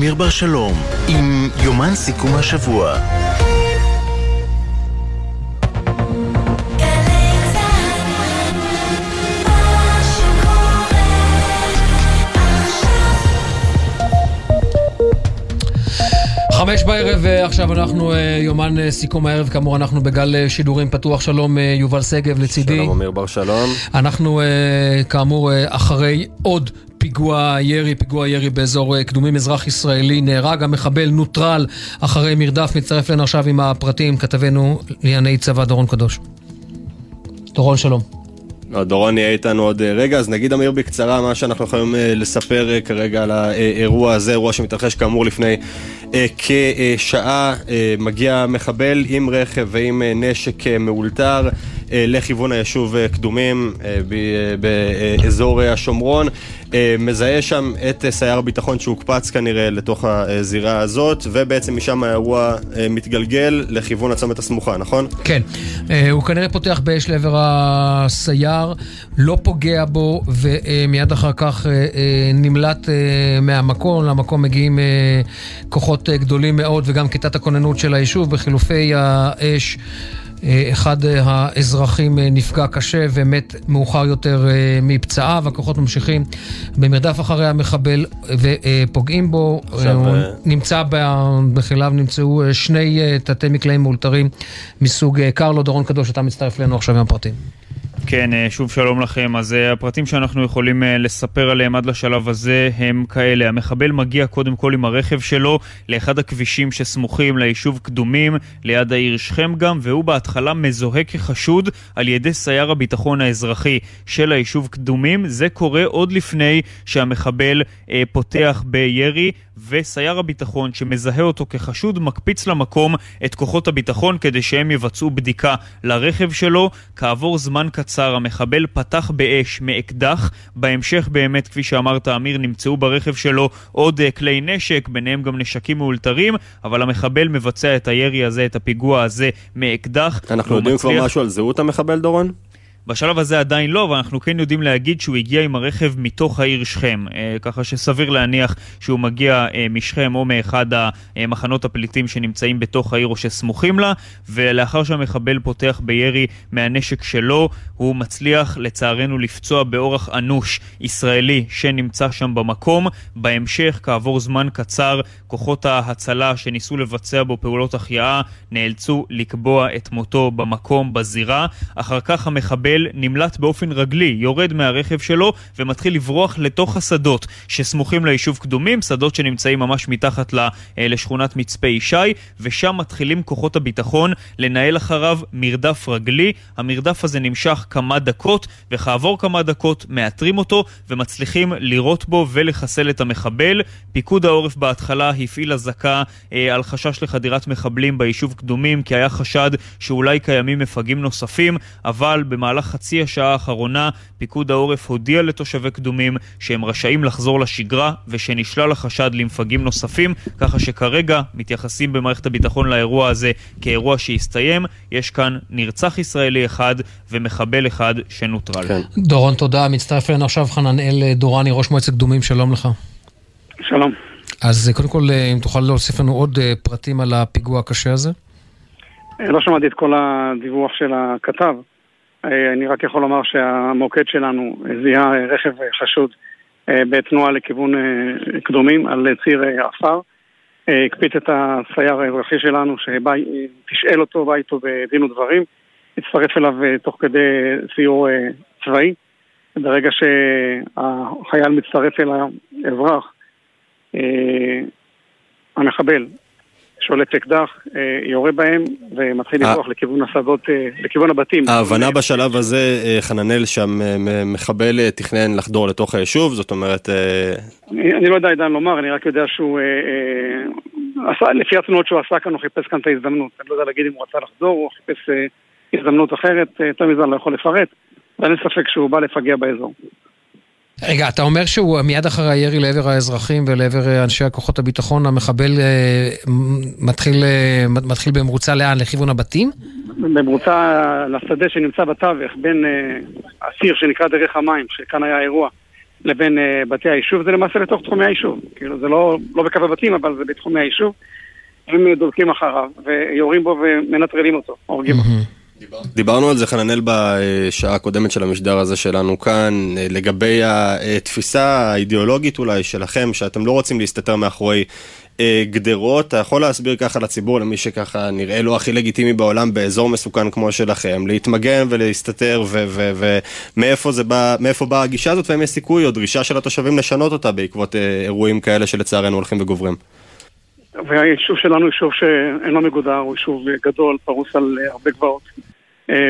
אמיר בר שלום, עם יומן סיכום השבוע. חמש בערב, אה, עכשיו אנחנו אה, יומן אה, סיכום הערב, כאמור אנחנו בגל שידורים פתוח. שלום יובל שגב לצידי. שלום אמיר בר שלום. אנחנו כאמור אחרי עוד פיגוע ירי, פיגוע ירי באזור קדומים אזרח ישראלי, נהרג המחבל נוטרל אחרי מרדף, מצטרף אלינו עכשיו עם הפרטים, כתבנו לענייני צבא דורון קדוש. דורון שלום. לא, דורון יהיה איתנו עוד רגע, אז נגיד אמיר בקצרה מה שאנחנו יכולים לספר כרגע על האירוע הזה, אירוע שמתרחש כאמור לפני אה, כשעה אה, מגיע מחבל עם רכב ועם אה, נשק מאולתר לכיוון היישוב קדומים באזור השומרון. מזהה שם את סייר הביטחון שהוקפץ כנראה לתוך הזירה הזאת, ובעצם משם האירוע מתגלגל לכיוון הצומת הסמוכה, נכון? כן. הוא כנראה פותח באש לעבר הסייר, לא פוגע בו, ומיד אחר כך נמלט מהמקום. למקום מגיעים כוחות אה, גדולים מאוד וגם כיתת הכוננות של היישוב בחילופי האש. אה, אחד האזרחים אה, נפגע קשה ומת מאוחר יותר מפצעיו. הכוחות ממשיכים במרדף אחרי המחבל ופוגעים בו. עכשיו... הוא נמצא בחיליו, נמצאו שני תתי מקלעים מאולתרים מסוג קרלו. דורון קדוש, אתה מצטרף אלינו עכשיו עם הפרטים. כן, אה, שוב שלום לכם. אז אה, הפרטים שאנחנו יכולים אה, לספר עליהם עד לשלב הזה הם כאלה. המחבל מגיע קודם כל עם הרכב שלו לאחד הכבישים שסמוכים ליישוב קדומים, ליד העיר שכם גם, והוא בהתחלה מזוהה כחשוד על ידי סייר הביטחון האזרחי של היישוב קדומים. זה קורה עוד לפני שהמחבל אה, פותח בירי. וסייר הביטחון שמזהה אותו כחשוד מקפיץ למקום את כוחות הביטחון כדי שהם יבצעו בדיקה לרכב שלו. כעבור זמן קצר המחבל פתח באש מאקדח. בהמשך באמת, כפי שאמרת אמיר, נמצאו ברכב שלו עוד אה, כלי נשק, ביניהם גם נשקים מאולתרים, אבל המחבל מבצע את הירי הזה, את הפיגוע הזה מאקדח. אנחנו יודעים מצליח... כבר משהו על זהות המחבל, דורון? בשלב הזה עדיין לא, אבל אנחנו כן יודעים להגיד שהוא הגיע עם הרכב מתוך העיר שכם, אה, ככה שסביר להניח שהוא מגיע אה, משכם או מאחד המחנות הפליטים שנמצאים בתוך העיר או שסמוכים לה, ולאחר שהמחבל פותח בירי מהנשק שלו, הוא מצליח לצערנו לפצוע באורח אנוש ישראלי שנמצא שם במקום. בהמשך, כעבור זמן קצר, כוחות ההצלה שניסו לבצע בו פעולות החייאה נאלצו לקבוע את מותו במקום, בזירה. אחר כך המחבל המחבל נמלט באופן רגלי, יורד מהרכב שלו ומתחיל לברוח לתוך השדות שסמוכים ליישוב קדומים, שדות שנמצאים ממש מתחת אה, לשכונת מצפה ישי, ושם מתחילים כוחות הביטחון לנהל אחריו מרדף רגלי. המרדף הזה נמשך כמה דקות, וכעבור כמה דקות מאתרים אותו ומצליחים לירות בו ולחסל את המחבל. פיקוד העורף בהתחלה הפעיל אזעקה אה, על חשש לחדירת מחבלים ביישוב קדומים, כי היה חשד שאולי קיימים מפגעים נוספים, אבל במהלך במהלך חצי השעה האחרונה פיקוד העורף הודיע לתושבי קדומים שהם רשאים לחזור לשגרה ושנשלל החשד למפגעים נוספים, ככה שכרגע מתייחסים במערכת הביטחון לאירוע הזה כאירוע שהסתיים. יש כאן נרצח ישראלי אחד ומחבל אחד שנוטרל. כן. דורון, תודה. מצטרף אלינו עכשיו חננאל דורני, ראש מועצת קדומים, שלום לך. שלום. אז קודם כל, אם תוכל להוסיף לנו עוד אה, פרטים על הפיגוע הקשה הזה? לא שמעתי את כל הדיווח של הכתב. אה, אני רק יכול לומר שהמוקד שלנו זיהה רכב חשוד אה, בתנועה לכיוון אה, קדומים על ציר עפר. הקפיץ את הסייר האזרחי שלנו שתשאל אותו, בא איתו בדין ודברים, הצטרף אליו תוך כדי סיור צבאי. ברגע שהחייל מצטרף אל האזרח, המחבל שולף אקדח, אה, יורה בהם ומתחיל אה. לברוח לכיוון השדות, אה, לכיוון הבתים. ההבנה בשלב הזה, חננאל, שהמחבל תכנן לחדור לתוך היישוב, זאת אומרת... אני לא יודע עדיין לומר, אני רק יודע שהוא... לפי התנועות שהוא עשה כאן, הוא חיפש כאן את ההזדמנות. אני לא יודע להגיד אם הוא רצה לחזור, הוא חיפש הזדמנות אחרת, יותר מזה אני לא יכול לפרט. ואין ספק שהוא בא לפגע באזור. רגע, אתה אומר שהוא מיד אחרי הירי לעבר האזרחים ולעבר אה, אנשי הכוחות הביטחון, המחבל אה, מתחיל, אה, מתחיל במרוצה לאן? לכיוון הבתים? במרוצה לשדה שנמצא בתווך, בין הציר שנקרא דרך המים, שכאן היה האירוע, לבין uh, בתי היישוב, זה למעשה לתוך תחומי היישוב. כאילו, זה לא, לא בקו הבתים, אבל זה בתחומי היישוב. הם דולקים אחריו, ויורים בו ומנטרלים אותו, הורגים אותו. דיברנו על זה, חננאל, בשעה הקודמת של המשדר הזה שלנו כאן, לגבי התפיסה האידיאולוגית אולי שלכם, שאתם לא רוצים להסתתר מאחורי אה, גדרות. אתה יכול להסביר ככה לציבור, למי שככה נראה לו הכי לגיטימי בעולם באזור מסוכן כמו שלכם, להתמגן ולהסתתר, ומאיפה בא, באה הגישה הזאת, והאם יש סיכוי או דרישה של התושבים לשנות אותה בעקבות אה, אירועים כאלה שלצערנו הולכים וגוברים. והיישוב שלנו הוא יישוב שאינו מגודר, הוא יישוב גדול, פרוס על אה, הרבה גבעות.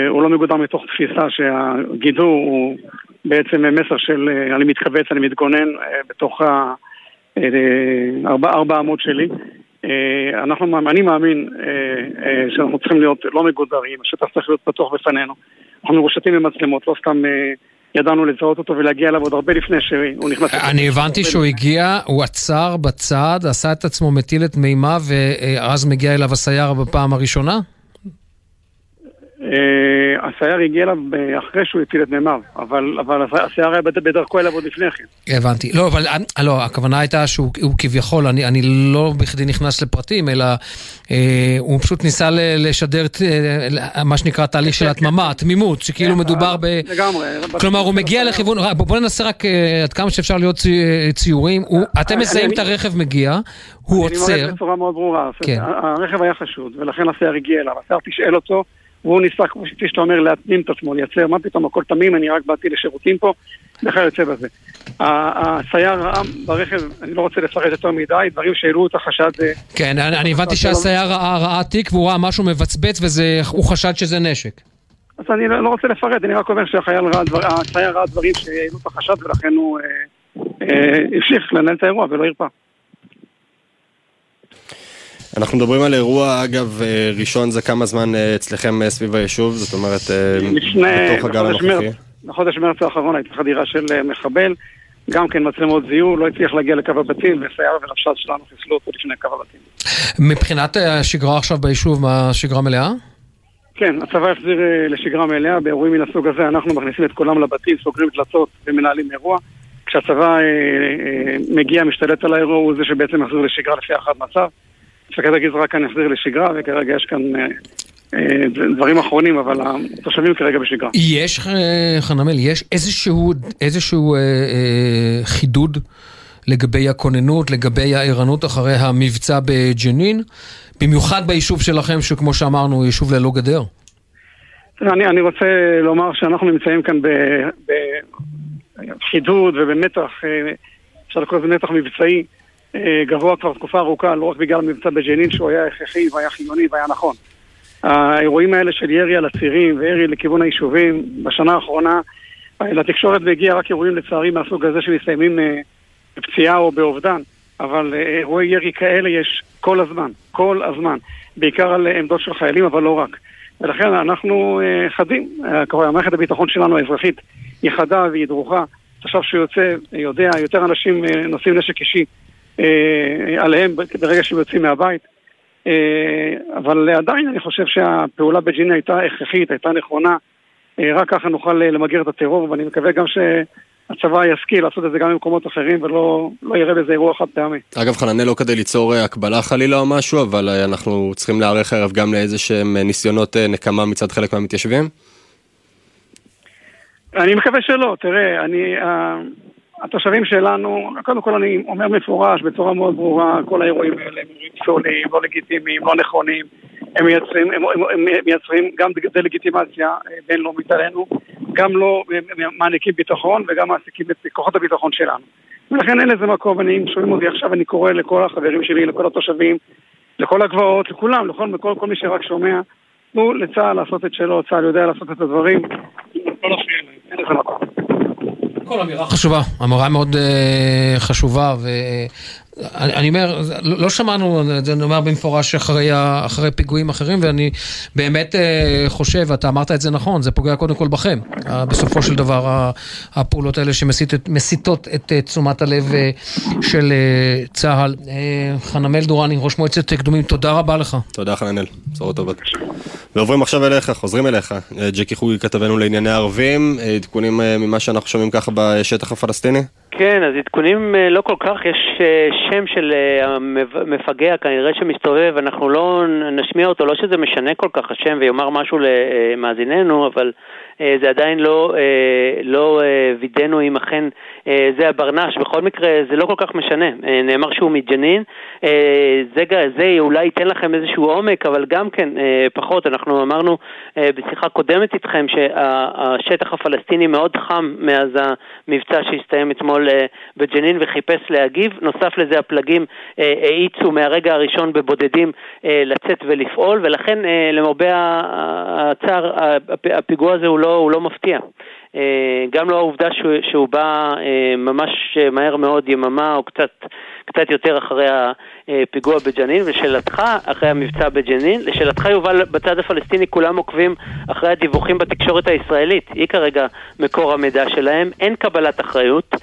הוא לא מגודר מתוך תפיסה שהגידור הוא בעצם מסר של אני מתכווץ, אני מתגונן בתוך ה... ארבע, אמות שלי. אה, אנחנו, אני מאמין אה, אה, שאנחנו צריכים להיות לא מגודרים, השטח צריך להיות פתוח בפנינו. אנחנו מרושתים במצלמות, לא סתם ידענו לזהות אותו ולהגיע אליו עוד הרבה לפני שהוא נכנס... אני הבנתי שהוא הגיע, הוא עצר בצד, עשה את עצמו מטיל את מימיו, ואז מגיע אליו הסייר בפעם הראשונה? אה, הסייר הגיע אליו אחרי שהוא הטיל את מימיו, אבל, אבל הסייר היה בדרכו אליו עוד לפני כן. הבנתי. לא, אבל אה, לא, הכוונה הייתה שהוא כביכול, אני, אני לא בכדי נכנס לפרטים, אלא אה, הוא פשוט ניסה לשדר אה, מה שנקרא תהליך של התממה, תמימות, שכאילו כן, מדובר ב... לגמרי. כלומר, הוא מגיע לכיוון, בוא ננסה רק עד כמה שאפשר להיות ציורים. אתם מזהים את הרכב מגיע, הוא עוצר. אני אומר בצורה מאוד ברורה. כן. הרכב היה חשוד, ולכן הסייר הגיע אליו. הסייר תשאל אותו. והוא ניסה, כמו שאתה אומר, להתמים את עצמו, לייצר, מה פתאום, הכל תמים, אני רק באתי לשירותים פה, וכיוצא בזה. הסייר ראה ברכב, אני לא רוצה לפרט יותר מדי, דברים שהעלו את החשד... אה, כן, אני הבנתי שהסייר ראה, תיק והוא ראה משהו מבצבץ והוא חשד שזה נשק. אז אני לא, לא רוצה לפרט, אני רק אומר שהחייל ראה דברים שהעלו את החשד ולכן הוא אה, אה, המשיך לנהל את האירוע ולא הרפא. אנחנו מדברים על אירוע, אגב, אה, ראשון זה כמה זמן אה, אצלכם אה, סביב היישוב, זאת אומרת, בתוך הגל הנוכחי. בחודש מרץ האחרון הייתה חדירה של מחבל, גם כן מצלמות זיהוי, לא הצליח להגיע לקו הבתים, וסייר ורבש"ץ שלנו חיסלו אותו לפני קו הבתים. מבחינת השגרה עכשיו ביישוב, מה שגרה מלאה? כן, הצבא החזיר לשגרה מלאה, באירועים מן הסוג הזה אנחנו מכניסים את כולם לבתים, סוגרים דלתות ומנהלים אירוע. כשהצבא מגיע, משתלט על האירוע, הוא זה שבעצם מחזיר לשגרה לפי הערכת מצב. מפקד הגזרה כאן יחזיר לשגרה, וכרגע יש כאן אה, אה, דברים אחרונים, אבל התושבים כרגע בשגרה. יש, אה, חנמל, יש איזשהו, איזשהו אה, אה, חידוד לגבי הכוננות, לגבי הערנות אחרי המבצע בג'נין, במיוחד ביישוב שלכם, שכמו שאמרנו, הוא יישוב ללא גדר? אני, אני רוצה לומר שאנחנו נמצאים כאן בחידוד ובמתח, אפשר לקרוא לזה מתח מבצעי. אה, גבוה כבר תקופה ארוכה, לא רק בגלל המבצע בג'נין שהוא היה הכרחי והיה חיוני והיה נכון. האירועים האלה של ירי על הצירים וירי לכיוון היישובים, בשנה האחרונה אה, לתקשורת והגיע רק אירועים לצערי מהסוג הזה שמסתיימים אה, בפציעה או באובדן, אבל אירועי ירי כאלה יש כל הזמן, כל הזמן, בעיקר על עמדות של חיילים, אבל לא רק. ולכן אנחנו חדים, מערכת הביטחון שלנו האזרחית היא חדה והיא דרוכה. עכשיו שהוא יוצא, יודע, יותר אנשים נושאים נשק אישי עליהם ברגע שהם יוצאים מהבית. אה, אבל עדיין אני חושב שהפעולה בג'יני הייתה הכרחית, הייתה נכונה. אה, רק ככה נוכל למגר את הטרור, ואני מקווה גם שהצבא ישכיל לעשות את זה גם במקומות אחרים ולא לא יראה בזה אירוע חד פעמי. אגב, חננאל, לא כדי ליצור הקבלה חלילה או משהו, אבל אנחנו צריכים להיערך הערב גם לאיזה שהם ניסיונות נקמה מצד חלק מהמתיישבים? אני מקווה שלא. תראה, אני... התושבים שלנו, קודם כל אני אומר מפורש, בצורה מאוד ברורה, כל האירועים האלה הם פסולים, לא לגיטימיים, לא נכונים, הם מייצרים, הם, הם, הם מייצרים גם דה-לגיטימציה אה, בינלאומית עלינו, גם לא מעניקים ביטחון וגם מעסיקים את כוחות הביטחון שלנו. ולכן אין לזה מקום, אני, אם שומעים אותי עכשיו, אני קורא לכל החברים שלי, לכל התושבים, לכל הגבעות, לכולם, לכל לכל, כל מי שרק שומע, תנו לצה"ל לעשות את שלו, צה"ל יודע לעשות את הדברים, לא להפריע להם, אין לזה מקום. כל אמירה חשובה, אמירה מאוד uh, חשובה, אני, אני אומר, לא שמענו, אני אומר במפורש אחרי, אחרי פיגועים אחרים, ואני באמת אה, חושב, אתה אמרת את זה נכון, זה פוגע קודם כל בכם. בסופו של דבר, הפעולות האלה שמסיטות את תשומת הלב של צה"ל. חנמל דורני, ראש מועצת קדומים, תודה רבה לך. תודה חננאל, בשורות טובות. ועוברים עכשיו אליך, חוזרים אליך. ג'קי חוגי כתבנו לענייני ערבים, עדכונים ממה שאנחנו שומעים ככה בשטח הפלסטיני? כן, אז עדכונים אה, לא כל כך, יש אה, שם של אה, המפגע כנראה שמסתובב, אנחנו לא נשמיע אותו, לא שזה משנה כל כך השם ויאמר משהו למאזיננו, אבל זה עדיין לא, לא וידאנו אם אכן זה הברנש, בכל מקרה זה לא כל כך משנה, נאמר שהוא מג'נין, זה, זה אולי ייתן לכם איזשהו עומק, אבל גם כן פחות, אנחנו אמרנו בשיחה קודמת איתכם שהשטח הפלסטיני מאוד חם מאז המבצע שהסתיים אתמול בג'נין וחיפש להגיב, נוסף לזה הפלגים האיצו מהרגע הראשון בבודדים לצאת ולפעול, ולכן למרבה הצער הפיגוע הזה הוא לא, הוא לא מפתיע. גם לא העובדה שהוא, שהוא בא ממש מהר מאוד, יממה או קצת, קצת יותר אחרי הפיגוע בג'נין, ושאלתך, אחרי המבצע בג'נין, לשאלתך יובל, בצד הפלסטיני כולם עוקבים אחרי הדיווחים בתקשורת הישראלית, היא כרגע מקור המידע שלהם, אין קבלת אחריות,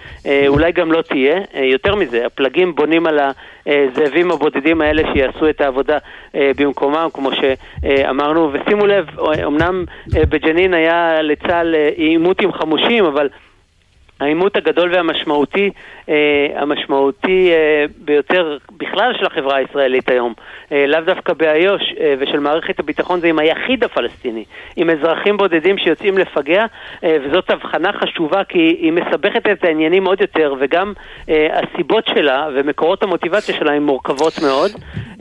אולי גם לא תהיה, יותר מזה, הפלגים בונים על הזאבים הבודדים האלה שיעשו את העבודה במקומם, כמו שאמרנו, ושימו לב, אמנם בג'נין היה לצה"ל עימות עם חמושים, אבל העימות הגדול והמשמעותי, אה, המשמעותי אה, ביותר בכלל של החברה הישראלית היום, אה, לאו דווקא באיו"ש אה, ושל מערכת הביטחון, זה עם היחיד הפלסטיני, עם אזרחים בודדים שיוצאים לפגע, אה, וזאת הבחנה חשובה כי היא מסבכת את העניינים עוד יותר, וגם אה, הסיבות שלה ומקורות המוטיבציה שלה הן מורכבות מאוד.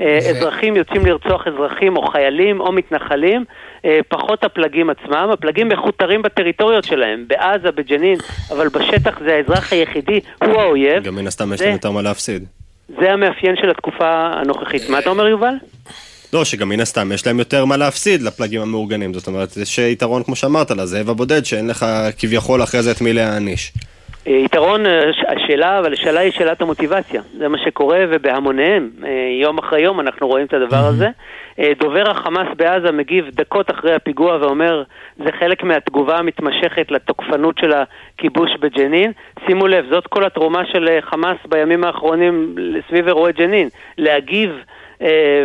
אה, אזרחים יוצאים לרצוח אזרחים או חיילים או מתנחלים. אה, פחות הפלגים עצמם, הפלגים מכותרים בטריטוריות שלהם, בעזה, בג'נין, אבל בשטח זה האזרח היחידי, הוא האויב. גם מן הסתם יש להם יותר מה להפסיד. זה המאפיין של התקופה הנוכחית. מה אתה אומר, יובל? לא, שגם מן הסתם יש להם יותר מה להפסיד לפלגים המאורגנים. זאת אומרת, יש יתרון, כמו שאמרת, לזאב הבודד, שאין לך כביכול אחרי זה את מי להעניש. אה, יתרון, אה, השאלה, אבל השאלה היא שאלת המוטיבציה. זה מה שקורה, ובהמוניהם, יום אחרי יום אנחנו רואים את הדבר הזה. אה, דובר החמאס בעזה מגיב דקות אחרי הפיגוע ואומר זה חלק מהתגובה המתמשכת לתוקפנות של הכיבוש בג'נין. שימו לב, זאת כל התרומה של אה, חמאס בימים האחרונים סביב אירועי ג'נין. להגיב אה,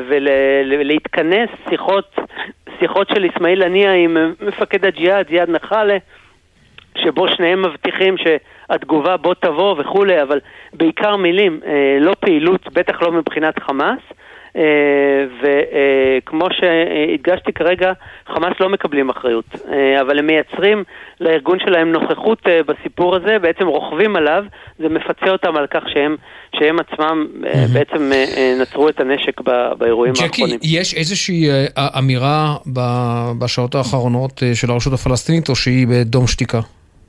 ולהתכנס שיחות, שיחות של אסמאעיל הנייה עם מפקד הג'יהאד, זיאד נחאלה, שבו שניהם מבטיחים שהתגובה בוא תבוא וכולי, אבל בעיקר מילים, לא פעילות, בטח לא מבחינת חמאס. אה, וכמו שהדגשתי כרגע, חמאס לא מקבלים אחריות, אה, אבל הם מייצרים לארגון שלהם נוכחות אה, בסיפור הזה, בעצם רוכבים עליו, זה מפצה אותם על כך שהם, שהם עצמם בעצם נצרו את הנשק באירועים האחרונים. ג'קי, יש איזושהי אמירה בשעות האחרונות של הרשות הפלסטינית, או שהיא בדום שתיקה?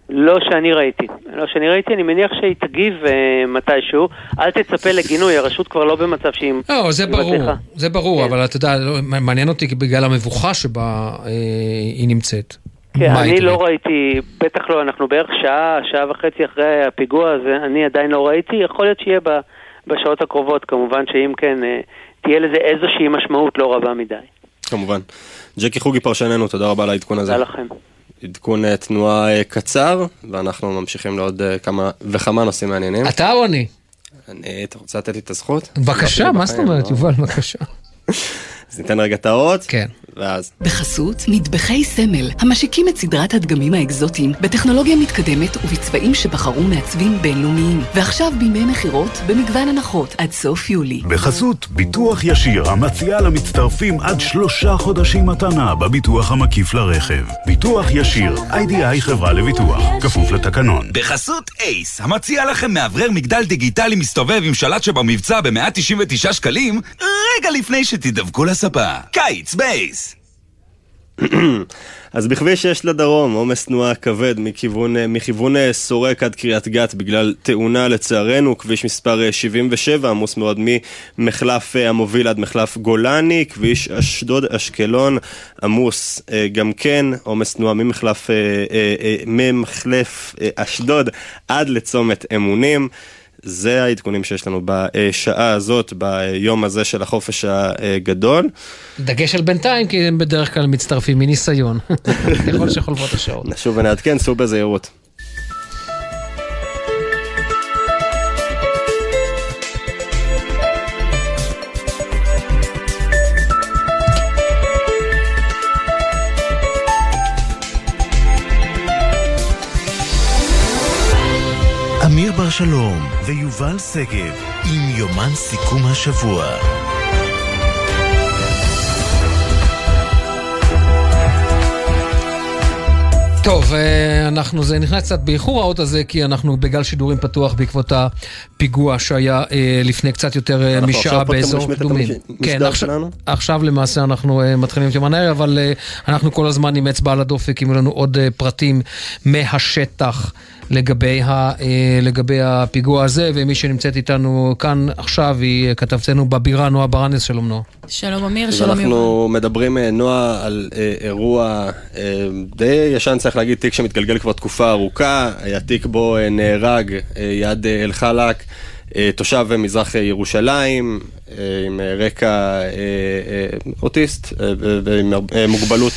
לא שאני ראיתי. לא שאני ראיתי, אני מניח שהיא תגיב uh, מתישהו. אל תצפה לגינוי, הרשות כבר לא במצב שהיא... לא, זה ברור, מצליחה. זה ברור, כן. אבל אתה יודע, לא, מעניין אותי בגלל המבוכה שבה uh, היא נמצאת. כן, אני לא ראיתי, בטח לא, אנחנו בערך שעה, שעה וחצי אחרי הפיגוע הזה, אני עדיין לא ראיתי, יכול להיות שיהיה בשעות הקרובות, כמובן שאם כן, uh, תהיה לזה איזושהי משמעות לא רבה מדי. כמובן. ג'קי חוגי פרשננו, תודה רבה על העדכון הזה. תודה לכם. עדכון אה, תנועה אה, קצר, ואנחנו ממשיכים לעוד אה, כמה וכמה נושאים מעניינים. אתה או אני? אני, אתה רוצה לתת לי את הזכות? בבקשה, מה זאת אומרת, לא? יובל, בבקשה. אז ניתן רגע את האות. כן. ואז. בחסות מטבחי סמל, המשיקים את סדרת הדגמים האקזוטיים בטכנולוגיה מתקדמת ובצבעים שבחרו מעצבים בינלאומיים. ועכשיו בימי מכירות במגוון הנחות עד סוף יולי. בחסות ביטוח ישיר המציע למצטרפים עד שלושה חודשים מתנה בביטוח המקיף לרכב. ביטוח ישיר, איי-די-איי חברה לביטוח, כפוף לתקנון. בחסות אייס, המציע לכם מאוורר מגדל דיגיטלי מסתובב עם שלט שבמבצע ב-199 שקלים, רגע לפני שתדבקו לספה. קיץ בייס. אז בכביש 6 לדרום, עומס תנועה כבד מכיוון, מכיוון אה, סורק עד קריית גת בגלל תאונה לצערנו, כביש מספר 77 אה, עמוס מאוד ממחלף אה, המוביל עד מחלף גולני, כביש אשדוד אשקלון עמוס גם כן, עומס תנועה ממחלף, ממחלף אשדוד עד לצומת אמונים. זה העדכונים שיש לנו בשעה הזאת, ביום הזה של החופש הגדול. דגש על בינתיים, כי הם בדרך כלל מצטרפים מניסיון, ככל שחולפות השעות. נשוב ונעדכן, סעו בזהירות. אמיר בר שלום ויובל שגב עם יומן סיכום השבוע. טוב, אה, אנחנו, זה נכנס קצת באיחור האות הזה, כי אנחנו בגל שידורים פתוח בעקבות הפיגוע שהיה אה, לפני קצת יותר אה, משעה באזור קדומים. כן, עכשיו, עכשיו למעשה אנחנו מתחילים את יומן הערב, אבל אנחנו כל הזמן עם אצבע על הדופק, אם לנו עוד פרטים מהשטח. לגבי, ה, לגבי הפיגוע הזה, ומי שנמצאת איתנו כאן עכשיו היא כתבתנו בבירה, נועה ברנס, שלום נועה. שלום אמיר, שלום יובל. אנחנו מדברים, נועה, על אירוע די ישן, צריך להגיד, תיק שמתגלגל כבר תקופה ארוכה, היה תיק בו נהרג יד אל-חלאק. תושב מזרח ירושלים, עם רקע אוטיסט ועם מוגבלות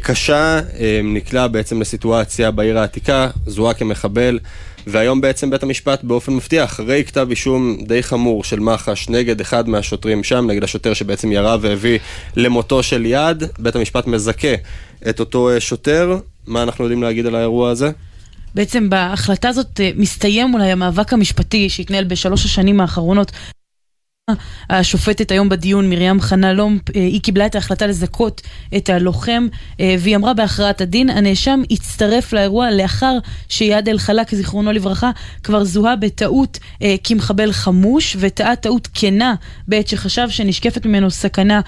קשה, נקלע בעצם לסיטואציה בעיר העתיקה, זוהה כמחבל. והיום בעצם בית המשפט באופן מפתיע, אחרי כתב אישום די חמור של מח"ש נגד אחד מהשוטרים שם, נגד השוטר שבעצם ירה והביא למותו של יד, בית המשפט מזכה את אותו שוטר. מה אנחנו יודעים להגיד על האירוע הזה? בעצם בהחלטה הזאת אה, מסתיים אולי המאבק המשפטי שהתנהל בשלוש השנים האחרונות. השופטת היום בדיון, מרים חנה לומפ, אה, היא קיבלה את ההחלטה לזכות את הלוחם, אה, והיא אמרה בהכרעת הדין, הנאשם הצטרף לאירוע לאחר שיעד אל-חלאק, זיכרונו לברכה, כבר זוהה בטעות כמחבל חמוש, וטעה טעות כנה בעת שחשב שנשקפת ממנו סכנה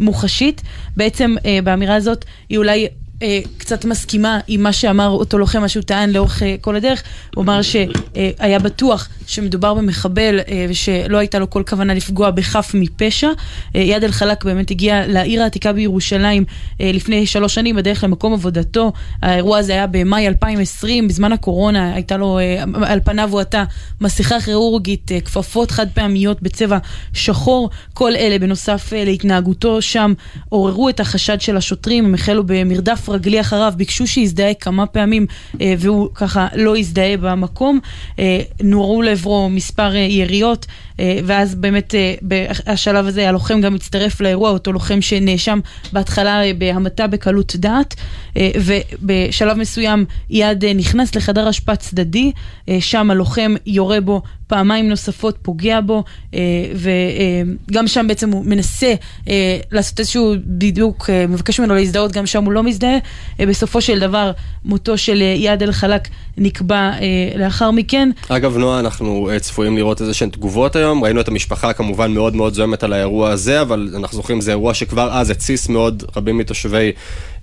מוחשית. בעצם באמירה הזאת היא אולי אה, קצת מסכימה עם מה שאמר אותו לוחם, מה שהוא טען לאורך אה, כל הדרך. הוא אמר שהיה בטוח שמדובר במחבל אה, ושלא הייתה לו כל כוונה לפגוע בחף מפשע. אה, יד אל-חלאק באמת הגיע לעיר העתיקה בירושלים אה, לפני שלוש שנים בדרך למקום עבודתו. האירוע הזה היה במאי 2020, בזמן הקורונה הייתה לו, אה, על פניו הוא עטה מסכה כירורגית, אה, כפפות חד פעמיות בצבע שחור. כל אלה בנוסף אה, להתנהגותו שם עוררו את החשד של השוטרים, הם החלו במרדף רגלי אחריו, ביקשו שיזדהה כמה פעמים אה, והוא ככה לא הזדהה במקום, אה, נורו לעברו מספר אה, יריות ואז באמת בשלב הזה הלוחם גם הצטרף לאירוע, אותו לוחם שנאשם בהתחלה בהמתה בקלות דעת ובשלב מסוים יד נכנס לחדר אשפה צדדי, שם הלוחם יורה בו פעמיים נוספות פוגע בו, אה, וגם אה, שם בעצם הוא מנסה אה, לעשות איזשהו בדיוק, מבקש ממנו להזדהות, גם שם הוא לא מזדהה. בסופו של דבר, מותו של איאד אל-חלאק נקבע לאחר מכן. אגב, נועה, אנחנו צפויים לראות איזה שהן תגובות היום. ראינו את המשפחה כמובן מאוד מאוד זוהמת על האירוע הזה, אבל אנחנו זוכרים, זה אירוע שכבר אז התסיס מאוד רבים מתושבי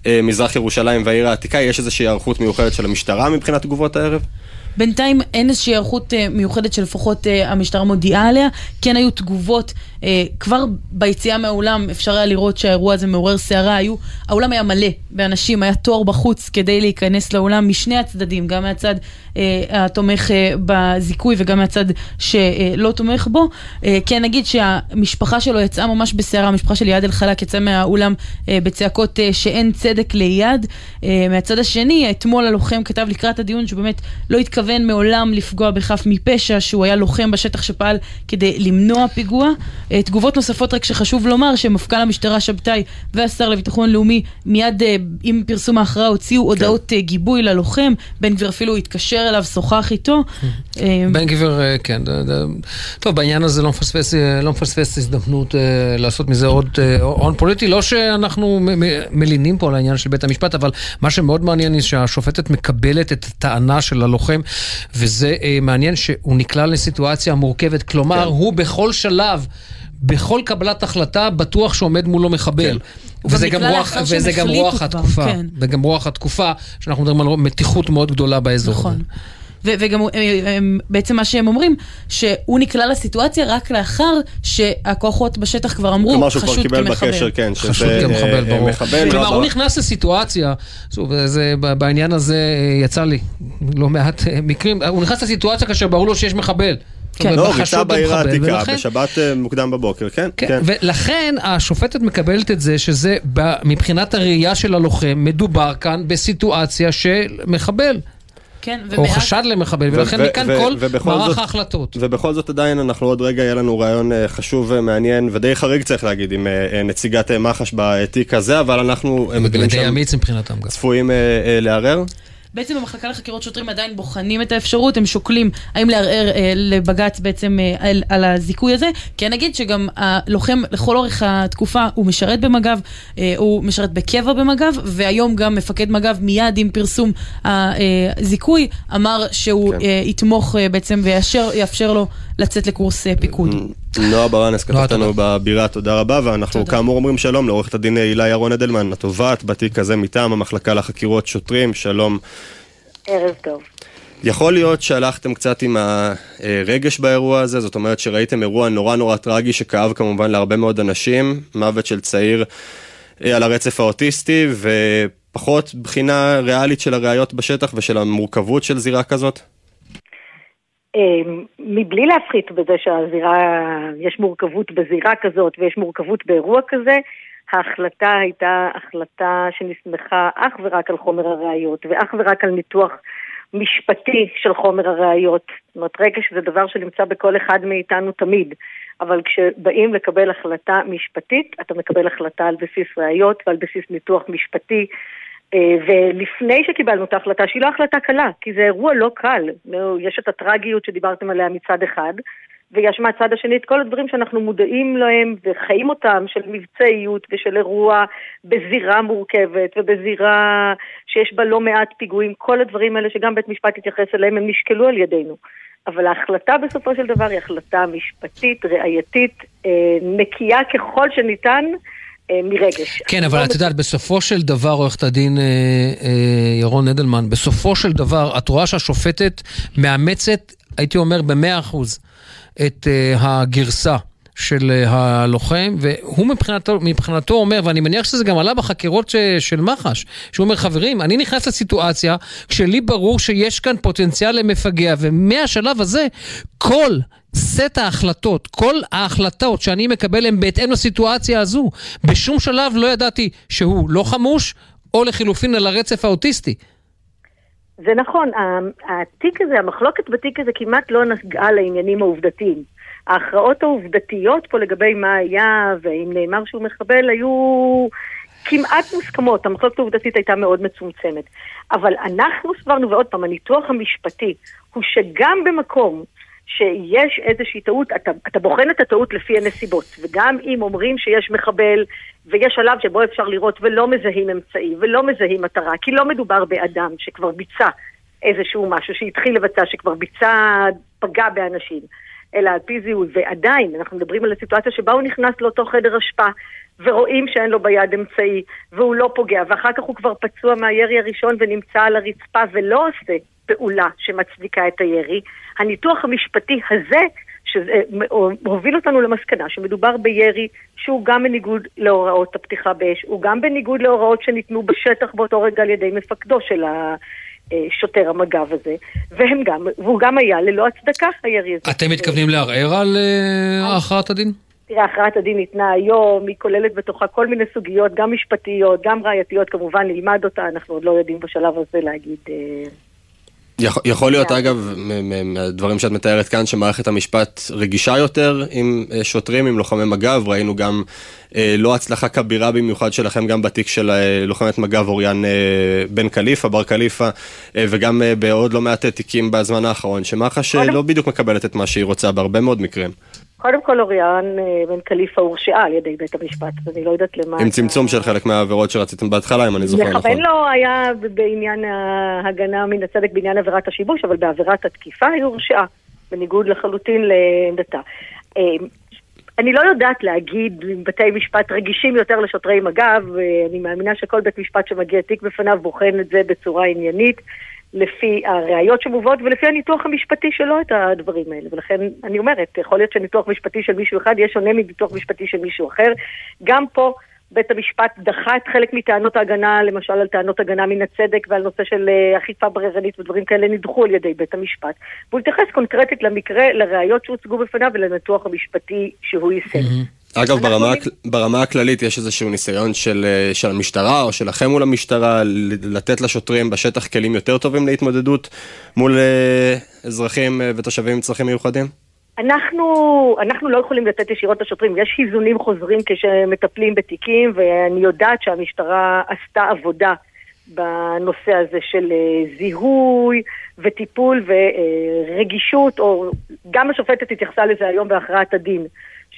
מזרח ירושלים והעיר העתיקה. יש איזושהי היערכות מיוחדת של המשטרה מבחינת תגובות הערב? בינתיים אין איזושהי היערכות uh, מיוחדת שלפחות uh, המשטרה מודיעה עליה. כן היו תגובות, כבר ביציאה מהאולם אפשר היה לראות שהאירוע הזה מעורר סערה. היו, האולם היה מלא באנשים, היה תור בחוץ כדי להיכנס לאולם משני הצדדים, גם מהצד uh, התומך uh, בזיכוי וגם מהצד שלא תומך בו. Uh, כן נגיד שהמשפחה שלו יצאה ממש בסערה, המשפחה של איאד אל-חלאק יצאה מהאולם uh, בצעקות uh, שאין צדק לאיאד. Uh, מהצד השני, אתמול הלוחם כתב לקראת הדיון שבאמת לא התכוון מעולם לפגוע בחף מפשע, שהוא היה לוחם בשטח שפעל כדי למנוע פיגוע. אה, תגובות נוספות רק שחשוב לומר שמפכ"ל המשטרה שבתאי והשר לביטחון לאומי מיד אה, עם פרסום ההכרעה הוציאו כן. הודעות אה, גיבוי ללוחם, בן גביר אפילו התקשר אליו, שוחח איתו. בן גביר, כן. טוב, בעניין הזה לא מפספס, לא מפספס הזדמנות לעשות מזה עוד הון פוליטי. לא שאנחנו מלינים פה על העניין של בית המשפט, אבל מה שמאוד מעניין הוא שהשופטת מקבלת את הטענה של הלוחם וזה מעניין שהוא נקלע לסיטואציה מורכבת. כלומר, כן. הוא בכל שלב... בכל קבלת החלטה בטוח שעומד מולו מחבל. כן. וזה גם רוח, וזה גם רוח התקופה. כן. וגם רוח התקופה, שאנחנו מדברים על מתיחות מאוד גדולה באזור נכון. ו- וגם אה, אה, בעצם מה שהם אומרים, שהוא נקלע לסיטואציה רק לאחר שהכוחות בשטח כבר אמרו, כלומר שהוא כבר חשוד קיבל כמחבל. בקשר, כן, שזה חשוד כמחבל, אה, ברור. מחבל, כלומר, לא הוא. נכנס לסיטואציה, שוב, זה, בעניין הזה יצא לי לא מעט מקרים, הוא נכנס לסיטואציה כאשר ברור לו שיש מחבל. אומרת, לא, ריצה בעיר העתיקה, ולכן- בשבת אה, מוקדם בבוקר, כן, כן, כן. ולכן השופטת מקבלת את זה שזה מבחינת הראייה של הלוחם, מדובר כאן בסיטואציה של מחבל. כן, או ומאז- חשד למחבל, ולכן ו- מכאן ו- כל מערך זאת- ההחלטות. ובכל זאת עדיין אנחנו עוד רגע, יהיה לנו רעיון אה, חשוב ומעניין ודי חריג צריך להגיד עם אה, אה, נציגת אה, מח"ש בתיק הזה, אבל אנחנו אה, מבינים די שהם אמיץ מבחינתם גם. צפויים אה, אה, לערער. בעצם במחלקה לחקירות שוטרים עדיין בוחנים את האפשרות, הם שוקלים האם לערער אה, לבג"ץ בעצם אה, על, על הזיכוי הזה, כי אני אגיד שגם הלוחם לכל אורך התקופה הוא משרת במג"ב, אה, הוא משרת בקבע במג"ב, והיום גם מפקד מג"ב מיד עם פרסום הזיכוי אמר שהוא כן. אה, יתמוך אה, בעצם ויאשר, יאפשר לו לצאת לקורס אה, פיקוד. נועה ברנס כתבת לנו בבירה, תודה רבה, ואנחנו. כאמור אומרים שלום לעורכת הדין הילה ירון אדלמן, התובעת בתיק הזה מטעם המחלקה לחקירות שוטרים, שלום. ערב טוב. יכול להיות שהלכתם קצת עם הרגש באירוע הזה, זאת אומרת שראיתם אירוע נורא נורא טרגי שכאב כמובן להרבה מאוד אנשים, מוות של צעיר אה, על הרצף האוטיסטי, ופחות בחינה ריאלית של הראיות בשטח ושל המורכבות של זירה כזאת? אמ, מבלי להפחית בזה שהזירה, יש מורכבות בזירה כזאת ויש מורכבות באירוע כזה, ההחלטה הייתה החלטה שנסמכה אך ורק על חומר הראיות ואך ורק על ניתוח משפטי של חומר הראיות. זאת אומרת, רגש זה דבר שנמצא בכל אחד מאיתנו תמיד, אבל כשבאים לקבל החלטה משפטית, אתה מקבל החלטה על בסיס ראיות ועל בסיס ניתוח משפטי. אה, ולפני שקיבלנו את ההחלטה, שהיא לא החלטה קלה, כי זה אירוע לא קל. יש את הטרגיות שדיברתם עליה מצד אחד, ויש מהצד השני את כל הדברים שאנחנו מודעים להם וחיים אותם, של מבצעיות ושל אירוע בזירה מורכבת ובזירה שיש בה לא מעט פיגועים, כל הדברים האלה שגם בית משפט התייחס אליהם, הם נשקלו על ידינו. אבל ההחלטה בסופו של דבר היא החלטה משפטית, ראייתית, אה, נקייה ככל שניתן. אה, מרגש. כן, אבל את יודעת, בסופו של דבר, עורכת הדין אה, אה, ירון אדלמן, בסופו של דבר, את רואה שהשופטת מאמצת, הייתי אומר, במאה אחוז, את הגרסה. של הלוחם, והוא מבחינתו, מבחינתו אומר, ואני מניח שזה גם עלה בחקירות ש, של מח"ש, שהוא אומר, חברים, אני נכנס לסיטואציה כשלי ברור שיש כאן פוטנציאל למפגע, ומהשלב הזה, כל סט ההחלטות, כל ההחלטות שאני מקבל הן בהתאם לסיטואציה הזו. בשום שלב לא ידעתי שהוא לא חמוש, או לחילופין על הרצף האוטיסטי. זה נכון, התיק הזה, המחלוקת בתיק הזה כמעט לא נגעה לעניינים העובדתיים. ההכרעות העובדתיות פה לגבי מה היה ואם נאמר שהוא מחבל היו כמעט מוסכמות, המחלוקת העובדתית הייתה מאוד מצומצמת. אבל אנחנו סברנו, ועוד פעם, הניתוח המשפטי הוא שגם במקום שיש איזושהי טעות, אתה, אתה בוחן את הטעות לפי הנסיבות, וגם אם אומרים שיש מחבל ויש שלב שבו אפשר לראות ולא מזהים אמצעי ולא מזהים מטרה, כי לא מדובר באדם שכבר ביצע איזשהו משהו, שהתחיל לבצע, שכבר ביצע, פגע באנשים, אלא על פי זיהוי, ועדיין אנחנו מדברים על הסיטואציה שבה הוא נכנס לאותו חדר אשפה ורואים שאין לו ביד אמצעי והוא לא פוגע, ואחר כך הוא כבר פצוע מהירי הראשון ונמצא על הרצפה ולא עושה פעולה שמצדיקה את הירי, הניתוח המשפטי הזה שהוביל אותנו למסקנה שמדובר בירי שהוא גם בניגוד להוראות הפתיחה באש, הוא גם בניגוד להוראות שניתנו בשטח באותו רגע על ידי מפקדו של השוטר המג"ב הזה, והם גם, והוא גם היה ללא הצדקה הירי הזה. אתם מתכוונים לערער על אה, הכרעת הדין? תראה, הכרעת הדין ניתנה היום, היא כוללת בתוכה כל מיני סוגיות, גם משפטיות, גם ראייתיות, כמובן נלמד אותה, אנחנו עוד לא יודעים בשלב הזה להגיד... יכול, יכול להיות, אגב, מ- מ- מהדברים שאת מתארת כאן, שמערכת המשפט רגישה יותר עם אה, שוטרים, עם לוחמי מג"ב, ראינו גם אה, לא הצלחה כבירה במיוחד שלכם, גם בתיק של אה, לוחמת מג"ב אוריאן אה, בן קליפה, בר קליפה, אה, וגם אה, בעוד לא מעט תיקים בזמן האחרון, שמח"ש אה, לא בדיוק מקבלת את מה שהיא רוצה בהרבה מאוד מקרים. קודם כל אוריאן אה, בן קליפה הורשעה על ידי בית המשפט, אז אני לא יודעת למה... עם צמצום של חלק מהעבירות שרציתם בהתחלה, אם אני זוכר נכון. לכוון לו היה בעניין ההגנה מן הצדק בעניין עבירת השיבוש, אבל בעבירת התקיפה היא הורשעה, בניגוד לחלוטין לעמדתה. אה, אני לא יודעת להגיד אם בתי משפט רגישים יותר לשוטרי מג"ב, אה, אני מאמינה שכל בית משפט שמגיע תיק בפניו בוחן את זה בצורה עניינית. לפי הראיות שמובאות ולפי הניתוח המשפטי שלו את הדברים האלה. ולכן אני אומרת, יכול להיות שניתוח משפטי של מישהו אחד יהיה שונה מניתוח משפטי של מישהו אחר. גם פה בית המשפט דחה את חלק מטענות ההגנה, למשל על טענות הגנה מן הצדק ועל נושא של אה, אכיפה בררנית ודברים כאלה נדחו על ידי בית המשפט. והוא התייחס קונקרטית למקרה, לראיות שהוצגו בפניו ולניתוח המשפטי שהוא יישם. אגב, ברמה, ברמה הכללית יש איזשהו ניסיון של, אה, של המשטרה או שלכם מול המשטרה לתת לשוטרים בשטח כלים יותר טובים להתמודדות מול אה, אזרחים אה, ותושבים עם צרכים מיוחדים? אנחנו, אנחנו לא יכולים לתת ישירות לשוטרים, יש איזונים חוזרים כשמטפלים בתיקים, ואני יודעת שהמשטרה עשתה עבודה בנושא הזה של זיהוי וטיפול ורגישות, או גם השופטת התייחסה לזה היום בהכרעת הדין,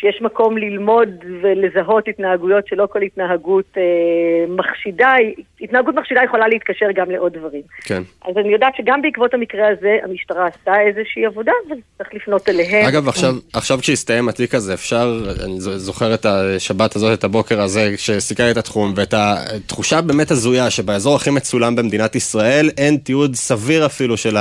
שיש מקום ללמוד ולזהות התנהגויות שלא כל התנהגות אה, מחשידה, התנהגות מחשידה יכולה להתקשר גם לעוד דברים. כן. אז אני יודעת שגם בעקבות המקרה הזה המשטרה עשתה איזושהי עבודה וצריך לפנות אליהם. אגב, עכשיו, עכשיו כשהסתיים התיק הזה, אפשר, אני זוכר את השבת הזאת, את הבוקר הזה, כשסיקרתי את התחום, ואת התחושה באמת הזויה שבאזור הכי מצולם במדינת ישראל, אין תיעוד סביר אפילו של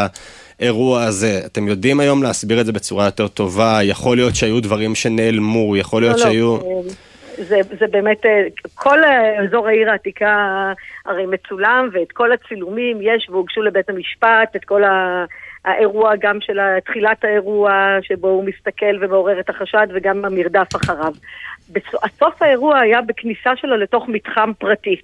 האירוע הזה. אתם יודעים היום להסביר את זה בצורה יותר טובה? יכול להיות שהיו דברים שנעלמו, יכול להיות לא, לא, שהיו... אה, זה, זה באמת, אה, כל אה, אזור העיר העתיקה הרי מצולם ואת כל הצילומים יש והוגשו לבית המשפט, את כל ה... האירוע גם של תחילת האירוע שבו הוא מסתכל ומעורר את החשד וגם המרדף אחריו. בסוף סוף האירוע היה בכניסה שלו לתוך מתחם פרטי.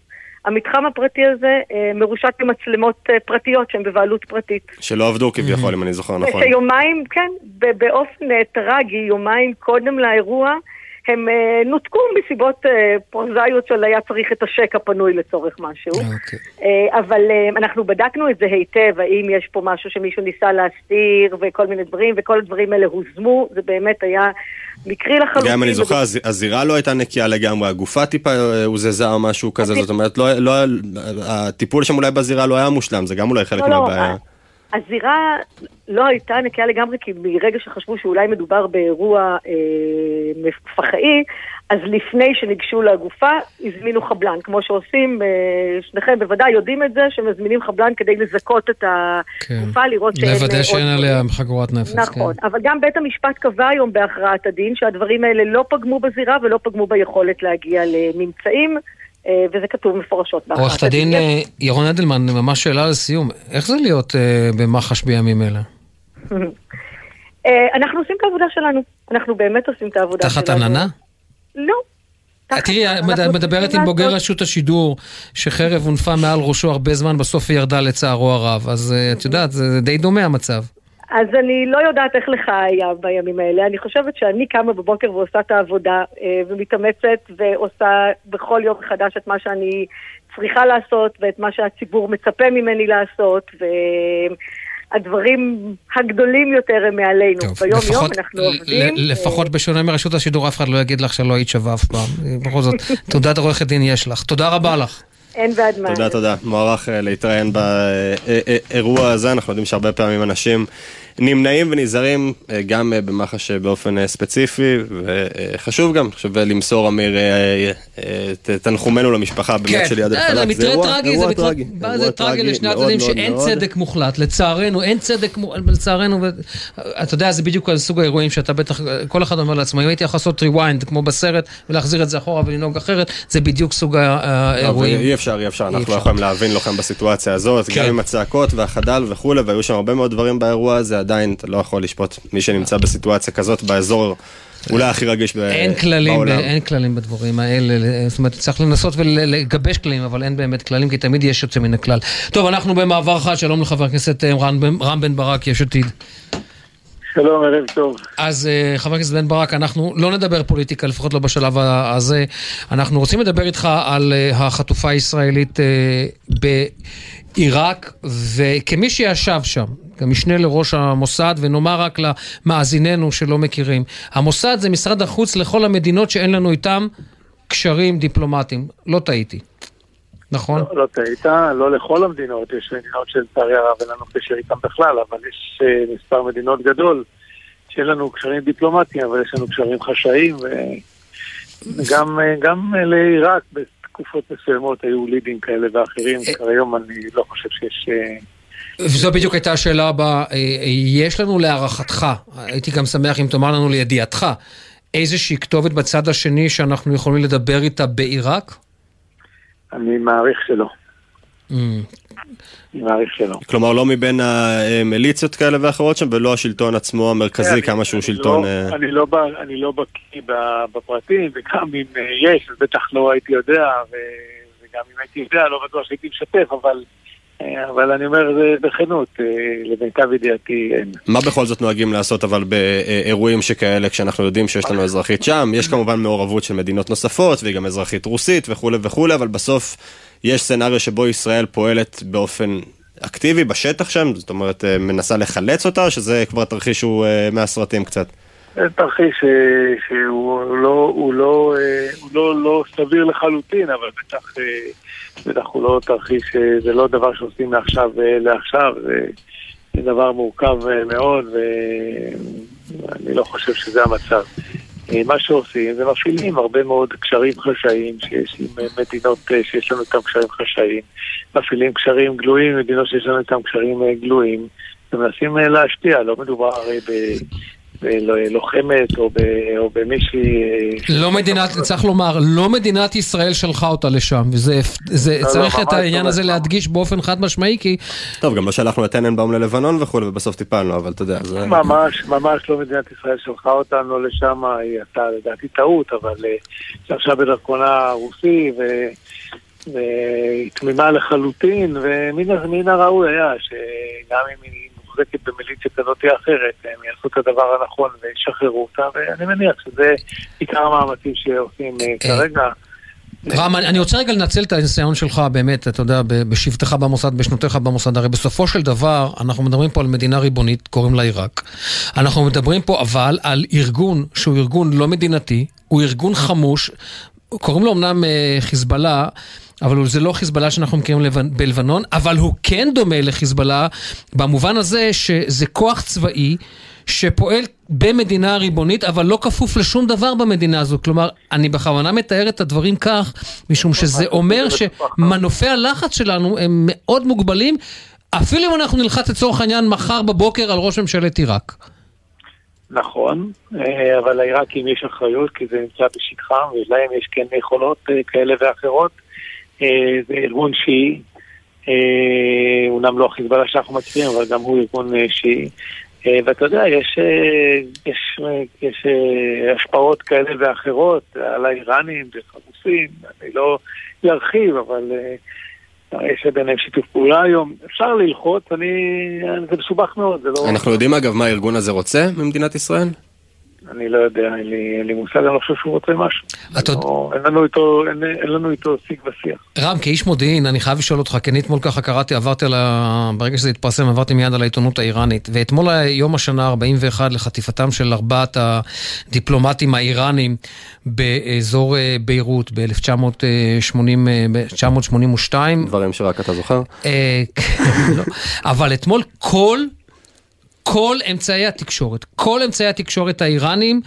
המתחם הפרטי הזה אה, מרושת במצלמות אה, פרטיות שהן בבעלות פרטית. שלא עבדו כביכול, אם אני זוכר נכון. שיומיים, כן, באופן אה, טרגי, יומיים קודם לאירוע, הם אה, נותקו מסיבות אה, פרוזאיות של היה צריך את השק הפנוי לצורך משהו. אה, אבל אה, אנחנו בדקנו את זה היטב, האם יש פה משהו שמישהו ניסה להסתיר וכל מיני דברים, וכל הדברים האלה הוזמו, זה באמת היה מקרי לחלוטין. גם אני זוכר, הז- הזירה לא הייתה נקייה לגמרי, הגופה טיפה הוזזה או משהו כזה, זאת אומרת, לא, לא, הטיפול שם אולי בזירה לא היה מושלם, זה גם אולי חלק לא, לא, מהבעיה. הזירה לא הייתה נקייה לגמרי, כי מרגע שחשבו שאולי מדובר באירוע אה, פח"עי, אז לפני שניגשו לגופה, הזמינו חבלן. כמו שעושים, אה, שניכם בוודאי יודעים את זה, שמזמינים חבלן כדי לזכות את הגופה, לראות שאין... לוודא אה, שאין עוד עליה חגורת נפץ. נכון, כן. אבל גם בית המשפט קבע היום בהכרעת הדין שהדברים האלה לא פגמו בזירה ולא פגמו ביכולת להגיע לממצאים, וזה כתוב מפורשות עורכת הדין אה, ירון אדלמן, ממש שאלה לסיום. איך זה להיות אה, במח"ש בימים אלה? אה, אנחנו עושים את העבודה שלנו, אנחנו באמת עושים את העבודה שלנו. תחת עננה? לא. תראי, את מדברת עם בוגר רשות השידור, שחרב הונפה מעל ראשו הרבה זמן, בסוף היא ירדה לצערו הרב. אז אה, את יודעת, זה די דומה המצב. אז אני לא יודעת איך לך היה בימים האלה. אני חושבת שאני קמה בבוקר ועושה את העבודה אה, ומתאמצת ועושה בכל יום מחדש את מה שאני צריכה לעשות ואת מה שהציבור מצפה ממני לעשות. והדברים הגדולים יותר הם מעלינו. ביום יום לפחות- אנחנו עובדים. לפחות בשונה מרשות השידור, אף אחד לא יגיד לך שלא היית שווה אף פעם. בכל זאת, תעודת עורכת דין יש לך. תודה רבה לך. אין בעד מה. תודה, תודה. מוערך אה, להתראיין באירוע הזה, אנחנו יודעים שהרבה פעמים אנשים נמנעים ונזהרים אה, גם אה, במח"ש אה, באופן ספציפי, וחשוב גם, חשוב למסור, אמיר, את תנחומינו למשפחה באמת של יד אה, אלחלק. זה מקרה טרגי, זה מקרה- טרגי לשני הצדדים שאין מאוד. צדק מוחלט, לצערנו, אין צדק, לצערנו, ו- אתה יודע, זה בדיוק סוג האירועים שאתה בטח, כל אחד אומר לעצמו, אם הייתי יכול לעשות rewind כמו בסרט, ולהחזיר את זה אחורה ולנהוג אחרת, זה בדיוק סוג לא, האירועים. אי אפשר, אי אפשר, אנחנו. לא יכולים להבין לכם בסיטואציה הזאת, כן. גם עם הצעקות והחדל וכולי, והיו שם הרבה מאוד דברים באירוע הזה, עדיין אתה לא יכול לשפוט מי שנמצא בסיטואציה כזאת באזור אולי הכי רגיש ב- אין כללים, ב- בעולם. אין כללים בדברים האלה, זאת אומרת, צריך לנסות ולגבש כללים, אבל אין באמת כללים, כי תמיד יש יוצא מן הכלל. טוב, אנחנו במעבר חד, שלום לחבר הכנסת אה, רם בן- רם בן ברק, יש עתיד. שלום, ערב טוב. אז אה, חבר הכנסת בן ברק, אנחנו לא נדבר פוליטיקה, לפחות לא בשלב הזה. אנחנו רוצים לדבר איתך על אה, החטופה הישראלית בעיראק, וכמי שישב שם, כמשנה לראש המוסד, ונאמר רק למאזיננו שלא מכירים, המוסד זה משרד החוץ לכל המדינות שאין לנו איתם קשרים דיפלומטיים. לא טעיתי. נכון? לא, לא טעית, לא לכל המדינות, יש מדינות שלצערי הרב אין לנו קשר איתן בכלל, אבל יש אה, מספר מדינות גדול שאין לנו קשרים דיפלומטיים, אבל יש לנו קשרים חשאיים, וגם אה, גם אה, לעיראק בתקופות מסוימות היו לידים כאלה ואחרים, כיום אני לא חושב שיש אה, וזו בדיוק הייתה השאלה הבאה. אה, יש לנו להערכתך, הייתי גם שמח אם תאמר לנו לידיעתך, איזושהי כתובת בצד השני שאנחנו יכולים לדבר איתה בעיראק? אני מעריך שלא. Mm. אני מעריך שלא. כלומר, לא מבין המיליציות כאלה ואחרות שם, ולא השלטון עצמו המרכזי, כמה שהוא שלטון... לא, אה, אני לא, אני לא בקיא בפרטים, וגם אם אה, יש, אז בטח לא הייתי יודע, וגם אם הייתי יודע, לא בטוח שהייתי משתף, אבל, אה, אבל אני אומר זה בכנות, אה, למיטב ידיעתי אין. מה בכל זאת נוהגים לעשות אבל באירועים שכאלה כשאנחנו יודעים שיש לנו אזרחית שם? יש כמובן מעורבות של מדינות נוספות והיא גם אזרחית רוסית וכולי וכולי, אבל בסוף יש סצנריו שבו ישראל פועלת באופן אקטיבי בשטח שם, זאת אומרת אה, מנסה לחלץ אותה, או שזה כבר תרחיש שהוא אה, מהסרטים קצת? תרחיש אה, שהוא לא, הוא לא, אה, הוא לא, לא סביר לחלוטין, אבל בטח, אה, בטח הוא לא תרחיש, זה לא דבר שעושים מעכשיו לעכשיו, זה, דבר מורכב מאוד, ואני לא חושב שזה המצב. מה שעושים זה מפעילים הרבה מאוד קשרים חשאיים שיש עם מדינות שיש לנו איתן קשרים חשאיים, מפעילים קשרים גלויים, מדינות שיש לנו איתן קשרים גלויים, ומנסים להשפיע, לא מדובר הרי ב... בלוחמת או, ב, או במישהי... אה, לא מדינת, צריך לומר, לא מדינת ישראל שלחה אותה לשם, וזה, זה, לא, צריך לא, את העניין לא הזה להדגיש באופן חד משמעי, כי טוב, גם לא שלחנו את טננבאום ללבנון וכולי, ובסוף טיפלנו, אבל אתה יודע, זה... ממש, ממש לא מדינת ישראל שלחה אותנו לשם, היא עשתה לדעתי טעות, אבל אה, היא עכשיו בדרכונה הרוסי, ו- והיא תמימה לחלוטין, ומן הראוי היה שגם אם היא מוחזקת במיליציה כזאת או אחרת, הם יעשו את הדבר הנכון וישחררו אותה, ואני מניח שזה עיקר המאמצים שעושים אה, כרגע. רם, אני רוצה רגע לנצל את הניסיון שלך, באמת, אתה יודע, בשבתך במוסד, בשנותיך במוסד. הרי בסופו של דבר, אנחנו מדברים פה על מדינה ריבונית, קוראים לה עיראק. אנחנו מדברים פה אבל על ארגון שהוא ארגון לא מדינתי, הוא ארגון חמוש, קוראים לו אמנם אה, חיזבאללה, אבל זה לא חיזבאללה שאנחנו מכירים לבנ- בלבנון, אבל הוא כן דומה לחיזבאללה במובן הזה שזה כוח צבאי שפועל במדינה ריבונית, אבל לא כפוף לשום דבר במדינה הזו. כלומר, אני בכוונה מתאר את הדברים כך, משום שזה אומר שמנופי הלחץ שלנו הם מאוד מוגבלים, אפילו אם אנחנו נלחץ לצורך העניין מחר בבוקר על ראש ממשלת עיראק. נכון, אה, אבל לעיראקים יש אחריות כי זה נמצא בשטחם ולהם יש כן יכולות אה, כאלה ואחרות. אה, זה ארגון שיעי, אה, אומנם לא החיזבאללה שאנחנו מכירים, אבל גם הוא ארגון אה, שיעי. ואתה יודע, יש, יש, יש השפעות כאלה ואחרות על האיראנים וחמוסים, אני לא ארחיב, אבל יש ביניהם שיתוף פעולה היום. אפשר ללחוץ, אני... זה מסובך מאוד, זה לא... אנחנו יודעים אגב מה הארגון הזה רוצה ממדינת ישראל? אני לא יודע, אין לי, אין לי מושג, אני לא חושב שהוא רוצה משהו. אתה לא, אין לנו איתו, אין, אין לנו איתו שיג ושיח. רם, כאיש מודיעין, אני חייב לשאול אותך, כי אני אתמול ככה קראתי, עברתי על ה... ברגע שזה התפרסם, עברתי מיד על העיתונות האיראנית, ואתמול היה יום השנה 41 לחטיפתם של ארבעת הדיפלומטים האיראנים באזור אה, ביירות ב-1982. דברים שרק אתה זוכר. אה, כן, לא. אבל אתמול כל, כל אמצעי התקשורת, כל אמצעי התקשורת האיראנים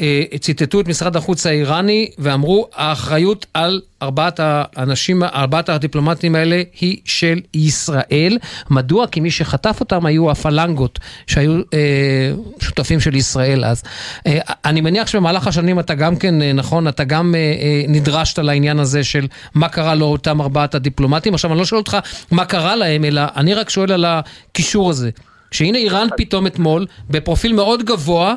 אה, ציטטו את משרד החוץ האיראני ואמרו, האחריות על ארבעת האנשים, ארבעת הדיפלומטים האלה היא של ישראל. מדוע? כי מי שחטף אותם היו הפלנגות, שהיו אה, שותפים של ישראל אז. אה, אני מניח שבמהלך השנים אתה גם כן, אה, נכון, אתה גם אה, אה, נדרשת לעניין הזה של מה קרה לאותם ארבעת הדיפלומטים. עכשיו, אני לא שואל אותך מה קרה להם, אלא אני רק שואל על הקישור הזה. שהנה איראן פתאום אתמול, בפרופיל מאוד גבוה,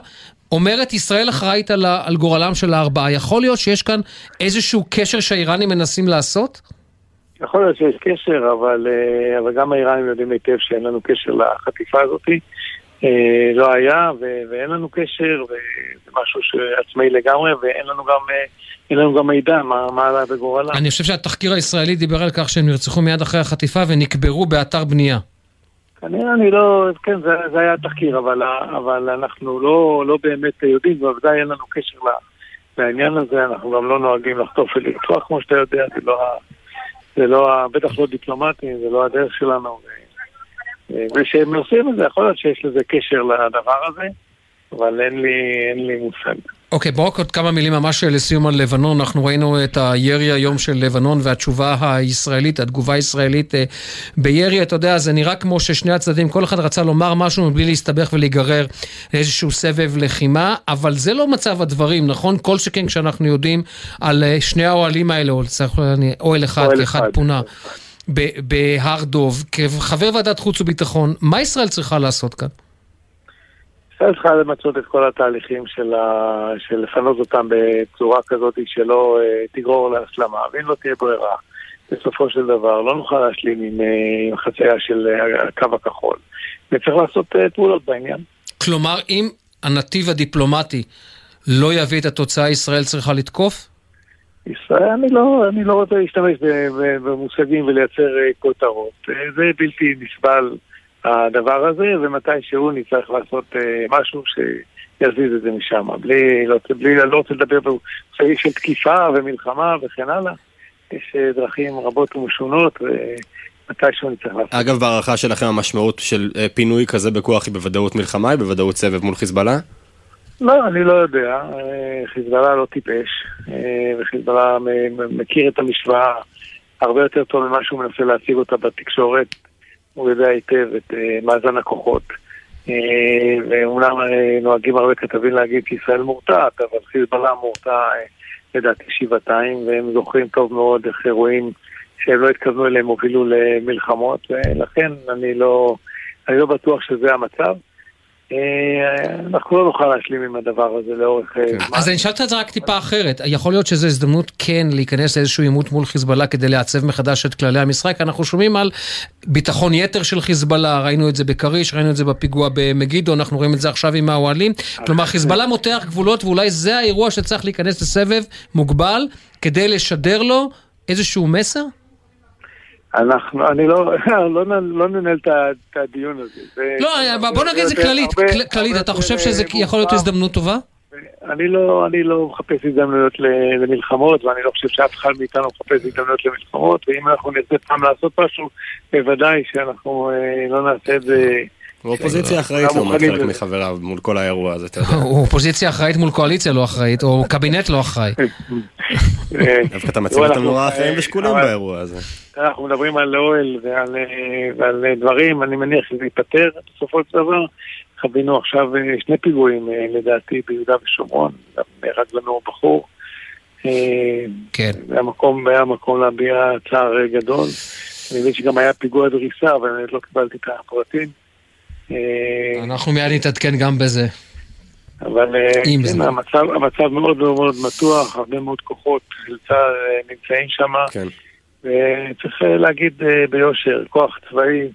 אומרת ישראל אחראית על, על גורלם של הארבעה. יכול להיות שיש כאן איזשהו קשר שהאיראנים מנסים לעשות? יכול להיות שיש קשר, אבל, אה, אבל גם האיראנים יודעים היטב שאין לנו קשר לחטיפה הזאת. אה, לא היה, ו- ואין לנו קשר, וזה משהו שעצמאי לגמרי, ואין לנו גם, אה, אין לנו גם מידע מה, מה עלה בגורלם. אני חושב שהתחקיר הישראלי דיבר על כך שהם נרצחו מיד אחרי החטיפה ונקברו באתר בנייה. כנראה אני לא, כן, זה, זה היה תחקיר, אבל, אבל אנחנו לא, לא באמת יודעים, בוודאי אין לנו קשר לעניין הזה, אנחנו גם לא נוהגים לחטוף ולרצוח, כמו שאתה יודע, זה לא, זה לא, בטח לא דיפלומטי, זה לא הדרך שלנו. ו- וכשהם עושים את זה, יכול להיות שיש לזה קשר לדבר הזה, אבל אין לי, אין לי מושג. אוקיי, בואו רק עוד כמה מילים ממש לסיום על לבנון. אנחנו ראינו את הירי היום של לבנון והתשובה הישראלית, התגובה הישראלית אה, בירי. אתה יודע, זה נראה כמו ששני הצדדים, כל אחד רצה לומר משהו מבלי להסתבך ולהיגרר לאיזשהו סבב לחימה, אבל זה לא מצב הדברים, נכון? כל שכן כשאנחנו יודעים על אה, שני האוהלים האלה, או העניין, אוהל אחד, אוהל אחד אחד. פונה. בהר דוב, כחבר ועדת חוץ וביטחון, מה ישראל צריכה לעשות כאן? ישראל צריכה למצות את כל התהליכים של, ה... של לפנות אותם בצורה כזאת שלא אה, תגרור להסלמה, ואם לא תהיה ברירה, בסופו של דבר לא נוכל להשלים עם, אה, עם חצייה של אה, הקו הכחול, וצריך לעשות פעולות בעניין. כלומר, אם הנתיב הדיפלומטי לא יביא את התוצאה, ישראל צריכה לתקוף? ישראל, אני לא, אני לא רוצה להשתמש במושגים ולייצר כותרות. זה בלתי נסבל הדבר הזה, ומתישהו נצטרך לעשות אה, משהו שיזיז את זה משם. בלי, לא, בלי, לא רוצה לדבר במושגים של תקיפה ומלחמה וכן הלאה. יש אה, דרכים רבות ומשונות, ומתישהו נצטרך לעשות. אגב, בהערכה שלכם המשמעות של אה, פינוי כזה בכוח היא בוודאות מלחמה, היא בוודאות סבב מול חיזבאללה? לא, אני לא יודע. חיזבאללה לא טיפש, וחיזבאללה מכיר את המשוואה הרבה יותר טוב ממה שהוא מנסה להציג אותה בתקשורת. הוא יודע היטב את אה, מאזן הכוחות. אה, ואומנם אה, נוהגים הרבה כתבים להגיד שישראל מורתעת, אבל חיזבאללה מורתע לדעתי שבעתיים, והם זוכרים טוב מאוד איך אירועים שהם לא התכוונו אליהם הובילו למלחמות, ולכן אני לא, אני לא בטוח שזה המצב. אה, אנחנו לא נוכל להשלים עם הדבר הזה לאורך אה, זמן. אז אני אשאל את זה רק טיפה אחרת. יכול להיות שזו הזדמנות כן להיכנס לאיזשהו עימות מול חיזבאללה כדי לעצב מחדש את כללי המשחק. אנחנו שומעים על ביטחון יתר של חיזבאללה, ראינו את זה בכריש, ראינו את זה בפיגוע במגידו, אנחנו רואים את זה עכשיו עם האוהלים. כלומר, חיזבאללה מותח גבולות ואולי זה האירוע שצריך להיכנס לסבב מוגבל כדי לשדר לו איזשהו מסר? אנחנו, אני לא, לא, לא ננהל את הדיון הזה. זה- לא, בוא נגיד את זה כללית, הרבה- כל- כללית, הרבה אתה חושב שזה יכול להיות. הזדמנות טובה? אני לא, אני לא מחפש הזדמנויות למלחמות, ואני לא חושב שאף אחד מאיתנו מחפש הזדמנויות למלחמות, ואם אנחנו נרצה פעם לעשות משהו, בוודאי שאנחנו אה, לא נעשה את זה... האופוזיציה אחראית אנחנו לעומת מוכנים חלק. מחבריו מול כל האירוע הזה, אתה יודע. הוא אופוזיציה אחראית מול קואליציה לא אחראית, או קבינט לא אחראי. אה, דווקא אתה מציב אותם אנחנו, נורא אה, אחראים ושקולים אבל- באירוע הזה. אנחנו מדברים על אוהל ועל, אה, אה, דברים, אני מניח שזה ייפתר בסופו של דבר. חווינו עכשיו אה, שני פיגועים, אה, לדעתי, ביהודה ושומרון, גם נהרג לנו בחור. אה, כן. היה מקום, היה מקום להביע צער אה, גדול. אני מבין שגם היה פיגוע דריסה, אבל אני לא קיבלתי את הפרטים. אה, אנחנו מיד נתעדכן גם בזה. אבל אה, כן, זה. המצב, המצב מאוד מאוד מתוח, הרבה מאוד כוחות של צה"ל אה, נמצאים שם. כן. וצריך להגיד ביושר, כוח צבאי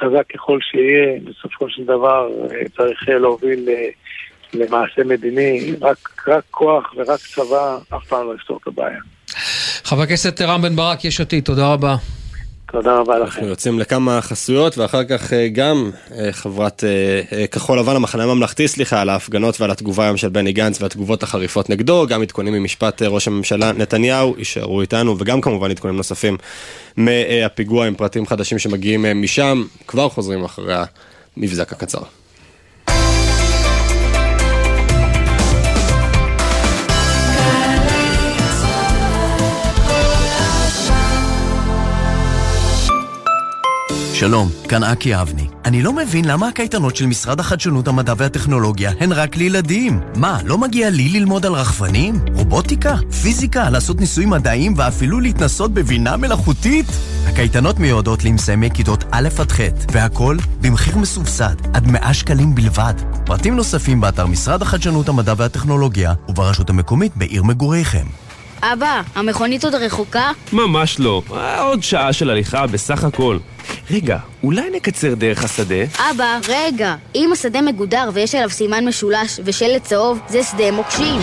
חזק ככל שיהיה, בסופו של דבר צריך להוביל למעשה מדיני, רק, רק כוח ורק צבא אף פעם לא יפתור את הבעיה. חבר הכנסת רם בן ברק, יש עתיד, תודה רבה. תודה רבה לכם. אנחנו יוצאים לכמה חסויות, ואחר כך אה, גם אה, חברת אה, כחול לבן, המחנה הממלכתי, סליחה, על ההפגנות ועל התגובה היום של בני גנץ והתגובות החריפות נגדו, גם עדכונים ממשפט ראש הממשלה נתניהו, יישארו איתנו, וגם כמובן עדכונים נוספים מהפיגוע עם פרטים חדשים שמגיעים משם, כבר חוזרים אחרי המבזק הקצר. שלום, כאן אקי אבני. אני לא מבין למה הקייטנות של משרד החדשנות, המדע והטכנולוגיה הן רק לילדים. מה, לא מגיע לי ללמוד על רחפנים? רובוטיקה? פיזיקה? לעשות ניסויים מדעיים ואפילו להתנסות בבינה מלאכותית? הקייטנות מיועדות למסיימי כיתות א' עד ח', והכל במחיר מסובסד, עד 100 שקלים בלבד. פרטים נוספים באתר משרד החדשנות, המדע והטכנולוגיה וברשות המקומית בעיר מגוריכם. אבא, המכונית עוד רחוקה? ממש לא. אה, עוד שעה של הליכה בסך הכל. רגע, אולי נקצר דרך השדה? אבא, רגע. אם השדה מגודר ויש עליו סימן משולש ושלט צהוב, זה שדה מוקשים.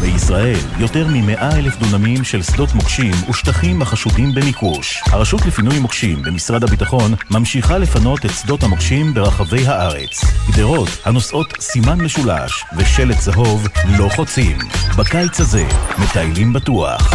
בישראל יותר מ-100 אלף דונמים של שדות מוקשים ושטחים החשודים במיקוש. הרשות לפינוי מוקשים במשרד הביטחון ממשיכה לפנות את שדות המוקשים ברחבי הארץ. גדרות הנושאות סימן משולש ושלט צהוב לא חוצים. בקיץ הזה מטיילים בטוח.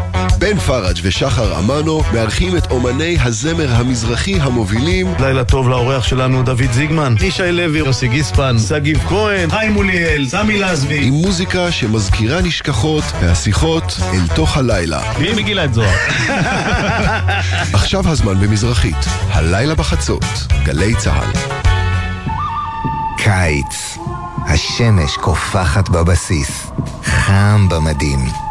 בן פראג' ושחר אמנו מארחים את אומני הזמר המזרחי המובילים לילה טוב לאורח שלנו דוד זיגמן, ישי לוי, יוסי גיספן, שגיב כהן, חיים מוליאל, סמי לזבי. עם מוזיקה שמזכירה נשכחות והשיחות אל תוך הלילה. מי מגילה את זוהר? עכשיו הזמן במזרחית, הלילה בחצות, גלי צה"ל. קיץ. השמש קופחת בבסיס, חם במדים,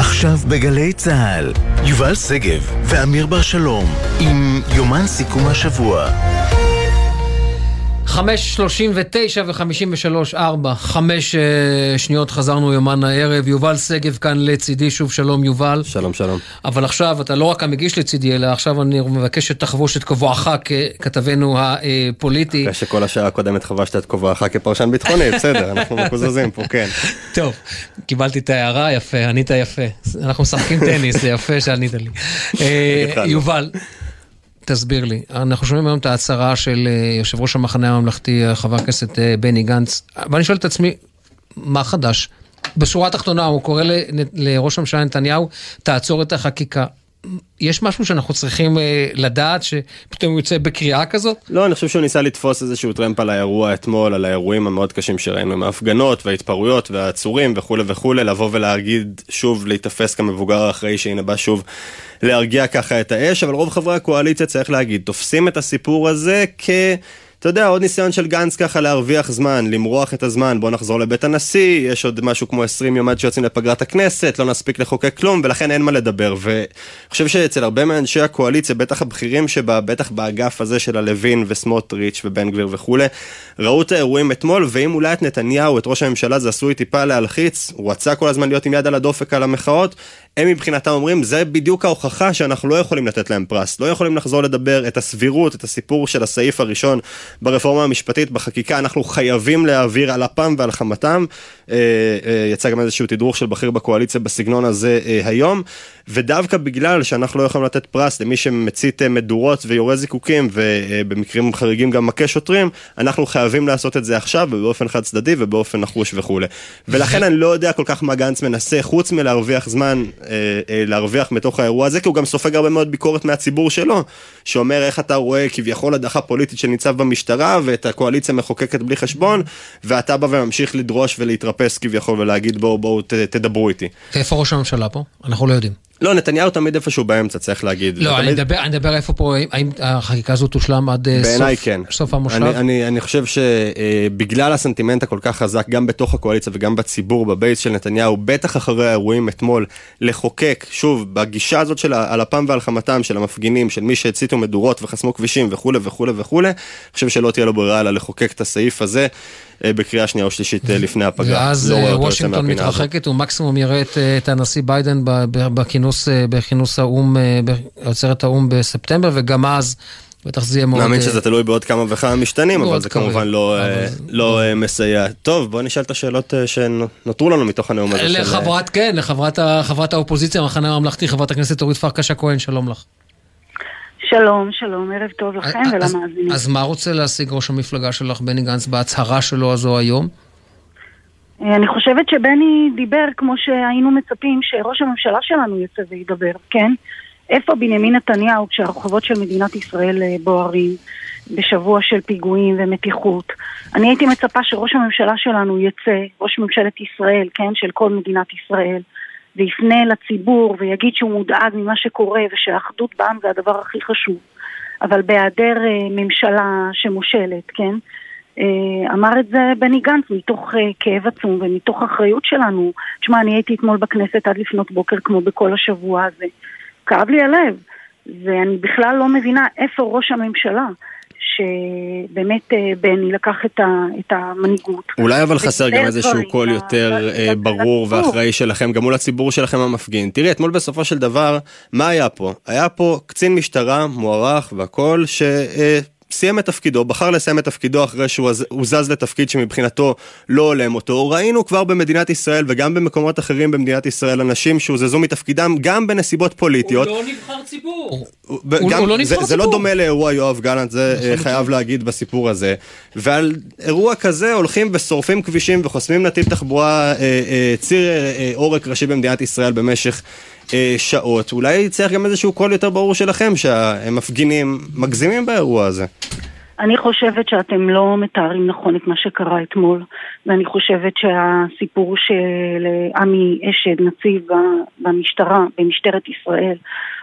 עכשיו בגלי צה"ל, יובל שגב ואמיר בר שלום עם יומן סיכום השבוע. 5.39 ו-53, 4, 5 uh, שניות חזרנו יומן הערב. יובל שגב כאן לצידי, שוב שלום יובל. שלום שלום. אבל עכשיו אתה לא רק המגיש לצידי, אלא עכשיו אני מבקש שתחבוש את כובעך ככתבנו הפוליטי. אחרי שכל השעה הקודמת חבשת את כובעך כפרשן ביטחוני, בסדר, אנחנו מקוזזים פה, כן. טוב, קיבלתי את ההערה, יפה, ענית יפה. אנחנו משחקים טניס, זה יפה שענית לי. uh, יובל. תסביר לי. אנחנו שומעים היום את ההצהרה של יושב ראש המחנה הממלכתי, חבר הכנסת בני גנץ, ואני שואל את עצמי, מה חדש? בשורה התחתונה הוא קורא לראש הממשלה נתניהו, תעצור את החקיקה. יש משהו שאנחנו צריכים לדעת שפתאום הוא יוצא בקריאה כזאת? לא, אני חושב שהוא ניסה לתפוס איזשהו טרמפ על האירוע אתמול, על האירועים המאוד קשים שראינו עם ההפגנות וההתפרעויות והעצורים וכולי וכולי, לבוא ולהגיד שוב, להיתפס כמבוגר האחראי שהנה בא שוב להרגיע ככה את האש, אבל רוב חברי הקואליציה צריך להגיד, תופסים את הסיפור הזה כ... אתה יודע, עוד ניסיון של גנץ ככה להרוויח זמן, למרוח את הזמן, בוא נחזור לבית הנשיא, יש עוד משהו כמו 20 יום עד שיוצאים לפגרת הכנסת, לא נספיק לחוקק כלום, ולכן אין מה לדבר. ואני חושב שאצל הרבה מאנשי הקואליציה, בטח הבכירים שבה, בטח באגף הזה של הלוין וסמוטריץ' ובן גביר וכולי, ראו את האירועים אתמול, ואם אולי את נתניהו, את ראש הממשלה, זה עשוי טיפה להלחיץ, הוא רצה כל הזמן להיות עם יד על הדופק על המחאות, הם מבחינתם אומרים, זה בדיוק ההוכחה שאנחנו לא יכולים לתת להם פרס, לא יכולים לחזור לדבר את הסבירות, את הסיפור של הסעיף הראשון ברפורמה המשפטית, בחקיקה, אנחנו חייבים להעביר על אפם ועל חמתם. אה, אה, יצא גם איזשהו תדרוך של בכיר בקואליציה בסגנון הזה אה, היום, ודווקא בגלל שאנחנו לא יכולים לתת פרס למי שמצית מדורות ויורה זיקוקים, ובמקרים חריגים גם מכה שוטרים, אנחנו חייבים לעשות את זה עכשיו, ובאופן חד צדדי ובאופן נחוש וכולי. ולכן אני לא יודע כל כך מה גנץ מנסה, חוץ מלהרוויח זמן, להרוויח מתוך האירוע הזה, כי הוא גם סופג הרבה מאוד ביקורת מהציבור שלו, שאומר איך אתה רואה כביכול הדחה פוליטית שניצב במשטרה, ואת הקואליציה מחוקקת בלי חשבון, ואתה בא וממשיך לדרוש ולהתרפס כביכול ולהגיד בואו בואו תדברו איתי. ואיפה ראש הממשלה פה? אנחנו לא יודעים. לא, נתניהו תמיד איפשהו באמצע, צריך להגיד. לא, אני מדבר, מדבר איפה פה, האם החקיקה הזאת תושלם עד סוף, כן. סוף המושב? אני, אני, אני חושב שבגלל הסנטימנט הכל כך חזק, גם בתוך הקואליציה וגם בציבור, בבייס של נתניהו, בטח אחרי האירועים אתמול, לחוקק, שוב, בגישה הזאת של על אפם ועל חמתם של המפגינים, של מי שהציתו מדורות וחסמו כבישים וכולי וכולי וכולי, אני חושב שלא תהיה לו ברירה אלא לחוקק את הסעיף הזה. בקריאה שנייה או שלישית לפני הפגרה. ואז לא וושינגטון מתרחקת, הוא מקסימום יראה את, את הנשיא ביידן בכינוס, בכינוס האו"ם, בעצרת האו"ם בספטמבר, וגם אז... בטח זה יהיה מאוד... מאמין שזה תלוי בעוד כמה וכמה משתנים, אבל זה כמובן לא, לא מסייע. טוב, בוא נשאל את השאלות שנותרו לנו מתוך הנאום הזה. לחברת, כן, לחברת האופוזיציה, המחנה הממלכתי, חברת הכנסת אורית פרקש הכהן, שלום לך. שלום, שלום, ערב טוב לכם ולמאזינים. אז מה רוצה להשיג ראש המפלגה שלך, בני גנץ, בהצהרה שלו הזו היום? אני חושבת שבני דיבר כמו שהיינו מצפים שראש הממשלה שלנו יצא וידבר, כן? איפה בנימין נתניהו כשהרחובות של מדינת ישראל בוערים בשבוע של פיגועים ומתיחות? אני הייתי מצפה שראש הממשלה שלנו יצא, ראש ממשלת ישראל, כן? של כל מדינת ישראל. ויפנה לציבור ויגיד שהוא מודאג ממה שקורה ושהאחדות בעם זה הדבר הכי חשוב. אבל בהיעדר אה, ממשלה שמושלת, כן? אה, אמר את זה בני גנץ מתוך אה, כאב עצום ומתוך אחריות שלנו. תשמע, אני הייתי אתמול בכנסת עד לפנות בוקר כמו בכל השבוע הזה. כאב לי הלב, ואני בכלל לא מבינה איפה ראש הממשלה. שבאמת בני לקח את, ה, את המנהיגות. אולי אבל חסר גם איזשהו קול יותר אה, ברור ואחראי שלכם, גם מול הציבור שלכם המפגין. תראי, אתמול בסופו של דבר, מה היה פה? היה פה קצין משטרה מוערך והכל, ש... סיים את תפקידו, בחר לסיים את תפקידו אחרי שהוא זז לתפקיד שמבחינתו לא הולם אותו. ראינו כבר במדינת ישראל וגם במקומות אחרים במדינת ישראל אנשים שהוזזו מתפקידם גם בנסיבות פוליטיות. הוא לא נבחר ציבור. הוא, גם, הוא לא זה, נבחר זה ציבור. לא דומה לאירוע יואב גלנט, זה אה, חייב להגיד בסיפור הזה. ועל אירוע כזה הולכים ושורפים כבישים וחוסמים נתיב תחבורה, אה, אה, ציר אה, אה, עורק ראשי במדינת ישראל במשך אה, שעות. אולי צריך גם איזשהו קול יותר ברור שלכם שהמפגינים מגזימים באירוע הזה. אני חושבת שאתם לא מתארים נכון את מה שקרה אתמול, ואני חושבת שהסיפור של עמי אשד, נציב במשטרה, במשטרת ישראל,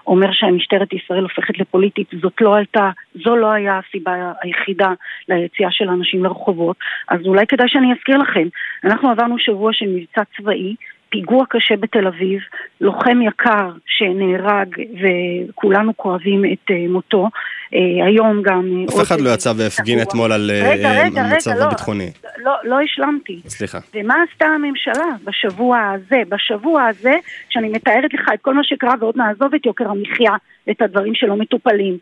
אומר שמשטרת ישראל הופכת לפוליטית, זאת לא הייתה, זו לא היה הסיבה היחידה ליציאה של האנשים לרחובות, אז אולי כדאי שאני אזכיר לכם, אנחנו עברנו שבוע של מבצע צבאי, פיגוע קשה בתל אביב, לוחם יקר שנהרג וכולנו כואבים את uh, מותו. Uh, היום גם... אף אחד לא יצא והפגין אתמול על uh, רגע, רגע, המצב רגע, לא. הביטחוני. לא, לא השלמתי. סליחה. ומה עשתה הממשלה בשבוע הזה? בשבוע הזה, שאני מתארת לך את כל מה שקרה ועוד נעזוב את יוקר המחיה ואת הדברים שלא מטופלים.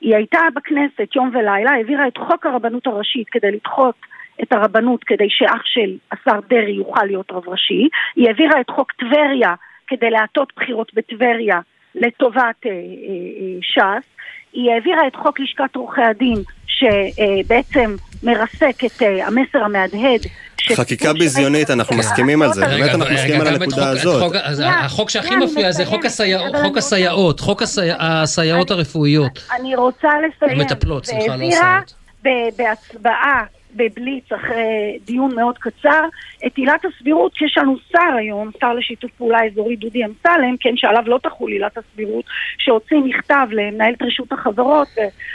היא הייתה בכנסת יום ולילה, העבירה את חוק הרבנות הראשית כדי לדחות את הרבנות כדי שאח של השר דרעי יוכל להיות רב ראשי, היא העבירה את חוק טבריה כדי להטות בחירות בטבריה לטובת אה, אה, אה, ש"ס, היא העבירה את חוק לשכת עורכי הדין שבעצם מרסק את אה, המסר המהדהד חקיקה ביזיונית, אנחנו מסכימים על זה, באמת אנחנו מסכימים על הנקודה הזאת. החוק שהכי מפריע זה חוק הסייעות, חוק הסייעות הרפואיות. אני רוצה לסיים. המטפלות, סליחה, לא והעבירה הסייעות. בהצבעה בבליץ אחרי דיון מאוד קצר, את עילת הסבירות, שיש לנו שר היום, שר לשיתוף פעולה אזורי דודי אמסלם, כן, שעליו לא תחול עילת הסבירות, שהוציא מכתב למנהלת רשות החברות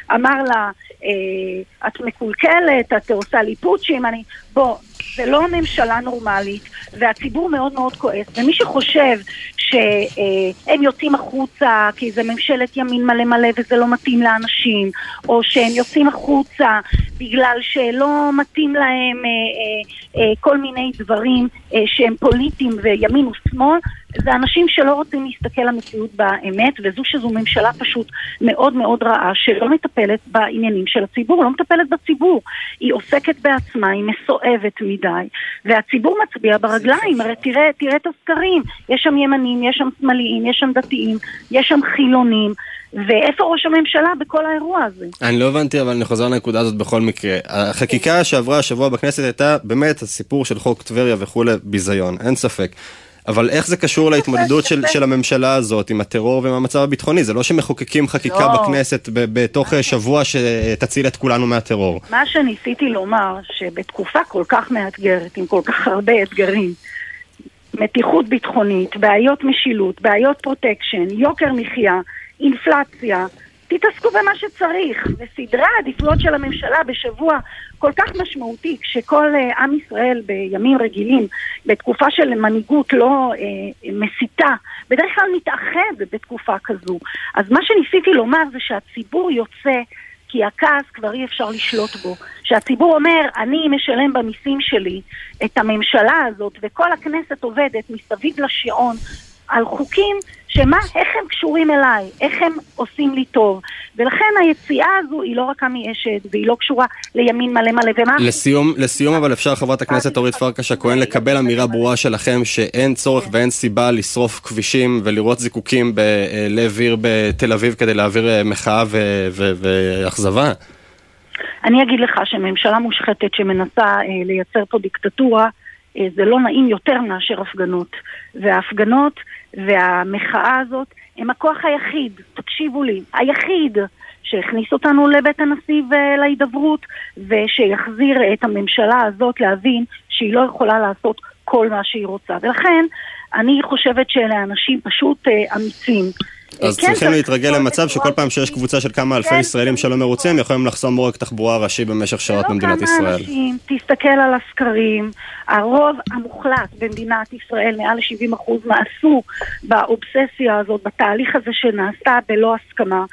ואמר לה, אה, את מקולקלת, את עושה לי פוטשים, אני... בוא, זה לא ממשלה נורמלית, והציבור מאוד מאוד כועס, ומי שחושב שהם יוצאים החוצה כי זה ממשלת ימין מלא מלא וזה לא מתאים לאנשים, או שהם יוצאים החוצה בגלל שלא מתאים להם אה, אה, אה, כל מיני דברים שהם פוליטיים וימין ושמאל, זה אנשים שלא רוצים להסתכל למציאות באמת, וזו שזו ממשלה פשוט מאוד מאוד רעה, שלא מטפלת בעניינים של הציבור, לא מטפלת בציבור. היא עוסקת בעצמה, היא מסואבת מדי, והציבור מצביע ברגליים, הרי תראה, תראה את הסקרים, יש שם ימנים, יש שם שמאליים, יש שם דתיים, יש שם חילונים. ואיפה ראש הממשלה בכל האירוע הזה? אני לא הבנתי, אבל אני חוזר לנקודה הזאת בכל מקרה. החקיקה שעברה השבוע בכנסת הייתה באמת הסיפור של חוק טבריה וכולי, ביזיון, אין ספק. אבל איך זה קשור להתמודדות של, של הממשלה הזאת עם הטרור ועם המצב הביטחוני? זה לא שמחוקקים חקיקה לא. בכנסת בתוך שבוע שתציל את כולנו מהטרור. מה שניסיתי לומר, שבתקופה כל כך מאתגרת, עם כל כך הרבה אתגרים, מתיחות ביטחונית, בעיות משילות, בעיות פרוטקשן, יוקר מחיה, אינפלציה, תתעסקו במה שצריך. וסדרי העדיפויות של הממשלה בשבוע כל כך משמעותי, כשכל uh, עם ישראל בימים רגילים, בתקופה של מנהיגות לא אה, מסיתה, בדרך כלל מתאחד בתקופה כזו. אז מה שניסיתי לומר זה שהציבור יוצא כי הכעס כבר אי אפשר לשלוט בו. שהציבור אומר, אני משלם במיסים שלי את הממשלה הזאת, וכל הכנסת עובדת מסביב לשעון על חוקים שמה, איך הם קשורים אליי, איך הם עושים לי טוב. ולכן היציאה הזו היא לא רק עמי אשד, והיא לא קשורה לימין מלא מלא. ומה... לסיום, לסיום אבל אפשר חברת הכנסת אורית פרקש הכהן לקבל אמירה ברורה שלכם שאין צורך ואין סיבה לשרוף כבישים ולראות זיקוקים בלב עיר בתל אביב כדי להעביר אה, מחאה ואכזבה? אני אגיד לך שממשלה מושחתת שמנסה אה, לייצר פה דיקטטורה, זה לא נעים יותר מאשר הפגנות. וההפגנות והמחאה הזאת הם הכוח היחיד, תקשיבו לי, היחיד שהכניס אותנו לבית הנשיא ולהידברות ושיחזיר את הממשלה הזאת להבין שהיא לא יכולה לעשות כל מה שהיא רוצה. ולכן אני חושבת שאלה אנשים פשוט אה, אמיצים. אז כן, צריכים להתרגל לזכור למצב שכל פעם שיש קבוצה של כמה אלפי כן, ישראלים שלא מרוצים, יכולים לחסום עורק תחבורה ראשי במשך שעות במדינת כמה ישראל. אנשים, תסתכל על הסקרים, הרוב המוחלט במדינת ישראל, מעל ל-70% מאסו באובססיה הזאת, בתהליך הזה שנעשה בלא הסכמה,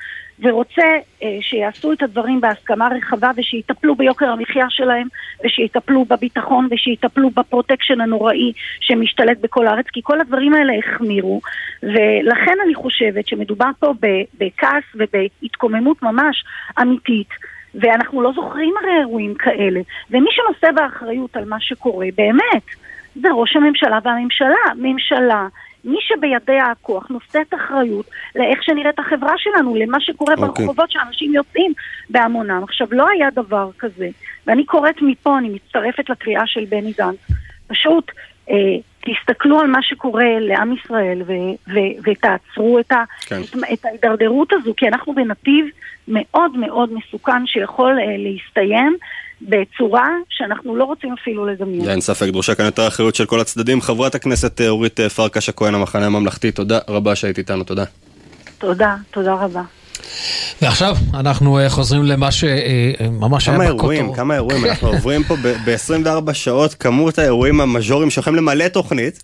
ורוצה אה, שיעשו את הדברים בהסכמה רחבה ושיטפלו ביוקר המחיה שלהם ושיטפלו בביטחון ושיטפלו בפרוטקשן הנוראי שמשתלט בכל הארץ, כי כל הדברים האלה החמירו, ולכן אני חושבת שמדובר פה בכעס ובהתקוממות ממש אמיתית. ואנחנו לא זוכרים הרי אירועים כאלה. ומי שנושא באחריות על מה שקורה, באמת, זה ראש הממשלה והממשלה. ממשלה, מי שבידיה הכוח נושאת אחריות לאיך שנראית החברה שלנו, למה שקורה okay. אוקיי. ברחובות שאנשים יוצאים בהמונם. עכשיו, לא היה דבר כזה, ואני קוראת מפה, אני מצטרפת לקריאה של בני גנץ. פשוט אה, תסתכלו על מה שקורה לעם ישראל ו- ו- ותעצרו את, ה- כן. את, את ההידרדרות הזו, כי אנחנו בנתיב מאוד מאוד מסוכן שיכול אה, להסתיים בצורה שאנחנו לא רוצים אפילו לדמיין. אין ספק, דרושה כאן יותר אחריות של כל הצדדים. חברת הכנסת אה, אורית אה, פרקש הכהן, המחנה הממלכתי, תודה רבה שהיית איתנו, תודה. תודה, תודה רבה. ועכשיו אנחנו אה, חוזרים למה שממש היה כמה בכותרות. אירועים, כמה אירועים, אנחנו עוברים פה ב-24 שעות, כמות האירועים המז'וריים שיכולים למלא תוכנית,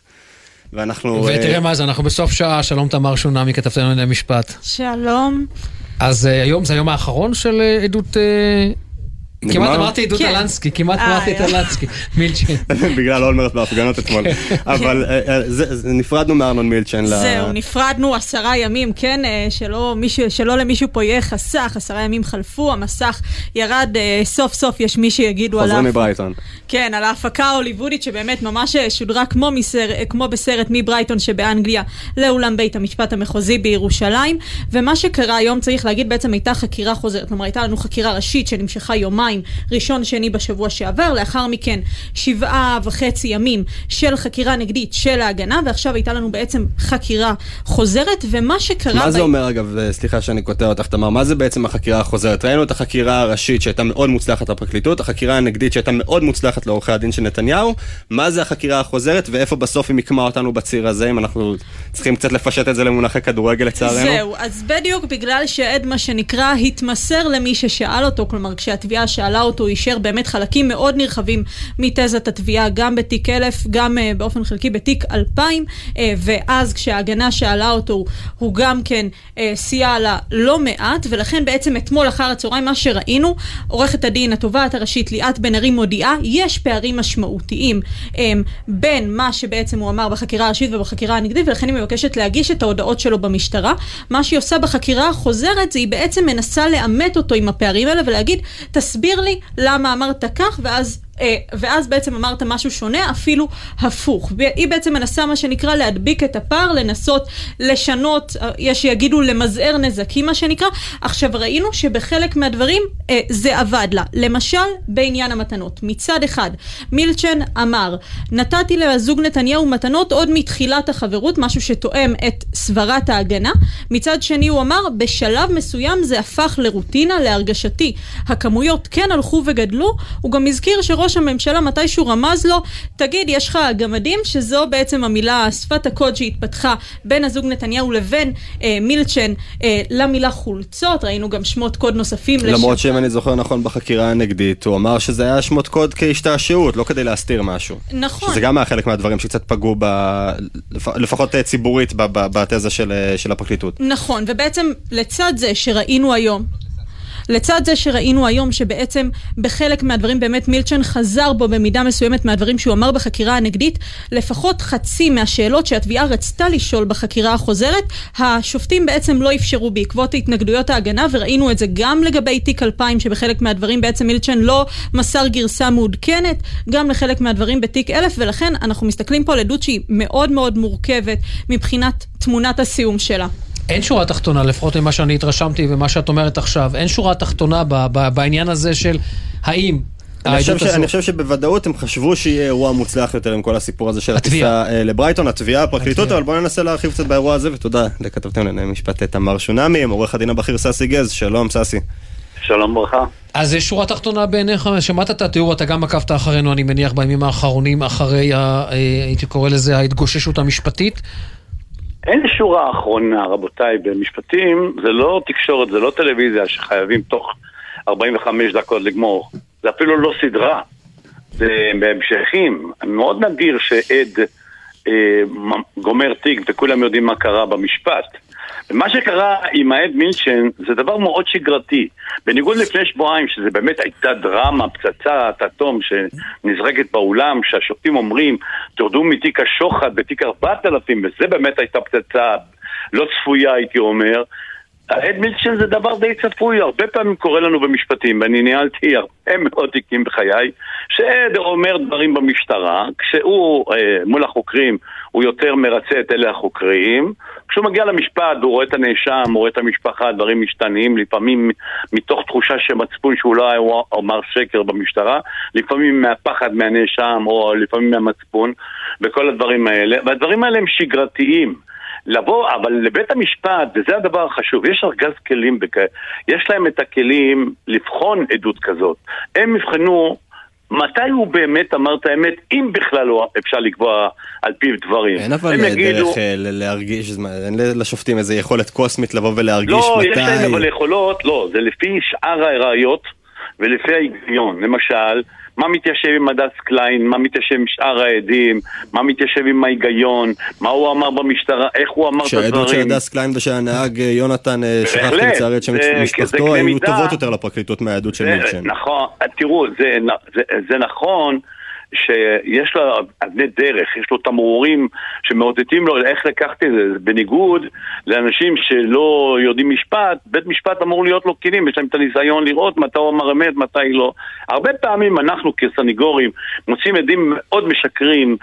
ואנחנו... ותראה אה, מה זה, אנחנו בסוף שעה, שלום תמר שונמי, כתבתנו לענייני משפט. שלום. אז אה, היום זה היום האחרון של אה, עדות... כמעט אמרתי עדות כן. אלנסקי, כמעט אה, אמרתי את יופי. אלנסקי, מילצ'ן. בגלל אולמרט בהפגנות אתמול. אבל אה, אה, נפרדנו מארנון מילצ'ן. זהו, נפרדנו עשרה ימים, כן, שלא, מישהו, שלא למישהו פה יהיה חסך, עשרה ימים חלפו, המסך ירד, סוף סוף יש מי שיגידו עליו. חוזרים מברייטון. כן, על ההפקה ההוליוודית שבאמת ממש שודרה כמו בסרט מברייטון שבאנגליה לאולם בית המשפט המחוזי בירושלים. ומה שקרה היום, צריך להגיד, בעצם הייתה חקירה חוזרת. כלומר, הייתה לנו חקירה ראשית שנמשכה יומיים, ראשון, שני בשבוע שעבר, לאחר מכן שבעה וחצי ימים של חקירה נגדית של ההגנה, ועכשיו הייתה לנו בעצם חקירה חוזרת, ומה שקרה... מה זה ב- אומר אגב, אה, סליחה שאני קוטע אותך תמר, מה זה בעצם החקירה החוזרת? ראינו את החקירה הראשית שהייתה מאוד מוצלחת לפרקליטות, החקירה הנגדית שהייתה מאוד מוצלחת לעורכי הדין של נתניהו, מה זה החקירה החוזרת ואיפה בסוף היא מיקמה אותנו בציר הזה, אם אנחנו צריכים קצת לפשט את זה למונחי כדורגל לצערנו? זהו, אז בדיוק בגלל שהעד, מה שנקרא, התמסר למי ששאל אותו, כלומר, כשהתביעה שאלה אותו, אישר באמת חלקים מאוד נרחבים מתזת התביעה, גם בתיק 1000, גם uh, באופן חלקי בתיק 2000, uh, ואז כשההגנה שאלה אותו, הוא גם כן uh, סייע לה לא מעט, ולכן בעצם אתמול אחר הצהריים, מה שראינו, עורכת הדין, התובעת הראשית ליאת בן ארי מודיעה, יש פערים משמעותיים um, בין מה שבעצם הוא אמר בחקירה הראשית ובחקירה הנגדית, ולכן היא מבקשת להגיש את ההודעות שלו במשטרה. מה שהיא עושה בחקירה החוזרת, זה היא בעצם מנסה לאמת אותו עם הפערים האלה ולהגיד, תסביר לי למה אמרת כך, ואז... אה, ואז בעצם אמרת משהו שונה, אפילו הפוך. והיא בעצם מנסה, מה שנקרא, להדביק את הפער, לנסות לשנות, אה, יש שיגידו למזער נזקים, מה שנקרא. עכשיו, ראינו שבחלק מהדברים אה, זה עבד לה. למשל, בעניין המתנות. מצד אחד, מילצ'ן אמר, נתתי לזוג נתניהו מתנות עוד מתחילת החברות, משהו שתואם את סברת ההגנה. מצד שני, הוא אמר, בשלב מסוים זה הפך לרוטינה, להרגשתי. הכמויות כן הלכו וגדלו. הוא גם הזכיר שראש הממשלה מתישהו רמז לו, תגיד, יש לך גמדים, שזו בעצם המילה, שפת הקוד שהתפתחה בין הזוג נתניהו לבין אה, מילצ'ן אה, למילה חולצות. ראינו גם שמות קוד נוספים. למרות שאם אני זוכר נכון בחקירה הנגדית, הוא אמר שזה היה שמות קוד כהשתעשעות, לא כדי להסתיר משהו. נכון. שזה גם היה חלק מהדברים שקצת פגעו, ב... לפ- לפחות אה, ציבורית, בתזה של, אה, של הפרקליטות. נכון, ובעצם לצד זה שראינו היום, לצד זה שראינו היום שבעצם בחלק מהדברים באמת מילצ'ן חזר בו במידה מסוימת מהדברים שהוא אמר בחקירה הנגדית, לפחות חצי מהשאלות שהתביעה רצתה לשאול בחקירה החוזרת, השופטים בעצם לא אפשרו בעקבות התנגדויות ההגנה, וראינו את זה גם לגבי תיק 2000, שבחלק מהדברים בעצם מילצ'ן לא מסר גרסה מעודכנת, גם לחלק מהדברים בתיק 1000, ולכן אנחנו מסתכלים פה על עדות שהיא מאוד מאוד מורכבת מבחינת תמונת הסיום שלה. אין שורה תחתונה, לפחות ממה שאני התרשמתי ומה שאת אומרת עכשיו, אין שורה תחתונה ב- ב- בעניין הזה של האם אני חושב, ש... אני חושב שבוודאות הם חשבו שיהיה אירוע מוצלח יותר עם כל הסיפור הזה של התביעה. הטיסה אה, לברייטון, התביעה, הפרקליטות. אבל בואו ננסה להרחיב קצת באירוע הזה, ותודה לכתבתם לענייני משפט תמר שונמי, עם עורך הדין הבכיר ססי גז, שלום ססי. שלום ברכה. אז יש שורה תחתונה בעיניך, שמעת את התיאור, אתה גם עקבת אחרינו, אני מניח, בימים האחרונים, אחרי, ה, אה, הייתי קורא לזה, ההתגוששות המשפטית. אין שורה אחרונה, רבותיי, במשפטים זה לא תקשורת, זה לא טלוויזיה שחייבים תוך 45 דקות לגמור. זה אפילו לא סדרה. זה בהמשכים. מאוד נדיר שעד אה, גומר תיק וכולם יודעים מה קרה במשפט. ומה שקרה עם העד מילצ'ן זה דבר מאוד שגרתי. בניגוד לפני שבועיים, שזה באמת הייתה דרמה, פצצת אטום שנזרקת באולם, שהשופטים אומרים, תרדו מתיק השוחד בתיק 4000, וזה באמת הייתה פצצה לא צפויה, הייתי אומר. העד מילצ'ן זה דבר די צפוי, הרבה פעמים קורה לנו במשפטים, ואני ניהלתי הרבה מאוד תיקים בחיי, שעד אומר דברים במשטרה, כשהוא אה, מול החוקרים הוא יותר מרצה את אלה החוקרים, כשהוא מגיע למשפט הוא רואה את הנאשם, הוא רואה את המשפחה, דברים משתנים, לפעמים מתוך תחושה שמצפון לא היה אמר שקר במשטרה, לפעמים מהפחד מהנאשם או לפעמים מהמצפון, וכל הדברים האלה, והדברים האלה הם שגרתיים. לבוא, אבל לבית המשפט, וזה הדבר החשוב, יש ארגז כלים, בכ... יש להם את הכלים לבחון עדות כזאת. הם יבחנו מתי הוא באמת אמר את האמת, אם בכלל לא אפשר לקבוע על פיו דברים. אין אבל. דרך אה, להרגיש, אין לשופטים איזה יכולת קוסמית לבוא ולהרגיש לא, מתי... לא, יש להם אבל יכולות, לא, זה לפי שאר הראיות ולפי ההיגיון. למשל, מה מתיישב עם הדס קליין, מה מתיישב עם שאר העדים, מה מתיישב עם ההיגיון, מה הוא אמר במשטרה, איך הוא אמר את הדברים. שהעדות של הדס קליין ושל הנהג אה, יונתן, אה, שכחתי לצערי את שמשפחתו, היו טובות יותר לפרקליטות מהעדות של מילצ'ן. נכון, תראו, זה, זה, זה נכון. שיש לו אבני דרך, יש לו תמרורים שמאותתים לו איך לקחת את זה, בניגוד לאנשים שלא יודעים משפט, בית משפט אמור להיות לו כלים, יש להם את הניסיון לראות מתי הוא אמר אמת, מתי לא. הרבה פעמים אנחנו כסניגורים מוצאים עדים מאוד משקרים,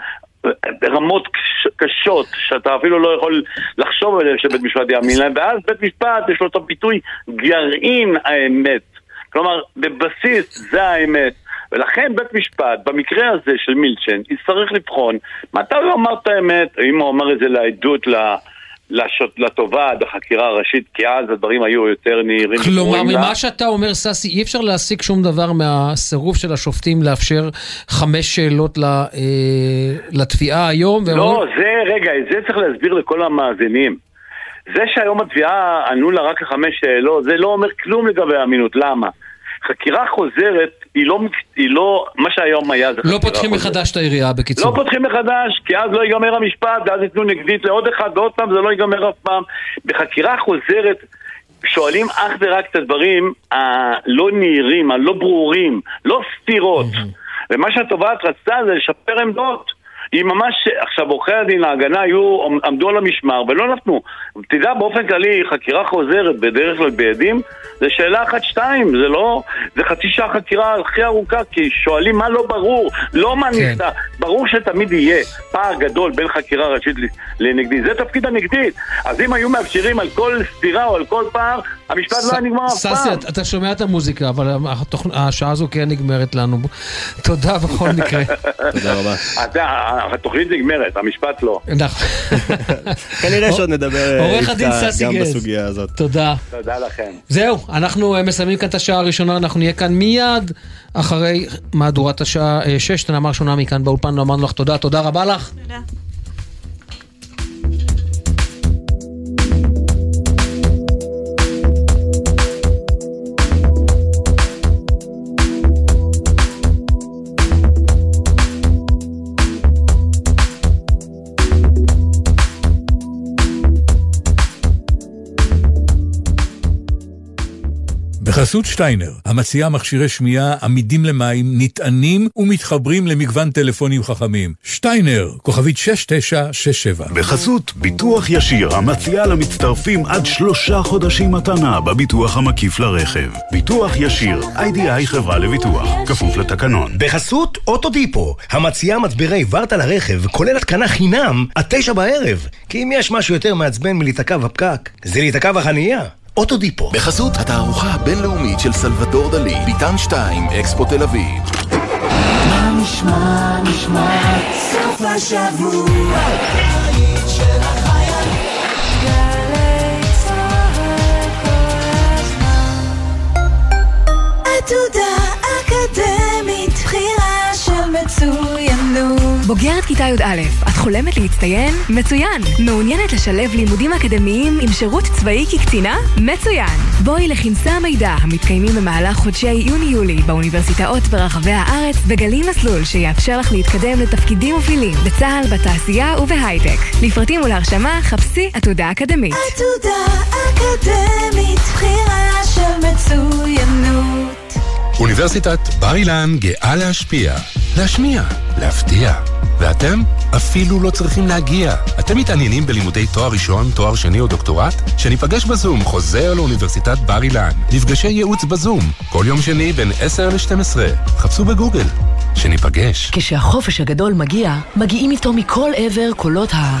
ברמות קשות, שאתה אפילו לא יכול לחשוב עליהם שבית משפט יאמין להם, ואז בית משפט יש לו את הביטוי גרעין האמת. כלומר, בבסיס זה האמת. ולכן בית משפט, במקרה הזה של מילצ'ן, יצטרך לבחון מתי הוא אמר את האמת, אם הוא אמר את זה לעדות, לתובעת בחקירה הראשית, כי אז הדברים היו יותר נהירים. כלומר, ממה לה. שאתה אומר, ססי, אי אפשר להסיק שום דבר מהסירוב של השופטים לאפשר חמש שאלות אה, לתביעה היום? לא, ואומר... זה, רגע, את זה צריך להסביר לכל המאזינים. זה שהיום התביעה ענו לה רק חמש שאלות, זה לא אומר כלום לגבי האמינות. למה? חקירה חוזרת היא לא, היא לא, מה שהיום היה זה לא פותחים מחדש את העירייה, בקיצור. לא פותחים מחדש, כי אז לא ייגמר המשפט, ואז ייתנו נגדית לעוד אחד ועוד פעם, זה לא ייגמר אף פעם. בחקירה חוזרת שואלים אך ורק את הדברים הלא נהירים, הלא ברורים, לא סתירות. ומה שהתובעת רצתה זה לשפר עמדות. היא ממש, עכשיו עורכי הדין ההגנה היו, עמדו על המשמר ולא נתנו. תדע באופן כללי, חקירה חוזרת בדרך כלל בעדים, זה שאלה אחת שתיים, זה לא, זה חצי שעה חקירה הכי ארוכה, כי שואלים מה לא ברור, לא מה כן. ניסה, ברור שתמיד יהיה פער גדול בין חקירה ראשית לנגדית, זה תפקיד הנגדית. אז אם היו מאפשרים על כל סתירה או על כל פער, המשפט ס... לא היה נגמר אף פעם. ססי, אתה שומע את המוזיקה, אבל התוכ... השעה הזו כן נגמרת לנו. תודה בכל מקרה. תודה רבה. התוכנית נגמרת, המשפט לא. נכון. כנראה שעוד נדבר אה, איתך גם בסוגיה הזאת. תודה. תודה לכם. זהו, אנחנו אה, מסיימים כאן את השעה הראשונה, אנחנו נהיה כאן מיד אחרי מהדורת השעה 6. תנאמר שונה מכאן באולפן, אמרנו לך תודה, תודה רבה לך. תודה. בחסות שטיינר, המציעה מכשירי שמיעה עמידים למים, נטענים ומתחברים למגוון טלפונים חכמים. שטיינר, כוכבית 6967. בחסות ביטוח ישיר, המציעה למצטרפים עד שלושה חודשים מתנה בביטוח המקיף לרכב. ביטוח ישיר, איי-די-איי חברה לביטוח, כפוף לתקנון. בחסות אוטודיפו, המציעה מצברי ורטה לרכב, כולל התקנה חינם עד תשע בערב. כי אם יש משהו יותר מעצבן מלהיתקע בפקק, זה להיתקע בחנייה. אוטודיפו. בחסות התערוכה הבינלאומית של סלבדור דלי, ביטן 2, אקספו תל אביב. מה נשמע, נשמע, סוף השבוע, עתודה אקדמית, מצוינות. בוגרת כיתה י"א, את חולמת להצטיין? מצוין! מעוניינת לשלב לימודים אקדמיים עם שירות צבאי כקצינה? מצוין! בואי לכנסי המידע המתקיימים במהלך חודשי יוני-יולי באוניברסיטאות ברחבי הארץ וגלי מסלול שיאפשר לך להתקדם לתפקידים מובילים בצה"ל, בתעשייה ובהייטק. לפרטים ולהרשמה חפשי עתודה אקדמית. עתודה אקדמית, בחירה של מצוינות אוניברסיטת בר אילן גאה להשפיע, להשמיע, להפתיע. ואתם? אפילו לא צריכים להגיע. אתם מתעניינים בלימודי תואר ראשון, תואר שני או דוקטורט? שניפגש בזום חוזר לאוניברסיטת בר אילן. מפגשי ייעוץ בזום, כל יום שני בין 10 ל-12. חפשו בגוגל. שניפגש. כשהחופש הגדול מגיע, מגיעים איתו מכל עבר קולות ה...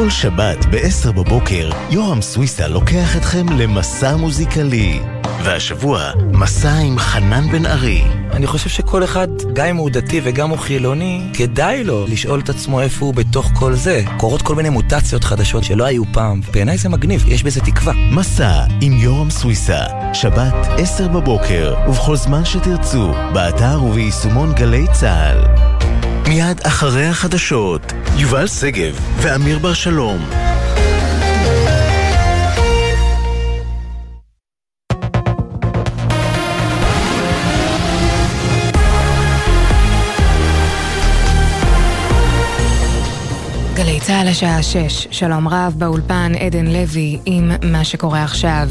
כל שבת ב-10 בבוקר, יורם סוויסה לוקח אתכם למסע מוזיקלי. והשבוע, מסע עם חנן בן ארי. אני חושב שכל אחד, גם אם הוא דתי וגם הוא חילוני, כדאי לו לשאול את עצמו איפה הוא בתוך כל זה. קורות כל מיני מוטציות חדשות שלא היו פעם. בעיניי זה מגניב, יש בזה תקווה. מסע עם יורם סוויסה, שבת 10 בבוקר, ובכל זמן שתרצו, באתר וביישומון גלי צה"ל. מיד אחרי החדשות, יובל שגב ואמיר בר שלום. גלי צה"ל השעה 6, שלום רב באולפן עדן לוי עם מה שקורה עכשיו.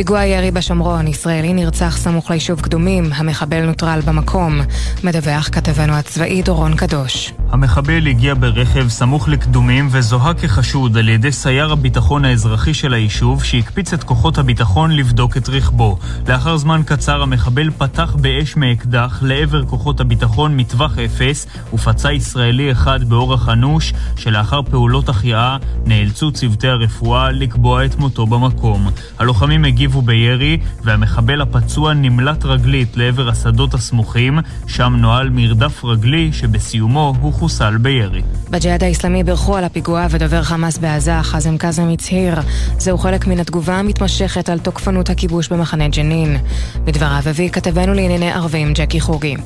פיגוע ירי בשומרון, ישראלי נרצח סמוך ליישוב קדומים, המחבל נוטרל במקום. מדווח כתבנו הצבאי דורון קדוש. המחבל הגיע ברכב סמוך לקדומים וזוהה כחשוד על ידי סייר הביטחון האזרחי של היישוב שהקפיץ את כוחות הביטחון לבדוק את רכבו. לאחר זמן קצר המחבל פתח באש מאקדח לעבר כוחות הביטחון מטווח אפס ופצע ישראלי אחד באורח אנוש שלאחר פעולות החייאה נאלצו צוותי הרפואה לקבוע את מותו במקום. הלוחמים הגיבו בירי והמחבל הפצוע נמלט רגלית לעבר השדות הסמוכים שם נוהל מרדף רגלי שבסיומו הוא חוסל בירי. בג'יהאד האיסלאמי בירכו על הפיגוע ודובר חמאס בעזה, חאזם קאזם הצהיר זהו חלק מן התגובה המתמשכת על תוקפנות הכיבוש במחנה ג'נין. בדבריו הביא כתבנו לענייני ערבים ג'קי חוגי.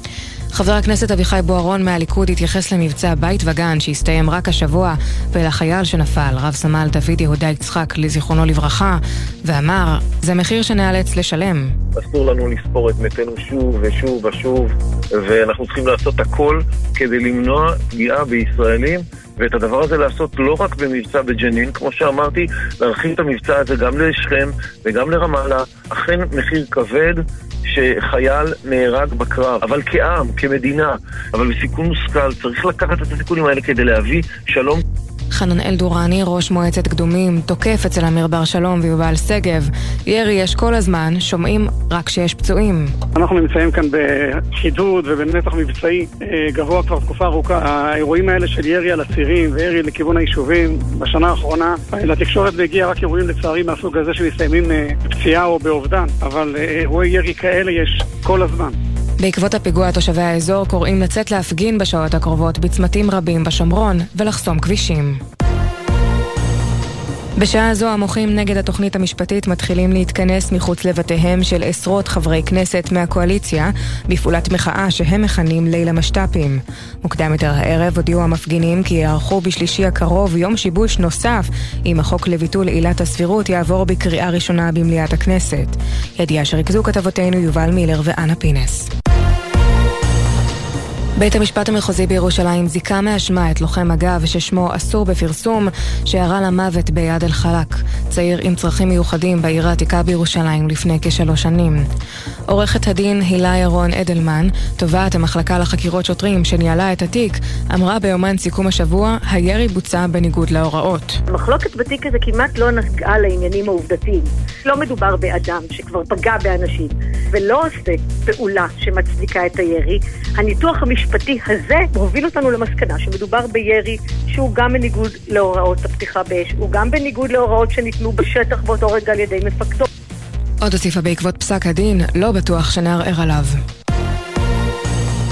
חבר הכנסת אביחי בוארון מהליכוד התייחס למבצע בית וגן שהסתיים רק השבוע ולחייל שנפל, רב סמל דוד יהודה יצחק, לזיכרונו לברכה, ואמר, זה מחיר שנאלץ לשלם. אסור לנו לספור את מתינו שוב ושוב ושוב, ואנחנו צריכים לעשות הכל כדי למנוע פגיעה בישראלים. ואת הדבר הזה לעשות לא רק במבצע בג'נין, כמו שאמרתי, להרחיב את המבצע הזה גם לשכם וגם לרמאללה, אכן מחיר כבד שחייל נהרג בקרב, אבל כעם, כמדינה, אבל בסיכון מושכל, צריך לקחת את הסיכונים האלה כדי להביא שלום. חנן אלדורני, ראש מועצת קדומים, תוקף אצל אמיר בר שלום ויובל שגב. ירי יש כל הזמן, שומעים רק שיש פצועים. אנחנו נמצאים כאן בחידוד ובנתח מבצעי אה, גבוה כבר תקופה ארוכה. האירועים האלה של ירי על הצירים וירי לכיוון היישובים, בשנה האחרונה אה, לתקשורת הגיע רק אירועים לצערי מהסוג הזה שמסתיימים אה, בפציעה או באובדן, אבל אירועי ירי כאלה יש כל הזמן. בעקבות הפיגוע תושבי האזור קוראים לצאת להפגין בשעות הקרובות בצמתים רבים בשומרון ולחסום כבישים. בשעה זו המוחים נגד התוכנית המשפטית מתחילים להתכנס מחוץ לבתיהם של עשרות חברי כנסת מהקואליציה בפעולת מחאה שהם מכנים ליל המשת"פים. מוקדם יותר הערב הודיעו המפגינים כי יערכו בשלישי הקרוב יום שיבוש נוסף אם החוק לביטול עילת הסבירות יעבור בקריאה ראשונה במליאת הכנסת. ידיעה שריכזו כתבותינו יובל מילר ואנה פינס. בית המשפט המחוזי בירושלים זיכה מאשמה את לוחם מג"ב ששמו אסור בפרסום, שירה למוות ביד אל-חלק, צעיר עם צרכים מיוחדים בעיר העתיקה בירושלים לפני כשלוש שנים. עורכת הדין הילה ירון אדלמן, תובעת המחלקה לחקירות שוטרים שניהלה את התיק, אמרה ביומן סיכום השבוע, הירי בוצע בניגוד להוראות. המחלוקת בתיק הזה כמעט לא נגעה לעניינים העובדתיים. לא מדובר באדם שכבר פגע באנשים, ולא עושה פעולה שמצדיקה את הירי. הניתוח המשפטי הזה הוביל אותנו למסקנה שמדובר בירי שהוא גם בניגוד להוראות הפתיחה באש, הוא גם בניגוד להוראות שניתנו בשטח באותו רגע על ידי מפקדו. עוד הוסיפה בעקבות פסק הדין, לא בטוח שנערער עליו.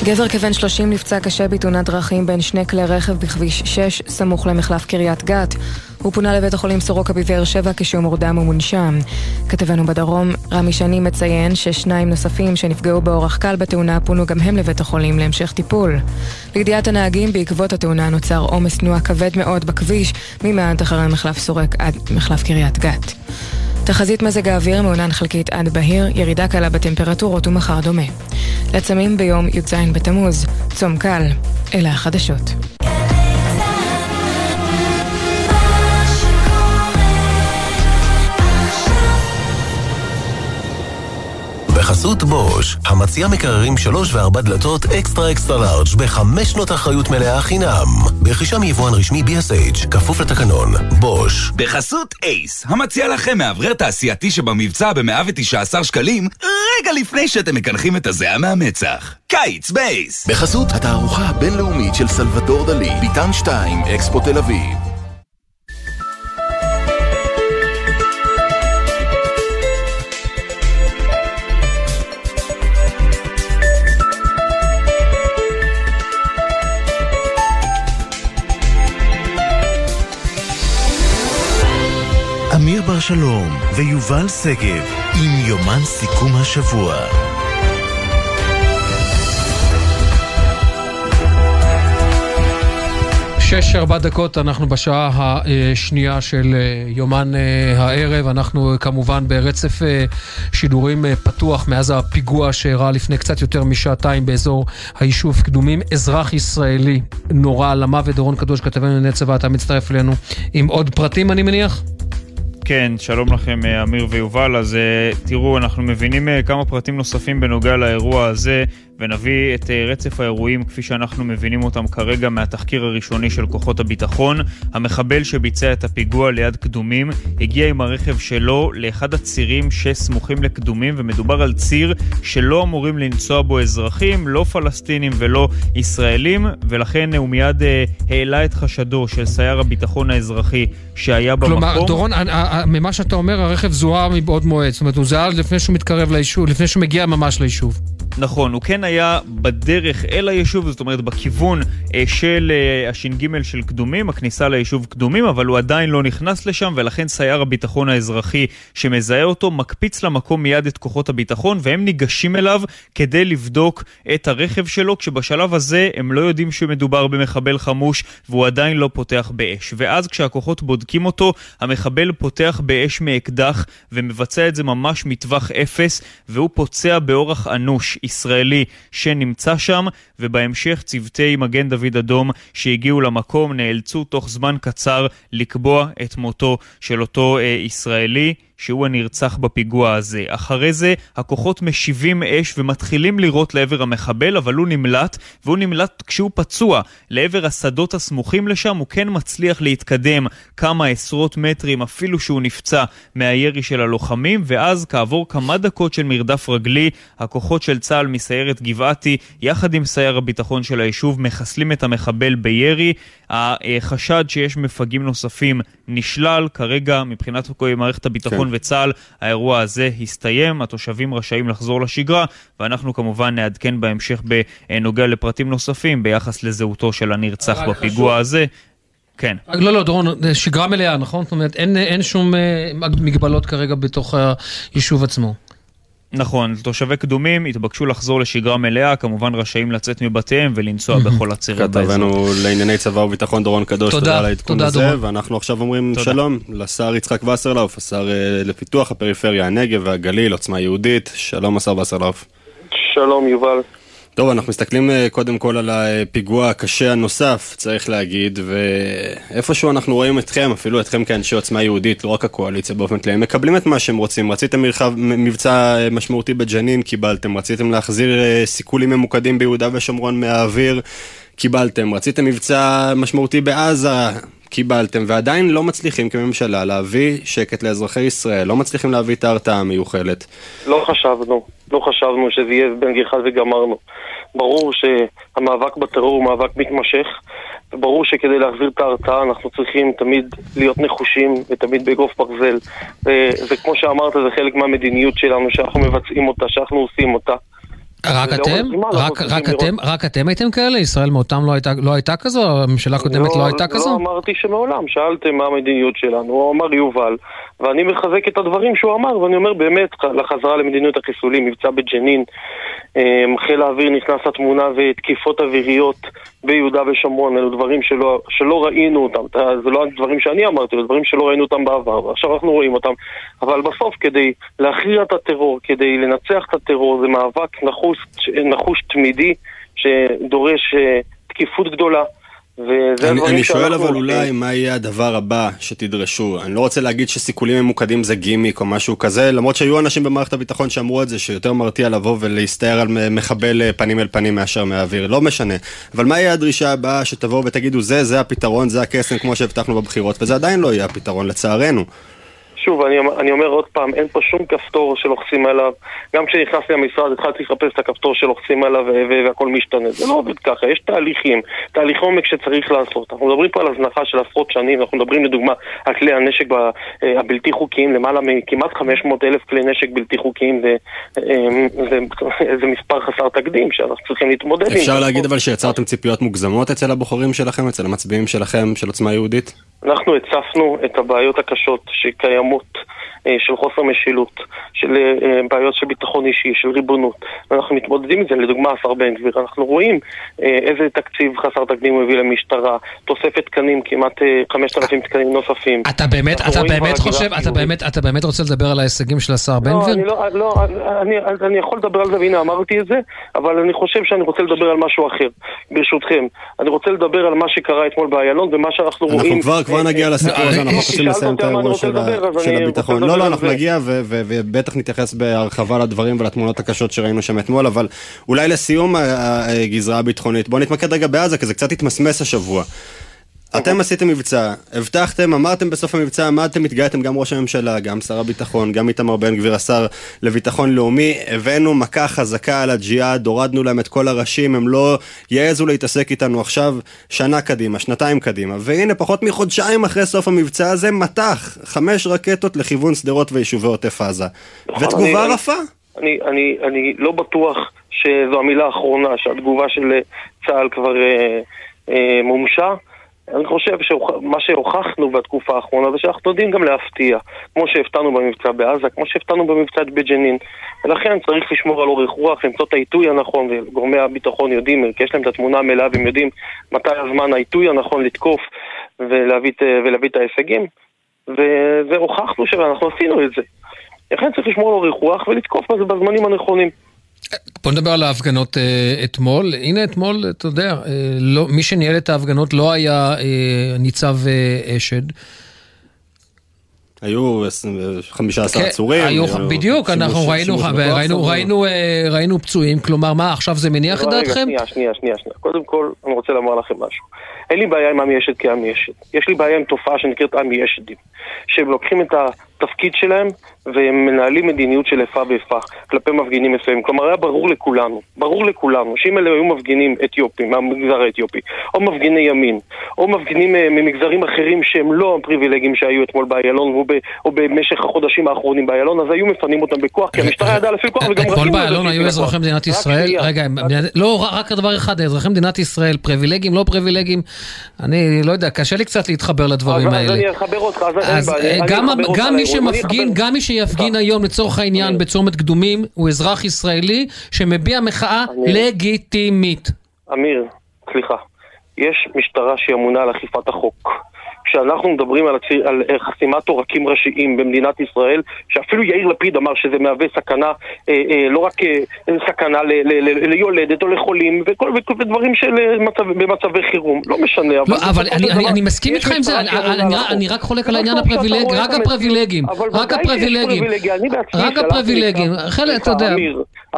גבר כבן 30 נפצע קשה בתאונת דרכים בין שני כלי רכב בכביש 6 סמוך למחלף קריית גת. הוא פונה לבית החולים סורוקה בבאר שבע כשהוא מורדם ומונשם. כתבנו בדרום, רמי שני מציין ששניים נוספים שנפגעו באורח קל בתאונה פונו גם הם לבית החולים להמשך טיפול. לידיעת הנהגים, בעקבות התאונה נוצר עומס תנועה כבד מאוד בכביש, ממעט אחרי מחלף סורק עד מחלף קריית גת. תחזית מזג האוויר מעונן חלקית עד בהיר, ירידה קלה בטמפרטורות ומחר דומה. לעצמים ביום י"ז בתמוז, צום קל. אלה החדשות. בחסות בוש, המציע מקררים שלוש וארבע דלתות extra extra large בחמש שנות אחריות מלאה חינם. ברכישה מיבואן רשמי BSH, כפוף לתקנון. בוש. בחסות אייס, המציע לכם מאוורר תעשייתי שבמבצע ב-119 שקלים, רגע לפני שאתם מקנחים את הזיעה מהמצח. קיץ באייס! בחסות התערוכה הבינלאומית של סלבדור דלי, ביטן 2, אקספו תל אביב. שלום ויובל שגב עם יומן סיכום השבוע. שש ארבע דקות, אנחנו בשעה השנייה של אה, יומן אה, הערב. אנחנו כמובן ברצף אה, שידורים פתוח מאז הפיגוע שאירע לפני קצת יותר משעתיים באזור היישוב קדומים. אזרח ישראלי נורה למוות, דורון קדוש, כתבנו לענייני אתה מצטרף אלינו עם עוד פרטים, אני מניח? כן, שלום לכם אמיר ויובל. אז תראו, אנחנו מבינים כמה פרטים נוספים בנוגע לאירוע הזה. ונביא את אה, רצף האירועים כפי שאנחנו מבינים אותם כרגע מהתחקיר הראשוני של כוחות הביטחון. המחבל שביצע את הפיגוע ליד קדומים הגיע עם הרכב שלו לאחד הצירים שסמוכים לקדומים, ומדובר על ציר שלא אמורים לנסוע בו אזרחים, לא פלסטינים ולא ישראלים, ולכן הוא מיד אה, העלה את חשדו של סייר הביטחון האזרחי שהיה במקום. כלומר, דורון, ממה שאתה אומר, הרכב זוהה מבעוד מועד. זאת אומרת, הוא זוהה לפני שהוא מתקרב ליישוב, לפני שהוא מגיע ממש ליישוב. נכון, הוא כן היה בדרך אל היישוב, זאת אומרת בכיוון אה, של אה, הש"ג של קדומים, הכניסה ליישוב קדומים, אבל הוא עדיין לא נכנס לשם, ולכן סייר הביטחון האזרחי שמזהה אותו מקפיץ למקום מיד את כוחות הביטחון, והם ניגשים אליו כדי לבדוק את הרכב שלו, כשבשלב הזה הם לא יודעים שמדובר במחבל חמוש, והוא עדיין לא פותח באש. ואז כשהכוחות בודקים אותו, המחבל פותח באש מאקדח, ומבצע את זה ממש מטווח אפס, והוא פוצע באורח אנוש. ישראלי שנמצא שם, ובהמשך צוותי מגן דוד אדום שהגיעו למקום נאלצו תוך זמן קצר לקבוע את מותו של אותו אה, ישראלי. שהוא הנרצח בפיגוע הזה. אחרי זה הכוחות משיבים אש ומתחילים לירות לעבר המחבל, אבל הוא נמלט, והוא נמלט כשהוא פצוע לעבר השדות הסמוכים לשם, הוא כן מצליח להתקדם כמה עשרות מטרים, אפילו שהוא נפצע מהירי של הלוחמים, ואז כעבור כמה דקות של מרדף רגלי, הכוחות של צה"ל מסיירת גבעתי, יחד עם סייר הביטחון של היישוב, מחסלים את המחבל בירי. החשד שיש מפגעים נוספים נשלל, כרגע מבחינת מערכת הביטחון כן. וצה"ל האירוע הזה הסתיים, התושבים רשאים לחזור לשגרה, ואנחנו כמובן נעדכן בהמשך בנוגע לפרטים נוספים ביחס לזהותו של הנרצח בפיגוע חשוב. הזה. כן. לא, לא, דורון, שגרה מלאה, נכון? זאת אומרת, אין, אין שום אה, מגבלות כרגע בתוך היישוב עצמו. נכון, תושבי קדומים התבקשו לחזור לשגרה מלאה, כמובן רשאים לצאת מבתיהם ולנסוע בכל הצירים באזור. כתבנו לענייני צבא וביטחון דורון קדוש, תודה על העדכון הזה, ואנחנו עכשיו אומרים שלום לשר יצחק וסרלאוף, השר אה, לפיתוח הפריפריה, הנגב והגליל, עוצמה יהודית, שלום השר וסרלאוף. שלום יובל. טוב, אנחנו מסתכלים אה, קודם כל על הפיגוע הקשה הנוסף, צריך להגיד, ואיפשהו אנחנו רואים אתכם, אפילו אתכם כאנשי עוצמה יהודית, לא רק הקואליציה באופן כללי, מקבלים את מה שהם רוצים. רציתם מרחב, מבצע אה, משמעותי בג'נין, קיבלתם. רציתם להחזיר אה, סיכולים ממוקדים ביהודה ושומרון מהאוויר, קיבלתם. רציתם מבצע משמעותי בעזה, קיבלתם, ועדיין לא מצליחים כממשלה להביא שקט לאזרחי ישראל, לא מצליחים להביא את ההרתעה המיוחלת. לא חשבנו, לא חשבנו שזה יהיה בן אחד וגמרנו. ברור שהמאבק בטרור הוא מאבק מתמשך, וברור שכדי להחזיר את ההרתעה אנחנו צריכים תמיד להיות נחושים ותמיד באגרוף ברזל. וכמו שאמרת, זה חלק מהמדיניות שלנו, שאנחנו מבצעים אותה, שאנחנו עושים אותה. רק אתם? רק, רק, לראות- אתם? רק אתם הייתם כאלה? ישראל מעותם לא הייתה, לא הייתה כזו? הממשלה הקודמת לא, הייתה כזו? לא אמרתי שמעולם, שאלתם מה המדיניות שלנו, הוא אמר יובל, ואני מחזק את הדברים שהוא אמר, ואני אומר באמת, לחזרה למדיניות החיסולים, מבצע בג'נין, אה, חיל האוויר נכנס לתמונה ותקיפות אוויריות ביהודה ושומרון, אלו דברים שלא, שלא ראינו אותם, זה לא דברים שאני אמרתי, זה דברים שלא ראינו אותם בעבר, ועכשיו אנחנו רואים אותם, אבל בסוף כדי להכריע את הטרור, כדי לנצח את הטרור, זה מאבק נחוש, נחוש תמידי, שדורש אה, תקיפות גדולה. וזה אני, אני שואל אבל. אולי מה יהיה הדבר הבא שתדרשו. אני לא רוצה להגיד שסיכולים ממוקדים זה גימיק או משהו כזה, למרות שהיו אנשים במערכת הביטחון שאמרו את זה, שיותר מרתיע לבוא ולהסתער על מחבל אה, פנים אל פנים מאשר מהאוויר, לא משנה. אבל מה יהיה הדרישה הבאה שתבואו ותגידו זה, זה הפתרון, זה הקסם כמו שהבטחנו בבחירות, וזה עדיין לא יהיה הפתרון לצערנו. שוב, אני, אני אומר עוד פעם, אין פה שום כפתור שלוחצים עליו. גם כשנכנסתי למשרד התחלתי לחפש את הכפתור שלוחצים עליו והכל משתנה. זה לא עובד ככה, יש תהליכים, תהליך עומק שצריך לעשות. אנחנו מדברים פה על הזנחה של עשרות שנים, אנחנו מדברים לדוגמה על כלי הנשק אה, הבלתי חוקיים, למעלה מכמעט 500 אלף כלי נשק בלתי חוקיים, זה, אה, זה, זה מספר חסר תקדים שאנחנו צריכים להתמודד עם. אפשר להגיד אבל שיצרתם ציפיות מוגזמות אצל הבוחרים שלכם, אצל המצביעים שלכם, של עוצמה יהודית? אנחנו הצפנו את הבעיות הקשות שקיימות, אה, של חוסר משילות, של אה, בעיות של ביטחון אישי, של ריבונות. ואנחנו מתמודדים עם זה, לדוגמה השר בן גביר. אנחנו רואים אה, איזה תקציב חסר תקדים הוא הביא למשטרה, תוספת תקנים, כמעט אה, 5,000 תקנים נוספים. אתה באמת, אנחנו אתה באמת חושב, אתה באמת, אתה באמת רוצה לדבר על ההישגים של השר בן לא, גביר? אני לא, לא, אני, אני יכול לדבר על זה, והנה אמרתי את זה, אבל אני חושב שאני רוצה לדבר על משהו אחר, ברשותכם. אני רוצה לדבר על מה שקרה אתמול באיילון ומה שאנחנו רואים. אנחנו כבר, כבר נגיע לסיפור הזה, אנחנו רוצים לסיים את האירוע של ה- של הביטחון. לא, לא, אנחנו נגיע ובטח נתייחס בהרחבה לדברים ולתמונות הקשות שראינו שם אתמול, אבל אולי לסיום הגזרה הביטחונית, בואו נתמקד רגע בעזה, כי זה קצת התמסמס השבוע. אתם עשיתם מבצע, הבטחתם, אמרתם בסוף המבצע, עמדתם, התגאיתם גם ראש הממשלה, גם שר הביטחון, גם איתמר בן גביר, השר לביטחון לאומי, הבאנו מכה חזקה על הג'יהאד, הורדנו להם את כל הראשים, הם לא יעזו להתעסק איתנו עכשיו שנה קדימה, שנתיים קדימה. והנה, פחות מחודשיים אחרי סוף המבצע הזה, מטח, חמש רקטות לכיוון שדרות ויישובי עוטף עזה. ותגובה אני- רפה. אני, אני, אני לא בטוח שזו המילה האחרונה, שהתגובה של אה, צה"ל כבר אה, אה, מומשה. אני חושב שמה שהוכחנו בתקופה האחרונה זה שאנחנו יודעים גם להפתיע, כמו שהפתענו במבצע בעזה, כמו שהפתענו במבצע בג'נין. ולכן צריך לשמור על אורך רוח, למצוא את העיתוי הנכון, וגורמי הביטחון יודעים, כי יש להם את התמונה המלאה והם יודעים מתי הזמן העיתוי הנכון לתקוף ולהביא, ולהביא את ההישגים. ו- והוכחנו שאנחנו עשינו את זה. לכן צריך לשמור על אורך רוח ולתקוף בזמנים הנכונים. בוא נדבר על ההפגנות אה, אתמול. הנה אתמול, אתה יודע, אה, לא, מי שניהל את ההפגנות לא היה אה, ניצב אה, אשד. היו 15 כן, עצורים. היו, היו בדיוק, אנחנו ראינו, ראינו, אבל- ראינו, אה, ראינו פצועים, כלומר מה, עכשיו זה מניח את לא, רגע, דעתכם? שנייה, שנייה, שנייה, שנייה. קודם כל, אני רוצה לומר לכם משהו. אין לי בעיה עם עמי אשד כעמי אשד. יש לי בעיה עם תופעה שנקראת עמי אשדים. שהם לוקחים את התפקיד שלהם והם מנהלים מדיניות של איפה ואיפה כלפי מפגינים מסוימים. כלומר, היה ברור לכולנו, ברור לכולנו, שאם אלה היו מפגינים אתיופים, מהמגזר האתיופי, או מפגיני ימין, או מפגינים אה, ממגזרים אחרים שהם לא הפריבילגים שהיו אתמול באיילון או, במשך החודשים האחרונים באיילון, אז היו מפנים אותם בכוח, כי המשטרה ידעה להפעיל כוח וגם אתמול באלון היו אזרחי. מדינת ישראל. רגע, לא, רק דבר אחד, אזרחי מדינת ישראל, פריבילגים, לא פריבילגים, אני לא יודע, קשה לי קצת להתחבר לדברים אז- אז האלה. אני אחבר אותך, אז אין בעיה, אה, גם, מי שמפגין, אחבר- גם מי שיפגין היום לצורך העניין בצומת קדומים, הוא אזרח ישראלי שמביע מחאה לגיטימית. אמיר, סליחה. יש משטרה שהיא אמונה על אכיפת החוק. כשאנחנו מדברים על, הציר, על אה, חסימת עורקים ראשיים במדינת ישראל, שאפילו יאיר לפיד אמר שזה מהווה סכנה, אה, אה, לא רק אה, סכנה ל, ל, ל, ליולדת או לחולים, וכל, וכל ודברים של אה, מצב, במצבי חירום. לא משנה, אבל... לא, אבל אני, אני, אני מסכים איתך עם זה, אני, אני, אני, רק חולק על העניין רואה רק הפריבילגים, רק הפריבילגים, רק הפריבילגים, חלק, אתה יודע.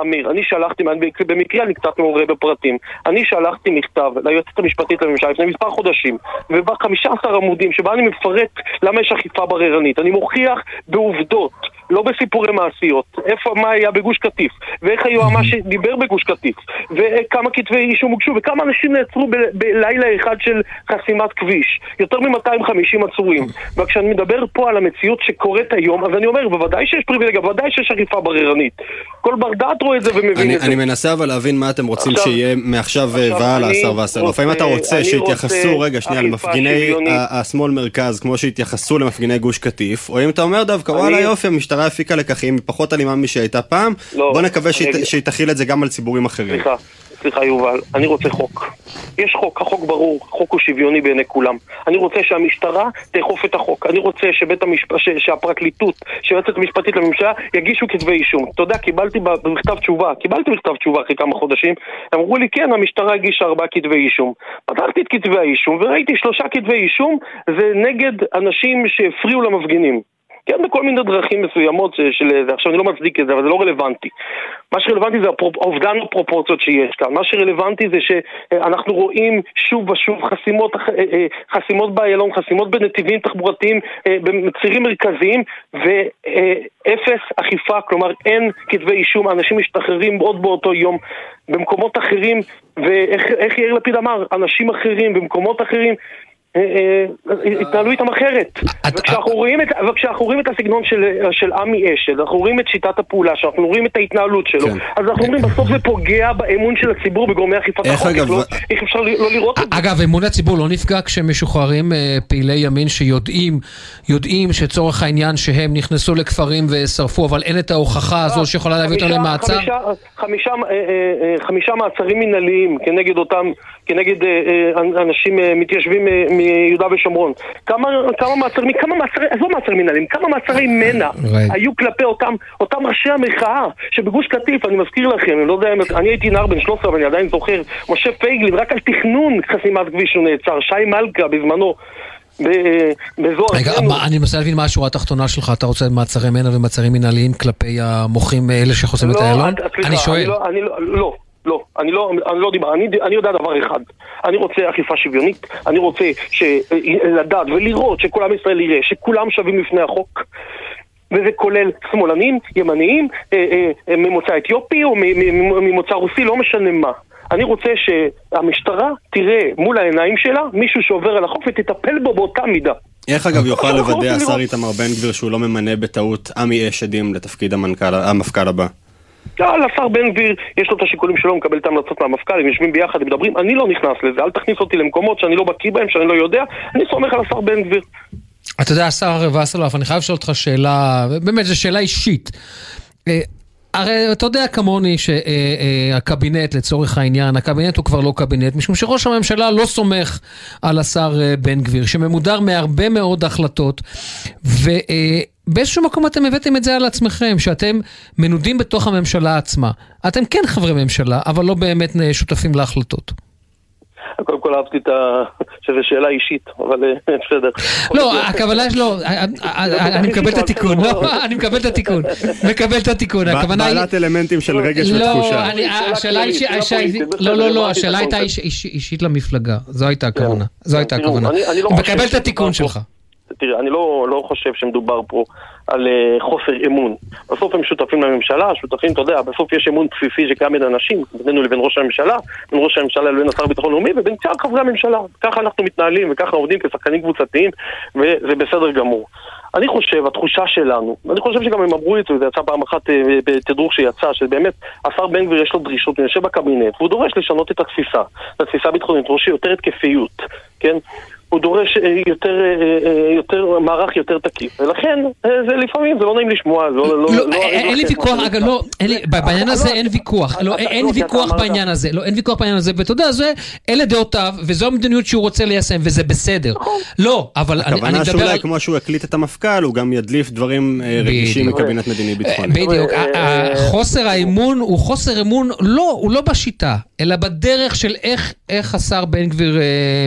אמיר, אני שלחתי, במקרה אני קצת מעורה בפרטים, אני שלחתי מכתב ליועצת המשפטית לממשלה לפני מספר חודשים, ובה 15 עמודים שבה אני מפרט למה יש אכיפה בררנית. אני מוכיח בעובדות, לא בסיפורי מעשיות. איפה, מה היה בגוש קטיף, ואיך היועמ"ש דיבר בגוש קטיף, וכמה כתבי אישום הוגשו, וכמה אנשים נעצרו ב- בלילה אחד של חסימת כביש. יותר מ-250 עצורים. וכשאני מדבר פה על המציאות שקורית היום, אז אני אומר, בוודאי שיש פריבילגיה, בוודאי שיש אכיפה בררנית. כל בר דעת רואה את זה ומבין אני, את זה. אני מנסה אבל להבין מה אתם רוצים עכשיו- שיהיה מעכשיו עכשיו והלאה, השר וסרלאוף. רוצה- האם אתה רוצה שיתייחסו, רגע, שנייה, למפגיני שוויונית. ה- השמאל מרכז, כמו שהתייחסו למפגיני גוש קטיף, או אם אתה אומר דווקא, וואלה יופי, המשטרה הפיקה לקחים, היא פחות אלימה משהייתה פעם, לא, בוא נקווה שהיא שהיא תכיל את זה גם על ציבורים אחרים. סליחה, סליחה יובל, אני רוצה חוק. יש חוק, החוק ברור, החוק הוא שוויוני בעיני כולם. אני רוצה שהמשטרה תאכוף את החוק. אני רוצה שבית המשפט, ש- שהפרקליטות, שהיועצת המשפטית לממשלה, יגישו כתבי אישום. אתה יודע, קיבלתי במכתב תשובה, קיבלתי מכתב תשובה אחרי כמה חודשים, אמרו לי, כן, המשטרה הגישה ארבעה כתבי אישום. פתחתי את כתבי האישום וראיתי שלושה כתבי אישום, זה נגד אנשים שהפריעו למפגינים. כן, בכל מיני דרכים מסוימות של- זה. עכשיו, אני לא מצדיק את זה, אבל זה לא רלוונטי. מה שרלוונטי זה אובדן הפרופורציות שיש כאן. מה שרלוונטי זה שאנחנו רואים שוב ושוב חסימות, אה, אה, חסימות באיילון, חסימות בנתיבים תחבורתיים, אה, בצירים מרכזיים, ואפס אכיפה, כלומר אין כתבי אישום, אנשים משתחררים עוד באותו יום. במקומות אחרים, ואיך איך יאיר לפיד אמר, אנשים אחרים במקומות אחרים התנהלו איתם אחרת. וכשאנחנו רואים את- הסגנון של- של עמי אשד, אנחנו רואים את שיטת הפעולה שלו, אנחנו רואים את ההתנהלות שלו, אז אנחנו אומרים בסוף זה פוגע באמון של הציבור בגורמי אכיפת החוק, איך לא- איך אפשר לא לראות את זה? אגב, אמון הציבור לא נפגע כשמשוחררים אה, פעילי ימין שיודעים, יודעים שצורך העניין שהם נכנסו לכפרים ושרפו, אבל אין את ההוכחה הזו שיכולה להביא אותם חמישה- למעצר? חמישה- אה, אה, אה, מעצרים מינהליים כנגד אותם, כנגד אה, אה, אנשים אה, מתיישבים אה, מיהודה ושומרון. כמה כמה מעצרים, כמה מעצרי, עזוב מעצרים מינהליים, כמה מעצרי מנע. היו כלפי אותם אותם ראשי המחאה שבגוש קטיף, אני מזכיר לכם, אני לא יודע אם... אני הייתי נער בן 13 אבל אני עדיין זוכר, משה פייגלין, רק על תכנון חסימת כביש הוא נעצר, שי מלכה בזמנו. רגע. מה- אני מנסה להבין מה השורה התחתונה שלך, אתה רוצה מעצרי מנע ומעצרים מנהליים כלפי המוחים אה, אלה שחוסמים את לא, איילון? אני שואל. לא, אני לא, אני לא, אני לא דיבר, אני, אני יודע דבר אחד, אני רוצה אכיפה שוויונית, אני רוצה ש, לדעת ולראות שכל עם ישראל יראה שכולם שווים לפני החוק. וזה כולל שמאלנים, ימניים, אה, אה, אה, ממוצא אתיופי או ממוצא רוסי, לא משנה מה. אני רוצה שהמשטרה תראה מול העיניים שלה מישהו שעובר על החוק ותטפל בו באותה מידה. איך אגב יוכל לוודא השר איתמר בן גביר שהוא לא ממנה בטעות עמי אשדים לתפקיד המנכ"ל- המפכ"ל הבא? לא, לשר בן גביר יש לו את השיקולים שלו, הוא מקבל את ההמלצות מהמפכ"ל, הם יושבים ביחד, הם מדברים, אני לא נכנס לזה, אל תכניס אותי למקומות שאני לא בקיא בהם, שאני לא יודע, אני סומך על השר בן גביר. אתה יודע, השר וסרלאוף, אני חייב לשאול אותך שאלה, באמת, זו שאלה אישית. אה, הרי אתה יודע כמוני שהקבינט, לצורך העניין, הקבינט הוא כבר לא קבינט, משום שראש הממשלה לא סומך על השר אה, בן גביר, שממודר מהרבה מאוד החלטות, ובאיזשהו מקום אתם הבאתם את זה על עצמכם, שאתם מנודים בתוך הממשלה עצמה. אתם כן חברי ממשלה, אבל לא באמת אה, שותפים להחלטות. קודם כל אהבתי את ה... שזו שאלה אישית, אבל אה, בסדר. לא, הכוונה שלו, אני מקבל את התיקון, לא, אני מקבל את התיקון, מקבל את התיקון, הכוונה היא... בעלת אלמנטים של רגש לא, ותחושה. לא, לא, לא, השאלה הייתה אישית למפלגה, זו הייתה הכוונה, זו הייתה הכוונה. לא מקבל את התיקון פה- שלך. תראה, אני לא, לא חושב שמדובר פה על uh, חוסר אמון. בסוף הם שותפים לממשלה, שותפים, אתה יודע, בסוף יש אמון בסיסי שקיים בין אנשים, בינינו לבין ראש הממשלה, בין ראש הממשלה לבין השר לביטחון לאומי, ובין שאר חברי הממשלה. ככה אנחנו מתנהלים וככה עובדים כשחקנים קבוצתיים, וזה בסדר גמור. אני חושב, התחושה שלנו, ואני חושב שגם הם אמרו את זה, זה יצא פעם אחת אה, בתדרוך שיצא, שבאמת השר בן גביר יש לו דרישות, הוא יושב בקבינט, והוא דורש לשנות את התפיסה, את התפיסה הביטחונית, הוא דורש יותר התקפיות, כן? הוא דורש אה, יותר, אה, אה, יותר, מערך יותר תקיף, ולכן זה לפעמים, זה לא נעים לשמוע, זה לא... לא, לא, לא אין אין לי ויכוח, אגב, לא, אין לי- בעניין הזה אין ויכוח, לא, אין- לא, ויכוח בעניין הזה, לא, אין ויכוח בעניין הזה, ואתה יודע, זה, אלה דעותיו, וזו המדיניות שהוא רוצה ליישם, וזה בסדר. לא, אבל אני אני הכוונה מדבר שאולי על... כמו שהוא הקליט את המפכ"ל, הוא גם ידליף דברים רגישים. מקבינט מדיני ביטחוני. בדיוק, חוסר האמון הוא חוסר אמון, לא, הוא לא בשיטה, אלא בדרך של איך, איך השר בן גביר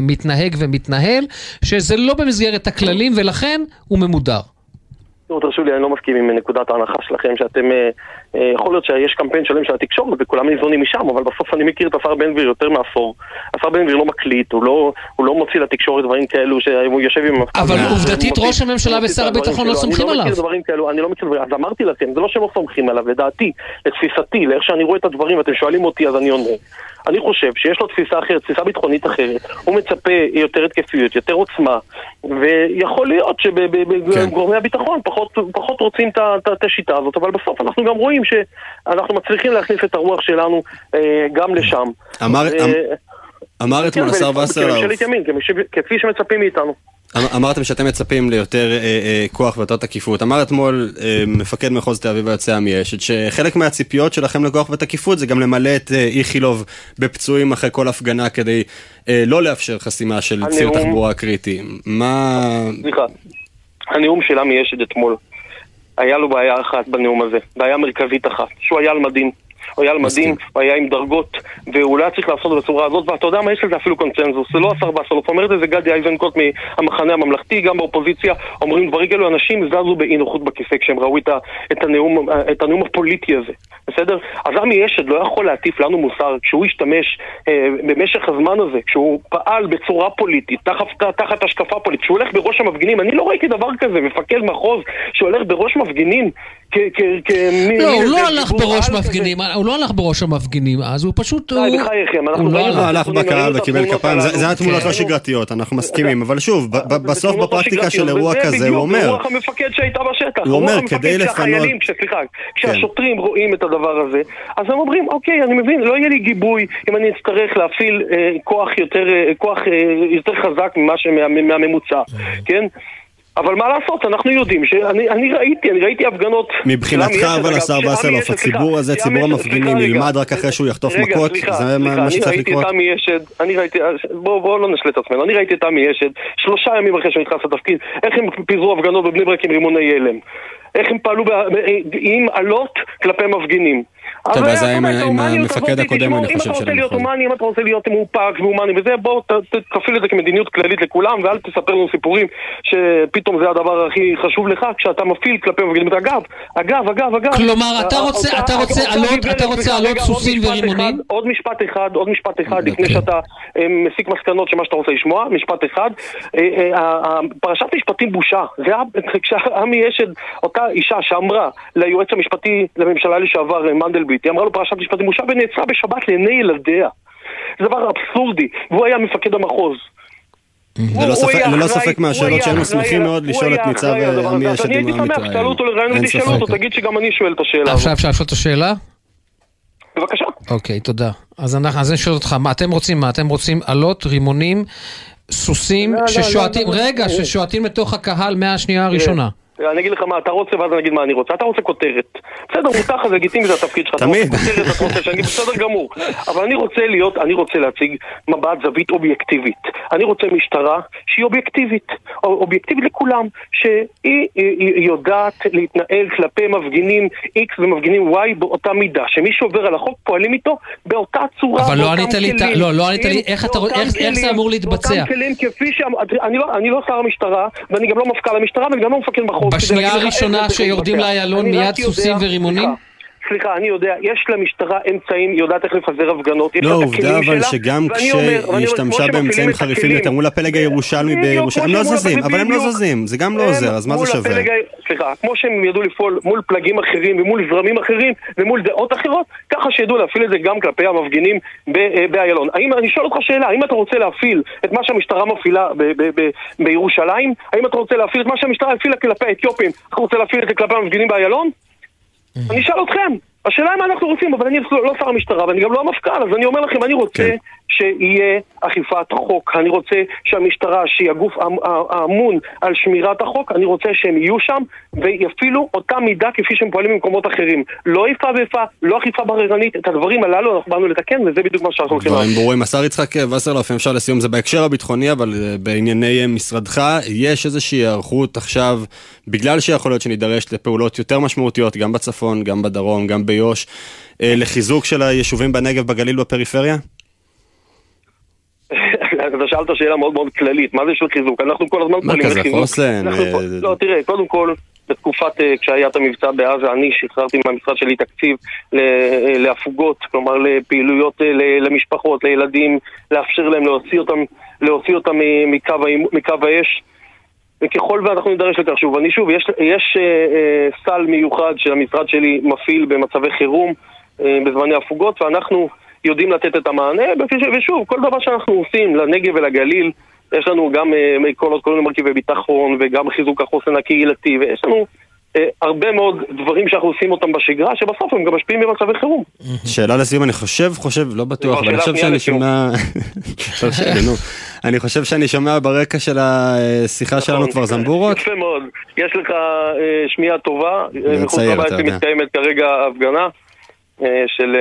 מתנהג ומתנהל, שזה לא במסגרת הכללים ולכן הוא ממודר. תראו, תרשו לי, אני לא מסכים עם נקודת ההנחה שלכם, שאתם, אה, אה, יכול להיות שיש קמפיין שלם של התקשורת וכולם ניזונים משם, אבל בסוף אני מכיר את השר בן גביר יותר מעשור. השר בן גביר לא מקליט, הוא לא, הוא לא מוציא לתקשורת דברים כאלו, שהוא יושב עם... אבל עובדתית ראש הממשלה ושר הביטחון לא שלו. סומכים אני לא עליו. מכיר דברים כאלו, אני לא מכיר דברים, אז אמרתי לכם, זה לא שהם לא סומכים עליו, לדעתי, לתפיסתי, לאיך שאני רואה את הדברים, ואתם שואלים אותי אז אני עונה. אני חושב שיש לו תפיסה אחרת, תפיסה ביטחונית אחרת, הוא מצפה יותר התקפיות, יותר עוצמה, ויכול להיות שבגורמי הביטחון פחות, פחות רוצים את השיטה הזאת, אבל בסוף אנחנו גם רואים שאנחנו מצליחים להכניס את הרוח שלנו אה, גם לשם. אמר- אה, אמ- אמר אתמול כן, השר ולפעול וסרלאוף, כפי שמצפים מאיתנו. אמ- אמרתם שאתם מצפים ליותר אה, אה, כוח ויותר תקיפות. אמר אתמול אה, מפקד מחוז תל אביב היוצא עמי אשד, שחלק מהציפיות שלכם לכוח ותקיפות זה גם למלא את אה, איכילוב בפצועים אחרי כל הפגנה כדי אה, לא לאפשר חסימה של ציר הנאום- תחבורה קריטי. מה... סליחה, הנאום של עמי אשד אתמול, היה לו בעיה אחת בנאום הזה, בעיה מרכזית אחת, שהוא היה על מדים. הוא היה על מדים, הוא היה עם דרגות, והוא לא היה צריך לעשות זה בצורה הזאת, ואתה יודע מה, יש לזה אפילו קונצנזוס, זה לא השר וסרלוף, אומרת את זה גדי איזנקוט מהמחנה הממלכתי, גם באופוזיציה, אומרים דברים כאלו, אנשים זזו באי נוחות בכיסא כשהם ראו את, הנאום, את הנאום הפוליטי הזה, בסדר? אז עמי אשד לא יכול להטיף לנו מוסר כשהוא השתמש אה, במשך הזמן הזה, כשהוא פעל בצורה פוליטית, תחת, תחת השקפה פוליטית, כשהוא הולך בראש המפגינים, אני לא ראיתי דבר כזה, מפקד מחוז שהולך בראש מפגינים כ... כ, כ מי- לא, הוא לא הלך בראש. מפגינים, הוא לא הלך בראש המפגינים אז, הוא פשוט... די, בחייכם, אנחנו הוא לא הלך. בקהל וקיבל כפיים, זה- הללו. זה התמונות כן. לא שגרתיות, אנחנו מסכימים, אבל שוב, בסוף תמונות לא בפרקטיקה של אירוע כזה, בדיוק, הוא אומר, זה רוח המפקד שהייתה בשטח. הוא אומר, כדי לפנות- סליחה, כשהשוטרים רואים את הדבר הזה, אז הם אומרים, אוקיי, אני מבין, לא יהיה לי גיבוי אם אני אצטרך להפעיל אה, כוח יותר אה, כוח, אה, יותר חזק מהממוצע, כן? אבל מה לעשות, אנחנו יודעים שאני אני ראיתי, אני ראיתי הפגנות... מבחינתך אבל השר וסרלוף, הציבור הזה, ציבור המפגינים. ילמד רק אחרי שהוא יחטוף מכות, זה מה סליחה, מה אני שצריך ראיתי לקרות? את עמי אשד, אני ראיתי, בואו בוא לא נשלה את עצמנו, אני ראיתי את עמי אשד שלושה ימים אחרי שהוא נכנס לתפקיד, איך הם פיזרו הפגנות בבני ברק עם רימוני הלם. איך הם פעלו עם אלות כלפי מפגינים. טוב, אבל אז אתה היה עם- המפקד הקודם, אני אם חושב, אתה של רוצה להיות המחוז. הומני, אם אתה רוצה להיות מאופק והומני וזה, בוא תפעיל את זה כמדיניות כללית לכולם, ואל תספר לנו סיפורים שפתאום זה הדבר הכי חשוב לך, כשאתה מפעיל כלפי מפגינים. אגב, אגב, אגב, אגב. כלומר, אתה אה, רוצה- אתה עלות- גברת, אתה רוצה עלות סוסים ורימונים? אחד, עוד משפט אחד, עוד משפט אחד, אוקיי. לפני שאתה אה, מסיק מסקנות של מה שאתה רוצה לשמוע, משפט אחד. אה, אה, ה- ה- פרשת משפטים בושה, זה היה כשעמי אשד, אותה אישה שאמרה ליועץ המשפטי לממשלה לשעבר אה, מנדלבליט, היא אמרה לו פרשת משפטים בושה ונעצרה בשבת לעיני ילדיה. זה דבר אבסורדי, והוא היה מפקד המחוז. ללא ספק- מהשאלות שהיינו שמחים על- מאוד לשאול את ניצב הדבר עמי אני עם הייתי שמח, תשאלו אותו לראיון ותשאלו. אותו, תגיד שגם אני שואל את השאלה עכשיו הזאת. אפשר לשאול את השאלה? בבקשה. אוקיי, תודה. אז אנחנו, אז אני שואל אותך, מה אתם רוצים? מה אתם רוצים? אלות, רימונים, סוסים, לא, לא, ששועטים, לא, לא, רגע. ששועטים לתוך הקהל מהשנייה הראשונה. אני אגיד לך מה אתה רוצה ואז אני אגיד מה אני רוצה. אתה רוצה כותרת. בסדר, מותר לך, זה לגיטימי, זה התפקיד שלך. אתה תמיד. רוצה כותרת, אתה רוצה שאני בסדר גמור. אבל אני רוצה להיות, אני רוצה להציג מבט זווית אובייקטיבית. אני רוצה משטרה שהיא אובייקטיבית. או- אובייקטיבית לכולם, שהיא היא- היא יודעת להתנהל כלפי מפגינים X ומפגינים Y באותה מידה. שמי שעובר על החוק פועלים איתו באותה צורה, אבל לא ענית לי. לא, לא ענית לי, איך אתה- זה אמור להתבצע? באותם כלים כפי ש... אני לא- אני לא שר המשטרה, ואני גם לא מפכ"ל המשטרה, ואני גם לא מפקד מחוז. בשנייה לך הראשונה זה שיורדים מתבצע. לאיילון מיד סוסים ורימונים? סליחה, סליחה, אני יודע, יש למשטרה אמצעים, היא יודעת איך לפזר הפגנות, יש לה לא, את הכלים עובדה אבל שגם כשהיא השתמשה באמצעים חריפים יותר מול הפלג הירושלמי בירושלים, הם לא זזים, אבל הם לא. זזים, זה גם לא עוזר, אז מה זה שווה? סליחה, כמו שהם ידעו לפעול מול פלגים אחרים ומול זרמים אחרים ומול דעות אחרות, ככה שידעו להפעיל את זה גם כלפי המפגינים אה, באיילון. אני שואל אותך שאלה, האם אתה רוצה להפעיל את מה שהמשטרה מפעילה בירושלים? האם אתה רוצה להפעיל את מה שהמשטרה הפעילה כלפי האתיופים? אתה רוצה להפעיל את זה כלפי המפגינים באיילון? אני אשאל אתכם. השאלה היא מה אנחנו רוצים, אבל אני לא שר המשטרה ואני גם לא המפכ"ל, אז אני אומר לכם, אני רוצה שיהיה אכיפת חוק. אני רוצה שהמשטרה, שהיא הגוף האמ- האמון על שמירת החוק, אני רוצה שהם יהיו שם ויפעילו אותה מידה כפי שהם פועלים במקומות אחרים. לא איפה ואיפה, לא אכיפה בררנית, את הדברים הללו אנחנו באנו לתקן וזה בדיוק מה שאנחנו הולכים דברים לעשות. ברורים. השר יצחק וסרלוף, אם אפשר לסיום, זה בהקשר הביטחוני, אבל אה, בענייני אה, משרדך, יש איזושהי היערכות עכשיו, בגלל שיכול להיות שנידרש לפעולות יותר משמעותיות, גם בצפון, גם בדרום, גם ביו"ש, אה, לחיזוק של היישובים בנגב, בגליל, בפריפריה? אתה שאלת שאלה מאוד מאוד כללית, מה זה של חיזוק? אנחנו כל הזמן פועלים לחיזוק. חוסן, אנחנו אה, לא, תראה, קודם כל, בתקופת, אה, כשהיה את המבצע בעזה, אני שחררתי מהמשרד שלי תקציב אה, להפוגות, כלומר לפעילויות למשפחות, לילדים, לאפשר להם להוציא אותם, להוציא אותם מקו, מקו האש. וככל ואנחנו נידרש לכך שוב, אני שוב, יש, יש אה, אה, סל מיוחד שהמשרד שלי מפעיל במצבי חירום, אה, בזמני הפוגות, ואנחנו יודעים לתת את המענה, ושוב, כל דבר שאנחנו עושים לנגב ולגליל, יש לנו גם אה, כל עוד כל מיני מרכיבי ביטחון, וגם חיזוק החוסן הקהילתי, ויש לנו אה, הרבה מאוד דברים שאנחנו עושים אותם בשגרה, שבסוף הם גם משפיעים במצבי חירום. שאלה לסיום, אני חושב, חושב, לא בטוח, לא, אבל אני שאלה חושב שאני. שומע... אני חושב שאני שומע ברקע של השיחה שלנו כבר זמבורות. יפה מאוד. יש לך אה, שמיעה טובה. מחוץ לבית. מתקיימת כרגע הפגנה של...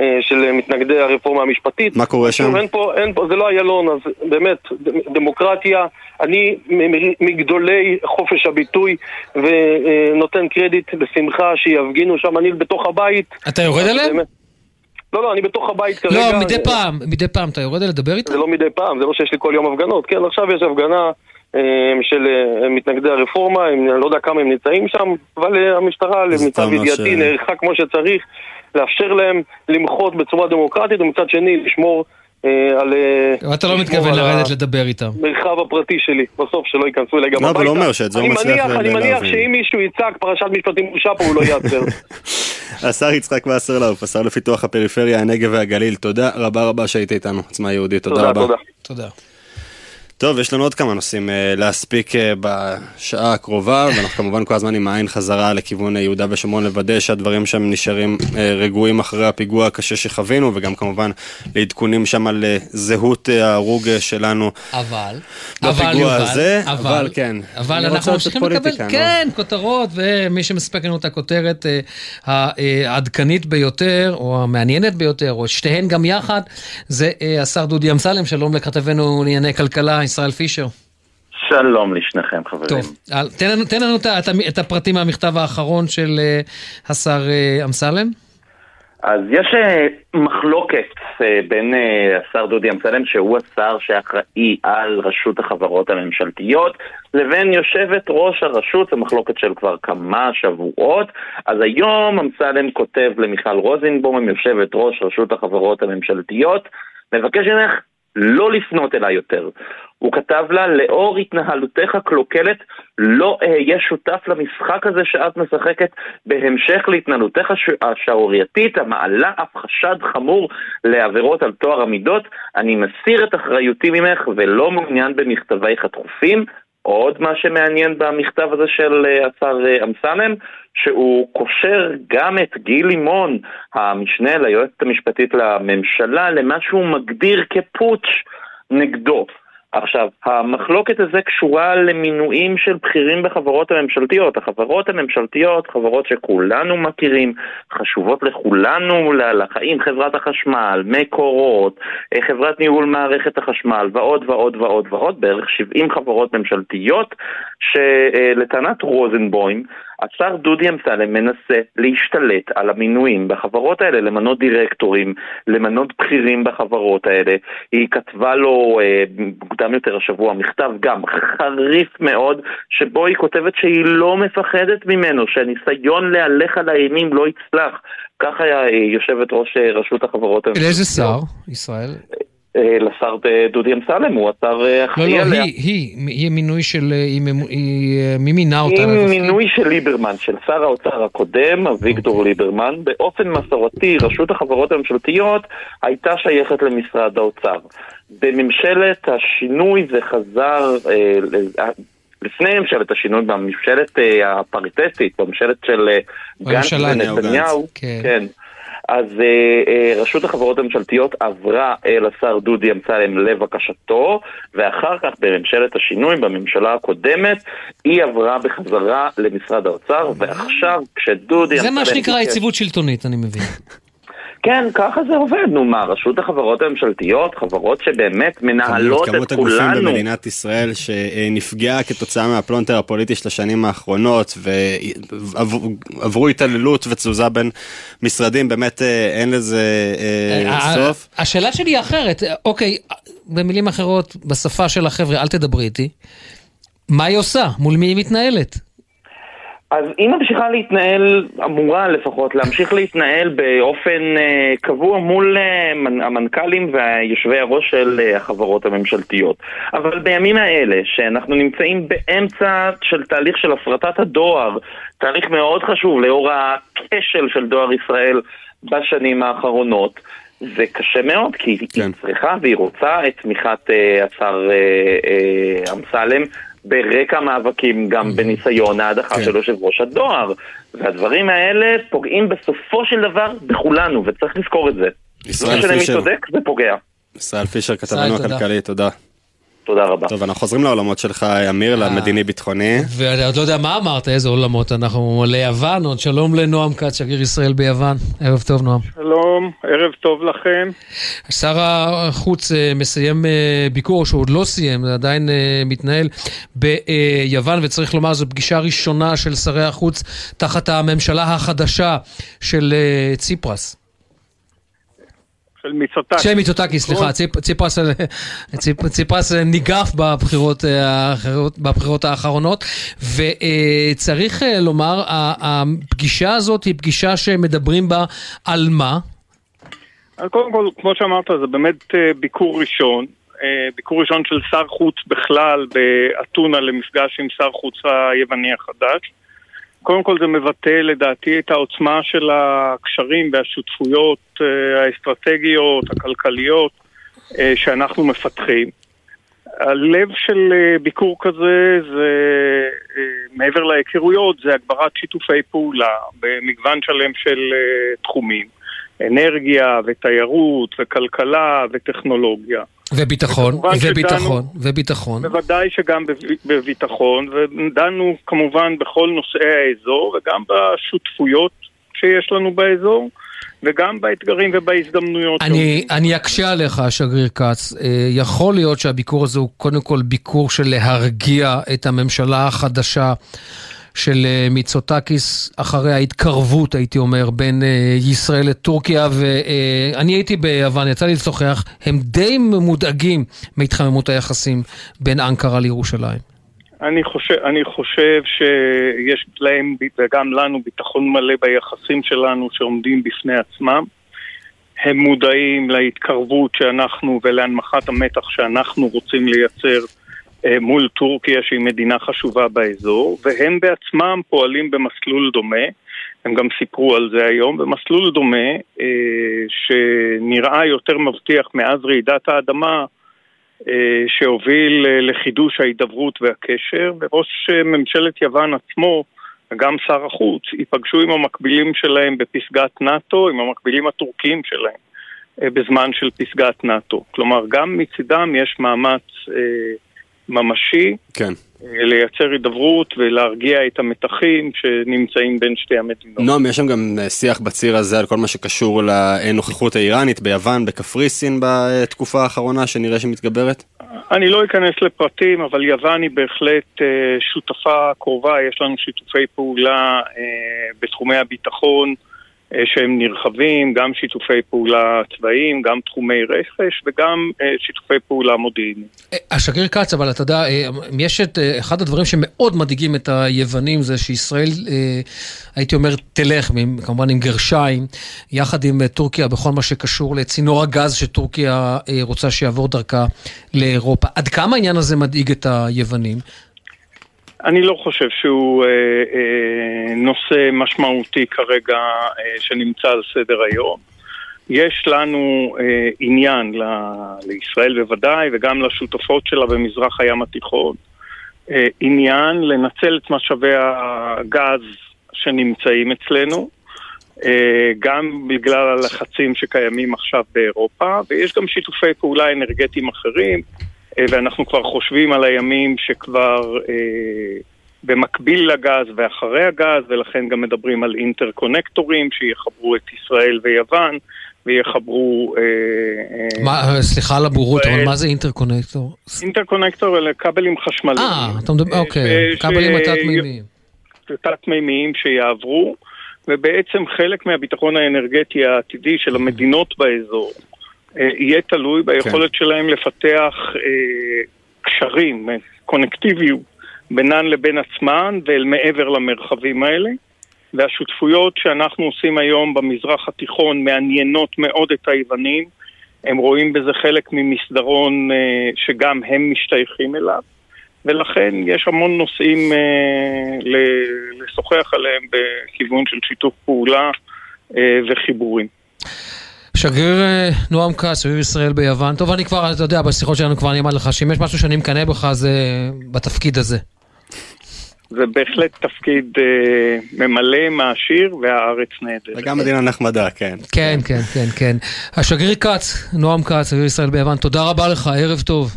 אה, של מתנגדי הרפורמה המשפטית. מה קורה שם? אין פה, אין פה, זה לא איילון, אז באמת, דמוקרטיה, אני מגדולי חופש הביטוי ונותן קרדיט בשמחה שיפגינו שם, אני בתוך הבית. אתה יורד עליהם? לא, לא, אני בתוך הבית כרגע. לא, מדי פעם, מדי פעם אתה יורד לדבר איתם? זה לא מדי פעם, זה לא שיש לי כל יום הפגנות. כן, עכשיו יש הפגנה אה, של אה, מתנגדי הרפורמה, אני לא יודע כמה הם נמצאים שם, אבל המשטרה, למיטב ידיעתי, ש- נערכה כמו שצריך, לאפשר להם למחות בצורה דמוקרטית, ומצד שני לשמור אה, על... אה, אתה לא מתכוון לרדת לדבר איתם. המרחב הפרטי שלי, בסוף שלא ייכנסו אליי גם לא, הביתה. אבל הוא אומר שאת זה הוא אני מצליח מניח- ל- אני מניח להבין. שאם מישהו יצעק פרשת משפטים בושה פה, הוא לא ייעצר. השר יצחק וסרלאוף, השר לפיתוח הפריפריה, הנגב והגליל, תודה רבה רבה שהיית איתנו, עוצמה יהודית, תודה תודה, רבה. תודה. טוב, יש לנו עוד כמה נושאים אה, להספיק אה, בשעה הקרובה, ואנחנו כמובן כל הזמן עם העין חזרה לכיוון אה, יהודה ושומרון, לוודא שהדברים שם נשארים אה, רגועים אחרי הפיגוע הקשה שחווינו, וגם כמובן לעדכונים שם על זהות ההרוג אה, שלנו. אבל, אבל, יובל, הזה, אבל, אבל כן. אבל אנחנו ממשיכים לקבל, נו. כן, כותרות, ומי שמספק לנו את הכותרת אה, העדכנית ביותר, או המעניינת ביותר, או שתיהן גם יחד, זה אה, השר דודי אמסלם, שלום לכתבנו לענייני כלכלה, ישראל פישר. שלום לשניכם חברים. טוב, תן לנו, תן לנו את, את, את הפרטים מהמכתב האחרון של אה, השר אה, אמסלם. אז יש אה, מחלוקת אה, בין אה, השר דודי אמסלם, שהוא השר שאחראי על רשות החברות הממשלתיות, לבין יושבת ראש הרשות, זו מחלוקת של כבר כמה שבועות. אז היום אמסלם כותב למיכל רוזנבום, יושבת ראש רשות החברות הממשלתיות, מבקש ממך לא לפנות אליי יותר. הוא כתב לה, לאור התנהלותך הקלוקלת, לא אהיה שותף למשחק הזה שאת משחקת בהמשך להתנהלותך הש- השערורייתית, המעלה אף חשד חמור לעבירות על טוהר המידות. אני מסיר את אחריותי ממך ולא מעוניין במכתבייך הדחופים. עוד מה שמעניין במכתב הזה של אה, השר אה, אמסלם, שהוא קושר גם את גיל לימון, המשנה ליועצת המשפטית לממשלה, למה שהוא מגדיר כפוטש נגדו. עכשיו, המחלוקת הזו קשורה למינויים של בכירים בחברות הממשלתיות. החברות הממשלתיות, חברות שכולנו מכירים, חשובות לכולנו לחיים, חברת החשמל, מקורות, אה, חברת ניהול מערכת החשמל ועוד ועוד ועוד ועוד, בערך 70 חברות ממשלתיות, שלטענת רוזנבוים, השר דודי אמסלם מנסה להשתלט על המינויים בחברות האלה, למנות דירקטורים, למנות בכירים בחברות האלה. היא כתבה לו אה, מוקדם יותר השבוע מכתב גם חריף מאוד, שבו היא כותבת שהיא לא מפחדת ממנו, שהניסיון להלך על האימים לא יצלח. ככה היה אה, יושבת ראש אה, רשות החברות לאיזה שר, ישראל? אה, לשר דודי אמסלם, הוא השר אה, לא, אחראי לא, עליה. היא, היא, היא מינוי של, אה, היא, היא, מי מינה אותה? לתפקיד? מינוי של ליברמן, של שר האוצר הקודם, אביגדור ליברמן, באופן מסורתי, רשות החברות הממשלתיות הייתה שייכת למשרד האוצר. בממשלת השינוי זה חזר, לפני ממשלת השינוי, בממשלת הפריטטית, בממשלת של גנץ ונתניהו, גנץ, כן. אז אה, אה, רשות החברות הממשלתיות עברה אל השר דודי אמסלם לבקשתו, ואחר כך בממשלת השינוי, בממשלה הקודמת, היא עברה בחזרה למשרד האוצר, ועכשיו כשדודי זה אמסלם... מה שנקרא יציבות שלטונית, אני מבין. כן, ככה זה עובד, נו מה, רשות החברות הממשלתיות, חברות שבאמת מנהלות כמות את הגופים כולנו. במדינת ישראל שנפגעה כתוצאה מהפלונטר הפוליטי של השנים האחרונות ועברו התעללות ותזוזה בין משרדים, באמת אה, אין לזה אה, אה, סוף. השאלה שלי היא אחרת, אוקיי, במילים אחרות, בשפה של החבר'ה, אל תדברי איתי. מה היא עושה? מול מי היא מתנהלת? אז היא ממשיכה להתנהל, אמורה לפחות, להמשיך להתנהל באופן אה, קבוע מול אה, מנ- המנכ"לים והיושבי הראש של אה, החברות הממשלתיות. אבל בימים האלה, שאנחנו נמצאים באמצע של תהליך של הפרטת הדואר, תהליך מאוד חשוב לאור הכשל של דואר ישראל בשנים האחרונות, זה קשה מאוד, כי היא צריכה והיא רוצה את תמיכת אה, השר אה, אה, אמסלם. ברקע המאבקים גם בניסיון ההדחה של יושב ראש הדואר. והדברים האלה פוגעים בסופו של דבר בכולנו, וצריך לזכור את זה. לא ישראל משנה מי. צודק, זה פוגע. ישראל פישר, כתבנו ישראל, תודה. הכלכלי, תודה. תודה רבה. טוב, אנחנו חוזרים לעולמות שלך, אמיר, למדיני-ביטחוני. ואני עוד לא יודע מה אמרת, איזה עולמות אנחנו ליוון, עוד שלום לנועם כץ, שגריר ישראל ביוון. ערב טוב, נועם. שלום, ערב טוב לכם. שר החוץ אה, מסיים אה, ביקור, שהוא עוד לא סיים, זה עדיין אה, מתנהל ביוון, וצריך לומר, זו פגישה ראשונה של שרי החוץ תחת הממשלה החדשה של אה, ציפרס. של מיצוטקי. של מיצוטקי, סליחה, ציפ- ציפרס, ציפ- ציפרס ניגף בבחירות, אה, האחרות- בבחירות האחרונות, וצריך אה, לומר, הפגישה הזאת היא פגישה שמדברים בה על מה? קודם כל, כמו שאמרת, זה באמת אה, ביקור ראשון. ביקור ראשון של שר חוץ בכלל באתונה למפגש עם שר חוץ היווני החדש. קודם כל זה מבטא לדעתי את העוצמה של הקשרים והשותפויות אה, האסטרטגיות, הכלכליות, אה, שאנחנו מפתחים. הלב של אה, ביקור כזה זה, מעבר להיכרויות, זה הגברת שיתופי פעולה במגוון שלם של תחומים. אנרגיה ותיירות וכלכלה וטכנולוגיה. וביטחון, וכמובן שדנו- וביטחון, וביטחון. בוודאי שגם בב- בביטחון, ודנו כמובן בכל נושאי האזור וגם בשותפויות שיש לנו באזור וגם באתגרים ובהזדמנויות. אני, אני אקשה עליך, שגריר כץ. אה, יכול להיות שהביקור הזה הוא קודם כל ביקור של להרגיע את הממשלה החדשה של אה, מיצוטקיס אחרי ההתקרבות, הייתי אומר, בין אה, ישראל לטורקיה, ואני הייתי ביוון, יצא לי לשוחח, הם די מודאגים מהתחממות היחסים בין אנקרה לירושלים. אני חושב, אני חושב שיש להם וגם לנו ביטחון מלא ביחסים שלנו שעומדים בפני עצמם. הם מודעים להתקרבות שאנחנו ולהנמכת המתח שאנחנו רוצים לייצר אה, מול טורקיה שהיא מדינה חשובה באזור, והם בעצמם פועלים במסלול דומה. הם גם סיפרו על זה היום, במסלול דומה אה, שנראה יותר מבטיח מאז רעידת האדמה אה, שהוביל אה, לחידוש ההידברות והקשר, וראש אה, ממשלת יוון עצמו, וגם שר החוץ, ייפגשו עם המקבילים שלהם בפסגת נאט"ו, עם המקבילים הטורקיים שלהם, אה, בזמן של פסגת נאט"ו. כלומר, גם מצידם יש מאמץ אה, ממשי כן. אה, לייצר הידברות ולהרגיע את המתחים שנמצאים בין שתי המדינות. נועם, יש שם גם אה, שיח בציר הזה על כל מה שקשור לנוכחות האיראנית ביוון, בקפריסין בתקופה האחרונה, שנראה שמתגברת? אני לא אכנס לפרטים, אבל יוון היא בהחלט אה, שותפה קרובה, יש לנו שיתופי פעולה בתחומי הביטחון שהם נרחבים, גם שיתופי פעולה צבאיים, גם תחומי רכש וגם אה, שיתופי פעולה מודיעיניים. השגריר כץ, אבל אתה יודע, אה, יש את אה, אחד הדברים שמאוד מדאיגים את היוונים זה שישראל, אה, הייתי אומר, תלך, כמובן עם גרשיים, יחד עם אה, טורקיה בכל מה שקשור לצינור הגז שטורקיה אה, רוצה שיעבור דרכה לאירופה. עד כמה העניין הזה מדאיג את היוונים? אני לא חושב שהוא אה, אה, נושא משמעותי כרגע אה, שנמצא על סדר היום. יש לנו אה, עניין ל, לישראל בוודאי וגם לשותפות שלה במזרח הים התיכון. אה, עניין לנצל את משאבי הגז שנמצאים אצלנו, אה, גם בגלל הלחצים שקיימים עכשיו באירופה, ויש גם שיתופי פעולה אנרגטיים אחרים, ואנחנו כבר חושבים על הימים שכבר אה, במקביל לגז ואחרי הגז, ולכן גם מדברים על אינטרקונקטורים שיחברו את ישראל ויוון, ויחברו... אה, אה, מה, אה, סליחה על הבורות, אבל. מה זה אינטרקונקטור? אינטרקונקטור אלה כבלים חשמליים. אה, אתה מדבר, אוקיי, כבלים התת-מימיים. תת-מימיים שיעברו, ובעצם חלק מהביטחון האנרגטי העתידי של המדינות באזור אה, יהיה תלוי ביכולת שלהם לפתח אה, קשרים, אה, קונקטיביות בינן לבין עצמן ואל מעבר למרחבים האלה. והשותפויות שאנחנו עושים היום במזרח התיכון מעניינות מאוד את היוונים. הם רואים בזה חלק ממסדרון אה, שגם הם משתייכים אליו, ולכן יש המון נושאים אה, לשוחח עליהם בכיוון של שיתוף פעולה אה, וחיבורים. שגריר אה, נועם כץ, שגריר ישראל ביוון. טוב, אני כבר, אתה יודע, בשיחות שלנו כבר אני אמר לך שאם יש משהו שאני מקנא בך זה בתפקיד הזה. זה בהחלט תפקיד אה, ממלא, מעשיר, והארץ נהדרת. וגם מדינה נחמדה, כן. כן, כן, כן, כן. השגריר כץ, נועם כץ, שגריר ישראל ביוון, תודה רבה לך, ערב טוב.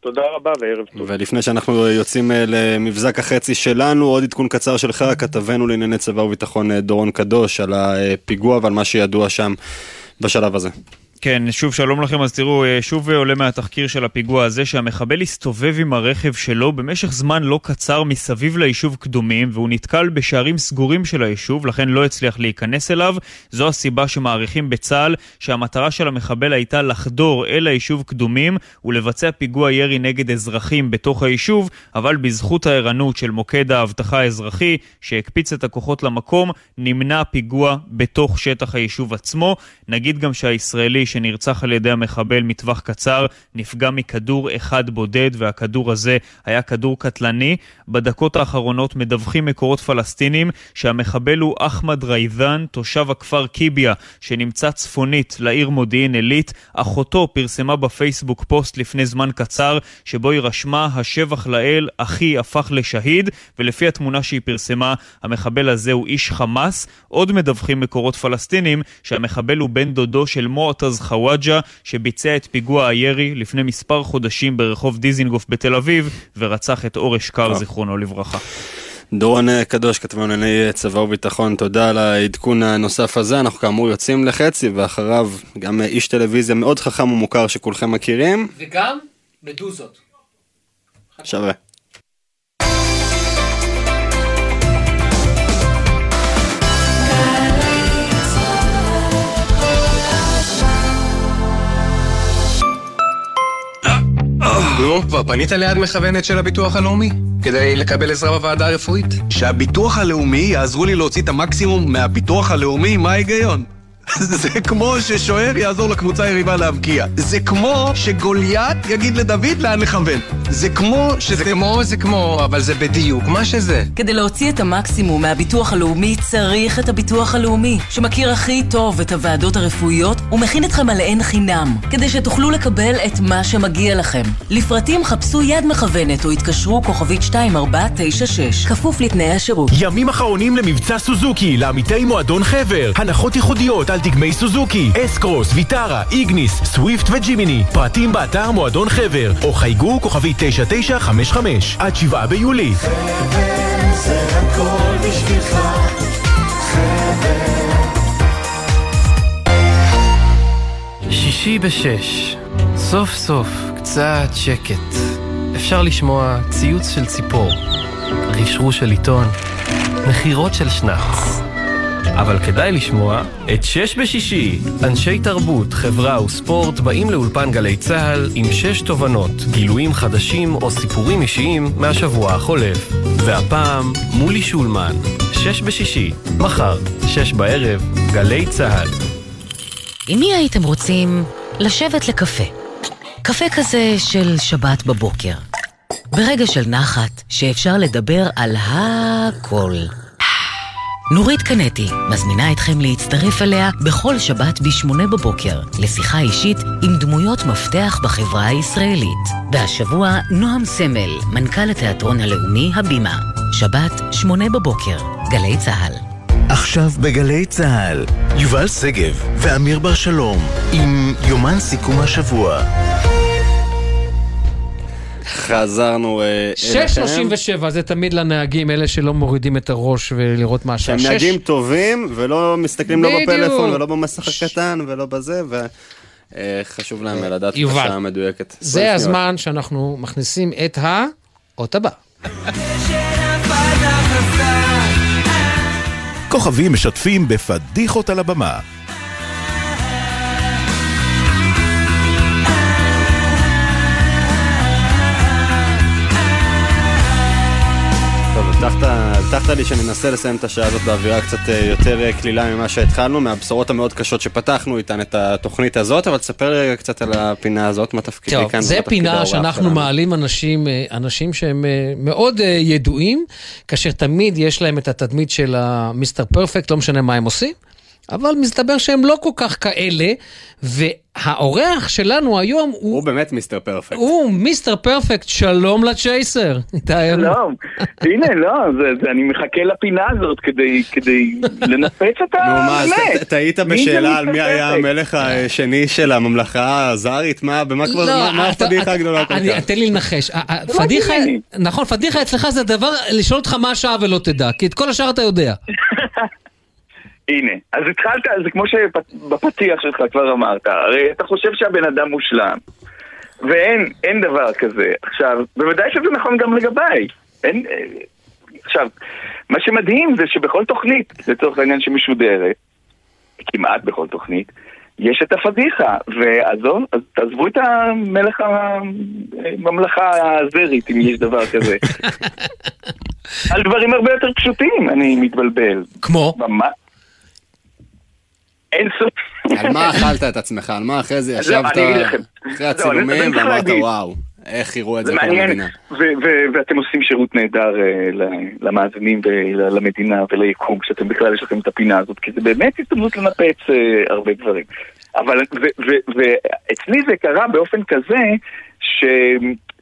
תודה רבה וערב טוב. ולפני שאנחנו יוצאים אה, למבזק החצי שלנו, עוד עדכון קצר שלך, כתבנו לענייני צבא וביטחון אה, דורון קדוש על הפיגוע ועל מה שידוע שם בשלב הזה. כן, שוב שלום לכם, אז תראו, אה, שוב עולה מהתחקיר של הפיגוע הזה שהמחבל הסתובב עם הרכב שלו במשך זמן לא קצר מסביב ליישוב קדומים והוא נתקל בשערים סגורים של היישוב, לכן לא הצליח להיכנס אליו. זו הסיבה שמעריכים בצה"ל שהמטרה של המחבל הייתה לחדור אל היישוב קדומים ולבצע פיגוע ירי נגד אזרחים בתוך היישוב, אבל בזכות הערנות של מוקד האבטחה האזרחי שהקפיץ את הכוחות למקום, נמנע פיגוע בתוך שטח היישוב עצמו. נגיד גם שהישראלי שנרצח על ידי המחבל מטווח קצר, נפגע מכדור אחד בודד, והכדור הזה היה כדור קטלני. בדקות האחרונות מדווחים מקורות פלסטינים שהמחבל הוא אחמד ריידן, תושב הכפר קיביה, שנמצא צפונית לעיר מודיעין עילית. אחותו פרסמה בפייסבוק פוסט לפני זמן קצר, שבו היא רשמה, השבח לאל, אחי הפך לשהיד, ולפי התמונה שהיא פרסמה, המחבל הזה הוא איש חמאס. עוד מדווחים מקורות פלסטינים שהמחבל הוא בן דודו של מועתז חוואג'ה, שביצע את פיגוע הירי לפני מספר חודשים ברחוב דיזינגוף בתל אביב, ורצח את אור אשכר, אה. זיכרונו לברכה. דורון קדוש, כתבנו לענייני אה, צבא וביטחון, תודה על העדכון הנוסף הזה. אנחנו כאמור יוצאים לחצי, ואחריו גם איש טלוויזיה מאוד חכם ומוכר שכולכם מכירים. וגם מדוזות. שווה. נו, כבר פנית ליד מכוונת של הביטוח הלאומי? כדי לקבל עזרה בוועדה הרפואית? שהביטוח הלאומי יעזרו לי להוציא את המקסימום מהביטוח הלאומי? מה ההיגיון? זה כמו ששוער יעזור לקבוצה היריבה להבקיע. זה כמו שגוליית יגיד לדוד לאן לכוון. זה כמו שזה... זה כמו, זה כמו, אבל זה בדיוק מה שזה. כדי להוציא את המקסימום מהביטוח הלאומי, צריך את הביטוח הלאומי, שמכיר הכי טוב את הוועדות הרפואיות ומכין אתכם עליהן חינם, כדי שתוכלו לקבל את מה שמגיע לכם. לפרטים חפשו יד מכוונת או התקשרו כוכבית 2496, כפוף לתנאי השירות. ימים אחרונים למבצע סוזוקי, לעמיתי מועדון חבר. הנחות ייחודיות על דגמי סוזוקי, אסקרוס, ויטרה, איגניס, סוויפט וג'ימיני. פרטים באתר מועדון חבר, או חייגו כוכבי 9955 עד 7 ביולי. חבר זה הכל בשבילך, שישי בשש, סוף סוף קצת שקט. אפשר לשמוע ציוץ של ציפור, רשרוש של עיתון, נחירות של שנץ. אבל כדאי לשמוע את שש בשישי. אנשי תרבות, חברה וספורט באים לאולפן גלי צה"ל עם שש תובנות, גילויים חדשים או סיפורים אישיים מהשבוע החולף. והפעם, מולי שולמן, שש בשישי, מחר, שש בערב, גלי צה"ל. עם מי הייתם רוצים לשבת לקפה? קפה כזה של שבת בבוקר. ברגע של נחת, שאפשר לדבר על הכל. נורית קנטי מזמינה אתכם להצטרף אליה בכל שבת ב-8 בבוקר לשיחה אישית עם דמויות מפתח בחברה הישראלית. והשבוע נועם סמל, מנכ"ל התיאטרון הלאומי הבימה. שבת, 8 בבוקר, גלי צה"ל. עכשיו בגלי צה"ל, יובל שגב ואמיר בר שלום עם יומן סיכום השבוע. חזרנו אליכם. 6.37 זה תמיד לנהגים, אלה שלא מורידים את הראש ולראות מה השעה. שהם נהגים טובים ולא מסתכלים לא בפלאפון ולא במסך הקטן ולא בזה, וחשוב להם לדעת את השעה המדויקת. זה הזמן שאנחנו מכניסים את האות הבא. כוכבים משתפים בפדיחות על הבמה. הבטחת, הבטחת לי שננסה לסיים את השעה הזאת באווירה קצת אה, יותר אה, קלילה ממה שהתחלנו, מהבשורות המאוד קשות שפתחנו איתן את התוכנית הזאת, אבל תספר לי רגע קצת על הפינה הזאת, מה תפקידי טוב, כאן. זה ומה תפקיד פינה שאנחנו שלנו. מעלים אנשים, אה, אנשים שהם מאוד ידועים, כאשר תמיד יש להם את התדמית של המיסטר פרפקט, לא משנה מה הם עושים, אבל מסתבר שהם לא כל כך כאלה, והאורח שלנו היום הוא... הוא באמת מיסטר פרפקט. הוא מיסטר פרפקט, שלום לצ'ייסר. שלום. הנה, לא, זה, זה, אני מחכה לפינה הזאת כדי, כדי לנפץ את נו מה, אז האמת. טעית בשאלה על מי היה? המלך השני של הממלכה הזארית? מה, במה כבר, מה- מה הפדיחה הגדולה כל כך? תן לי לנחש. לא פדיחה. נכון, פדיחה אצלך זה דבר לשאול אותך מה השעה ולא תדע, כי את כל השאר אתה יודע. הנה, אז התחלת, זה כמו שבפתיח שלך כבר אמרת, הרי אתה חושב שהבן אדם מושלם, ואין אין דבר כזה. עכשיו, בוודאי שזה נכון גם לגביי. אין... אה, עכשיו, מה שמדהים זה שבכל תוכנית, לצורך העניין שמשודרת, כמעט בכל תוכנית, יש את הפדיחה, ועזוב, אז תעזבו את המלך הממלכה הזרית, אם יש דבר כזה. על דברים הרבה יותר פשוטים אני מתבלבל. כמו? ממש. אין סוף. על מה אכלת את עצמך? על מה אחרי זה זהו, ישבת. אחרי אני- הצילומים ואמרת. וואו, איך יראו את זה כל המדינה? ואתם עושים שירות נהדר אה, למאזינים ולמדינה וליקום, כשאתם בכלל יש לכם את הפינה הזאת, כי זה באמת הזדמנות לנפץ אה, הרבה דברים. אבל, ואצלי זה קרה באופן כזה, ש...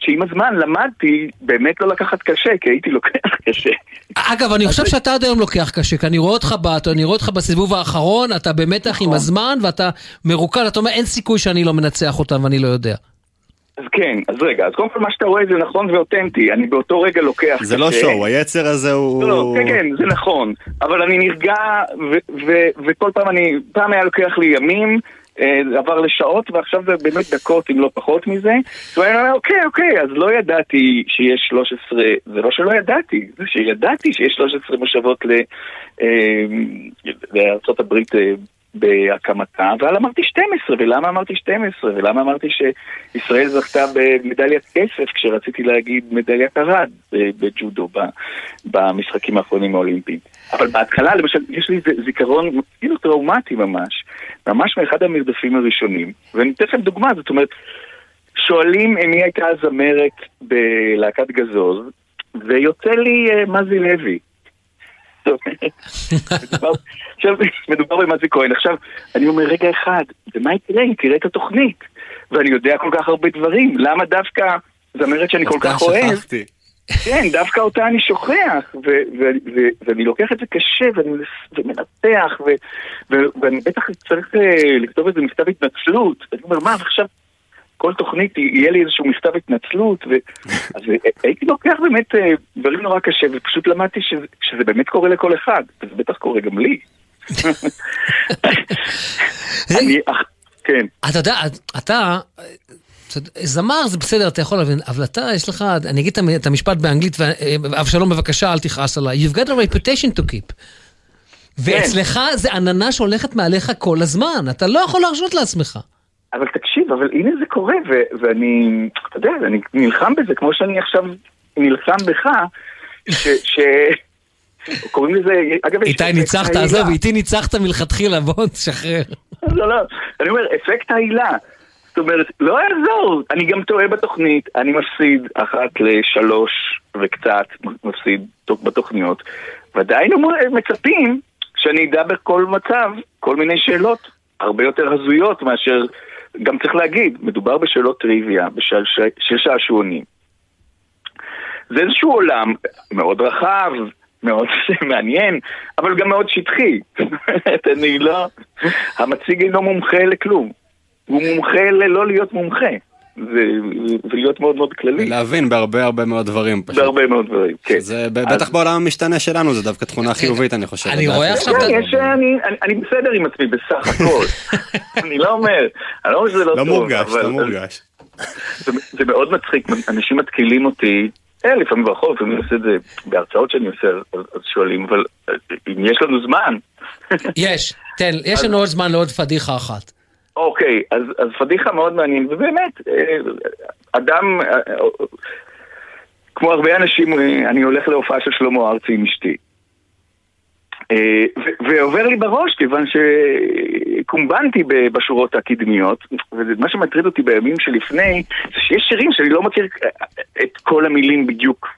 שעם הזמן למדתי באמת לא לקחת קשה, כי הייתי לוקח קשה. אגב, אני חושב שאתה עד היום לוקח קשה, כי אני רואה אותך, אני רואה אותך בסיבוב האחרון, אתה במתח נכון. עם הזמן, ואתה מרוכז, אתה אומר, אין סיכוי שאני לא מנצח אותם ואני לא יודע. אז כן, אז רגע, אז קודם כל מה שאתה רואה זה נכון ואותנטי, אני באותו רגע לוקח זה לא. שואו, היצר הזה הוא... לא, לא, כן, כן, זה נכון. אבל אני נרגע, ו- ו- וכל פעם אני, פעם היה לוקח לי ימים, עבר לשעות, ועכשיו זה באמת דקות, אם לא פחות מזה. ואני אומר, אוקיי, אוקיי, אז לא ידעתי שיש 13, זה לא שלא ידעתי, זה שידעתי שיש 13 מושבות ל- בהקמתה, אבל אמרתי 12, ולמה אמרתי 12, ולמה אמרתי שישראל זכתה במדליית כסף כשרציתי להגיד מדליית ארד אה, בג'ודו במשחקים האחרונים האולימפיים. אבל בהתחלה, למשל, יש לי זיכרון כאילו טראומטי ממש, ממש מאחד המרדפים הראשונים, ואני אתן לכם דוגמה, זאת אומרת, שואלים מי הייתה הזמרת בלהקת גזוז, ויוצא לי אה, מזי לוי. מדובר- עכשיו, מדובר במזי כהן. עכשיו, אני אומר, רגע אחד, ומה יקרה אם תראה את התוכנית? ואני יודע כל כך הרבה דברים, למה דווקא זמרת שאני כל כך אוהב? כן, דווקא אותה אני שוכח, ואני לוקח את זה קשה, ואני ומנתח, ואני בטח צריך אה, לכתוב איזה מכתב התנצלות. אני אומר, מה, עכשיו כל תוכנית יהיה לי איזשהו מכתב התנצלות, ו... אז אה, הייתי לוקח באמת אה, דברים נורא קשה, ופשוט למדתי שזה, שזה באמת קורה לכל אחד, וזה בטח קורה גם לי. אני, כן. אתה יודע, אתה, זמר זה בסדר, אתה יכול להבין, אבל אתה, יש לך, אני אגיד את המ- את המשפט באנגלית, ו- אבשלום בבקשה, אל תכעס עליי. You've got a reputation to keep. ואצלך זה עננה שהולכת מעליך כל הזמן, אתה לא יכול להרשות לעצמך. אבל תקשיב, אבל הנה זה קורה, ו- ואני, אתה יודע, אני נלחם בזה, כמו שאני עכשיו נלחם בך, ש... ש... קוראים לזה, אגב, איתי ניצחת. עזוב, איתי ניצחת מלכתחילה, בוא תשחרר. לא, לא, אני אומר, אפקט העילה. זאת אומרת, לא יעזור, אני גם טועה בתוכנית, אני מפסיד אחת לשלוש וקצת, מפסיד בתוכניות, ועדיין מצפים שאני אדע בכל מצב כל מיני שאלות הרבה יותר הזויות מאשר, גם צריך להגיד, מדובר בשאלות טריוויה, בשל של שעשועונים. זה איזשהו עולם מאוד רחב, מאוד מעניין, אבל גם מאוד שטחי. אני לא... המציג אינו מומחה לכלום. הוא מומחה ללא להיות מומחה. ולהיות מאוד מאוד כללי. להבין בהרבה הרבה מאוד דברים פשוט. בהרבה מאוד דברים, כן. זה ב- בטח בעולם המשתנה שלנו, זה דווקא תכונה חיובית, אני חושב. אני. רואה עכשיו כן, יש, אני, אני, אני בסדר עם עצמי בסך הכל. אני לא אומר, אני לא אומר שזה לא לא טוב. מורגש, אבל- לא מורגש. זה, זה מאוד מצחיק, אנשים מתקילים אותי, אה, לפעמים ברחוב, לפעמים אני עושה את זה בהרצאות שאני עושה, אז, אז שואלים, אבל אה, אם יש לנו זמן, יש, תן, יש לנו עוד זמן לעוד פדיחה אחת. אוקיי, אז, אז פדיחה מאוד מעניין, ובאמת, אה, אדם, אה, כמו הרבה אנשים, אה, אני הולך להופעה של שלמה ארצי עם אשתי. אה, ועובר לי בראש, כיוון שקומבנתי בשורות הקדמיות, ומה שמטריד אותי בימים שלפני, זה שיש שירים שאני לא מכיר אה, את כל המילים בדיוק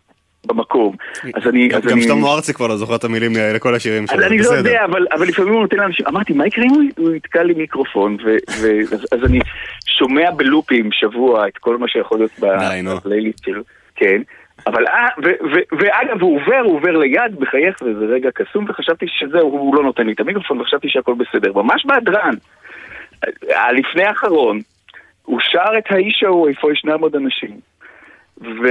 במקום. אז אני... גם אז גם אני- שלמה ארצי כבר לא זוכר את המילים לכל השירים שלו, אני לא. יודע, אבל, אבל לפעמים הוא נותן לאנשים, אמרתי, מה יקרה אם הוא- יתקע לי מיקרופון? ו, ו, אז, אז אני שומע בלופים שבוע את כל מה שיכול להיות בפלייליסט שלו, כן. אבל אה, ו- ו- ואגב, הוא עובר, הוא עובר ליד, בחייך, וזה רגע קסום, וחשבתי שזהו, הוא לא נותן לי את המיקרופון, וחשבתי שהכל בסדר. ממש בהדרן, הלפני האחרון, הוא שר את האיש ההוא, איפה ישנם עוד אנשים. ו...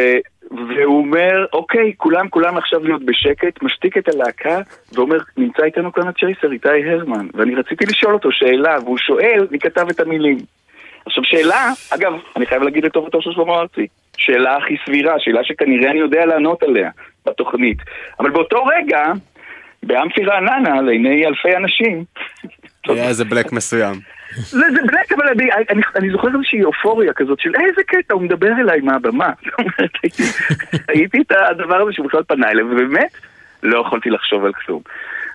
והוא אומר, אוקיי, כולם כולם עכשיו להיות בשקט, משתיק את הלהקה, ואומר, נמצא איתנו כאן הצ'ייסר, איתי הרמן. ואני רציתי לשאול אותו שאלה, והוא שואל, מי כתב את המילים? עכשיו שאלה, אגב, אני חייב להגיד לטובתו של שלמה ארצי, שאלה הכי סבירה, שאלה שכנראה אני יודע לענות עליה בתוכנית. אבל באותו רגע, באמפי רעננה, לעיני אלפי אנשים, היה איזה בלק מסוים. זה, זה אבל אני, אני, אני זוכר איזושהי אופוריה כזאת של איזה קטע, הוא מדבר אליי מהבמה. זאת הייתי את הדבר הזה שהוא בכלל פנה אליי, ובאמת לא יכולתי לחשוב על כלום.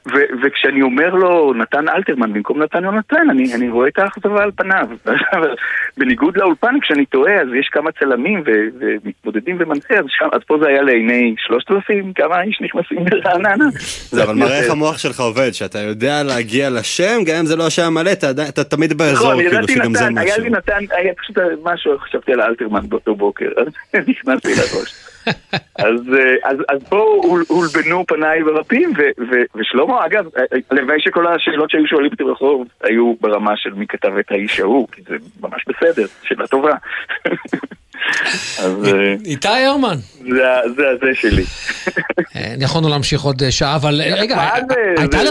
ו- וכשאני אומר לו נתן אלתרמן במקום נתן יונתן, אני, אני רואה את האכזבה על פניו. בניגוד לאולפן, כשאני טועה, אז יש כמה צלמים ו- ומתמודדים ומנחה, אז, שם, אז פה זה היה לעיני שלושת אלפים, כמה איש נכנסים לרעננה. זה אבל מראה איך המוח שלך עובד, שאתה יודע להגיע לשם, גם אם זה לא השם המלא, אתה עדיין- אתה תמיד באזור, נכון, כאילו שגם זה נתן, היה משהו. לי נתן, היה פשוט משהו, חשבתי על אלתרמן באותו בוקר, אז נכנסתי לראש. אז, אה, אז, אז פה הול- הולבנו פניי ברפים, ו- ו- ושלמה, אגב, אה, הלוואי שכל השאלות שהיו שואלים אותי ברחוב היו ברמה של מי כתב את האיש ההוא, כי זה ממש בסדר, שאלה טובה. אז אה, איתי הרמן. זה הזה שלי. אה, יכולנו להמשיך עוד אה, שעה, אבל רגע? הייתה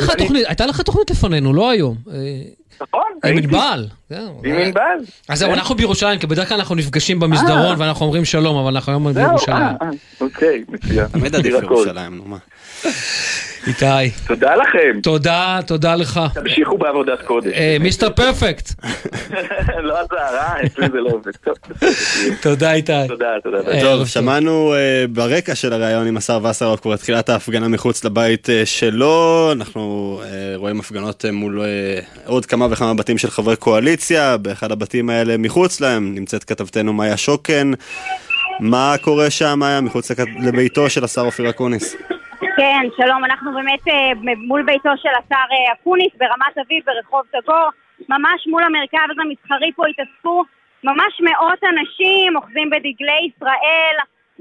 לך תוכנית- לפנינו, לא היום. נכון, עם הייתי. ענבל. עם ענבל. אז זהו. אנחנו בירושלים, כי בדרך כלל אנחנו נפגשים במסדרון ואנחנו אומרים שלום, אבל אנחנו היום בירושלים. אוקיי, מצוין. תמיד עדיף. ירושלים, נו מה. איתי. תודה לכם. תודה, תודה לך. תמשיכו בעבודת קודש. אה, מיסטר פרפקט. לא עזר, אה? אצלי זה לא עובד. תודה איתי. תודה, תודה. טוב, שמענו אה, ברקע של הראיון עם השר וסרלאוף כבר תחילת ההפגנה מחוץ לבית אה, שלו. אנחנו אה, רואים הפגנות אה, מול אה, עוד כמה וכמה בתים של חברי קואליציה. באחד הבתים האלה מחוץ להם נמצאת כתבתנו מאיה שוקן. מה קורה שם, מאיה, מחוץ לביתו של השר אופיר אקוניס? כן, שלום, אנחנו באמת אה, מול ביתו של השר אה, אקוניס ברמת אביב ברחוב טאגור, ממש מול המרכז המסחרי פה התאספו ממש מאות אנשים אוחזים בדגלי ישראל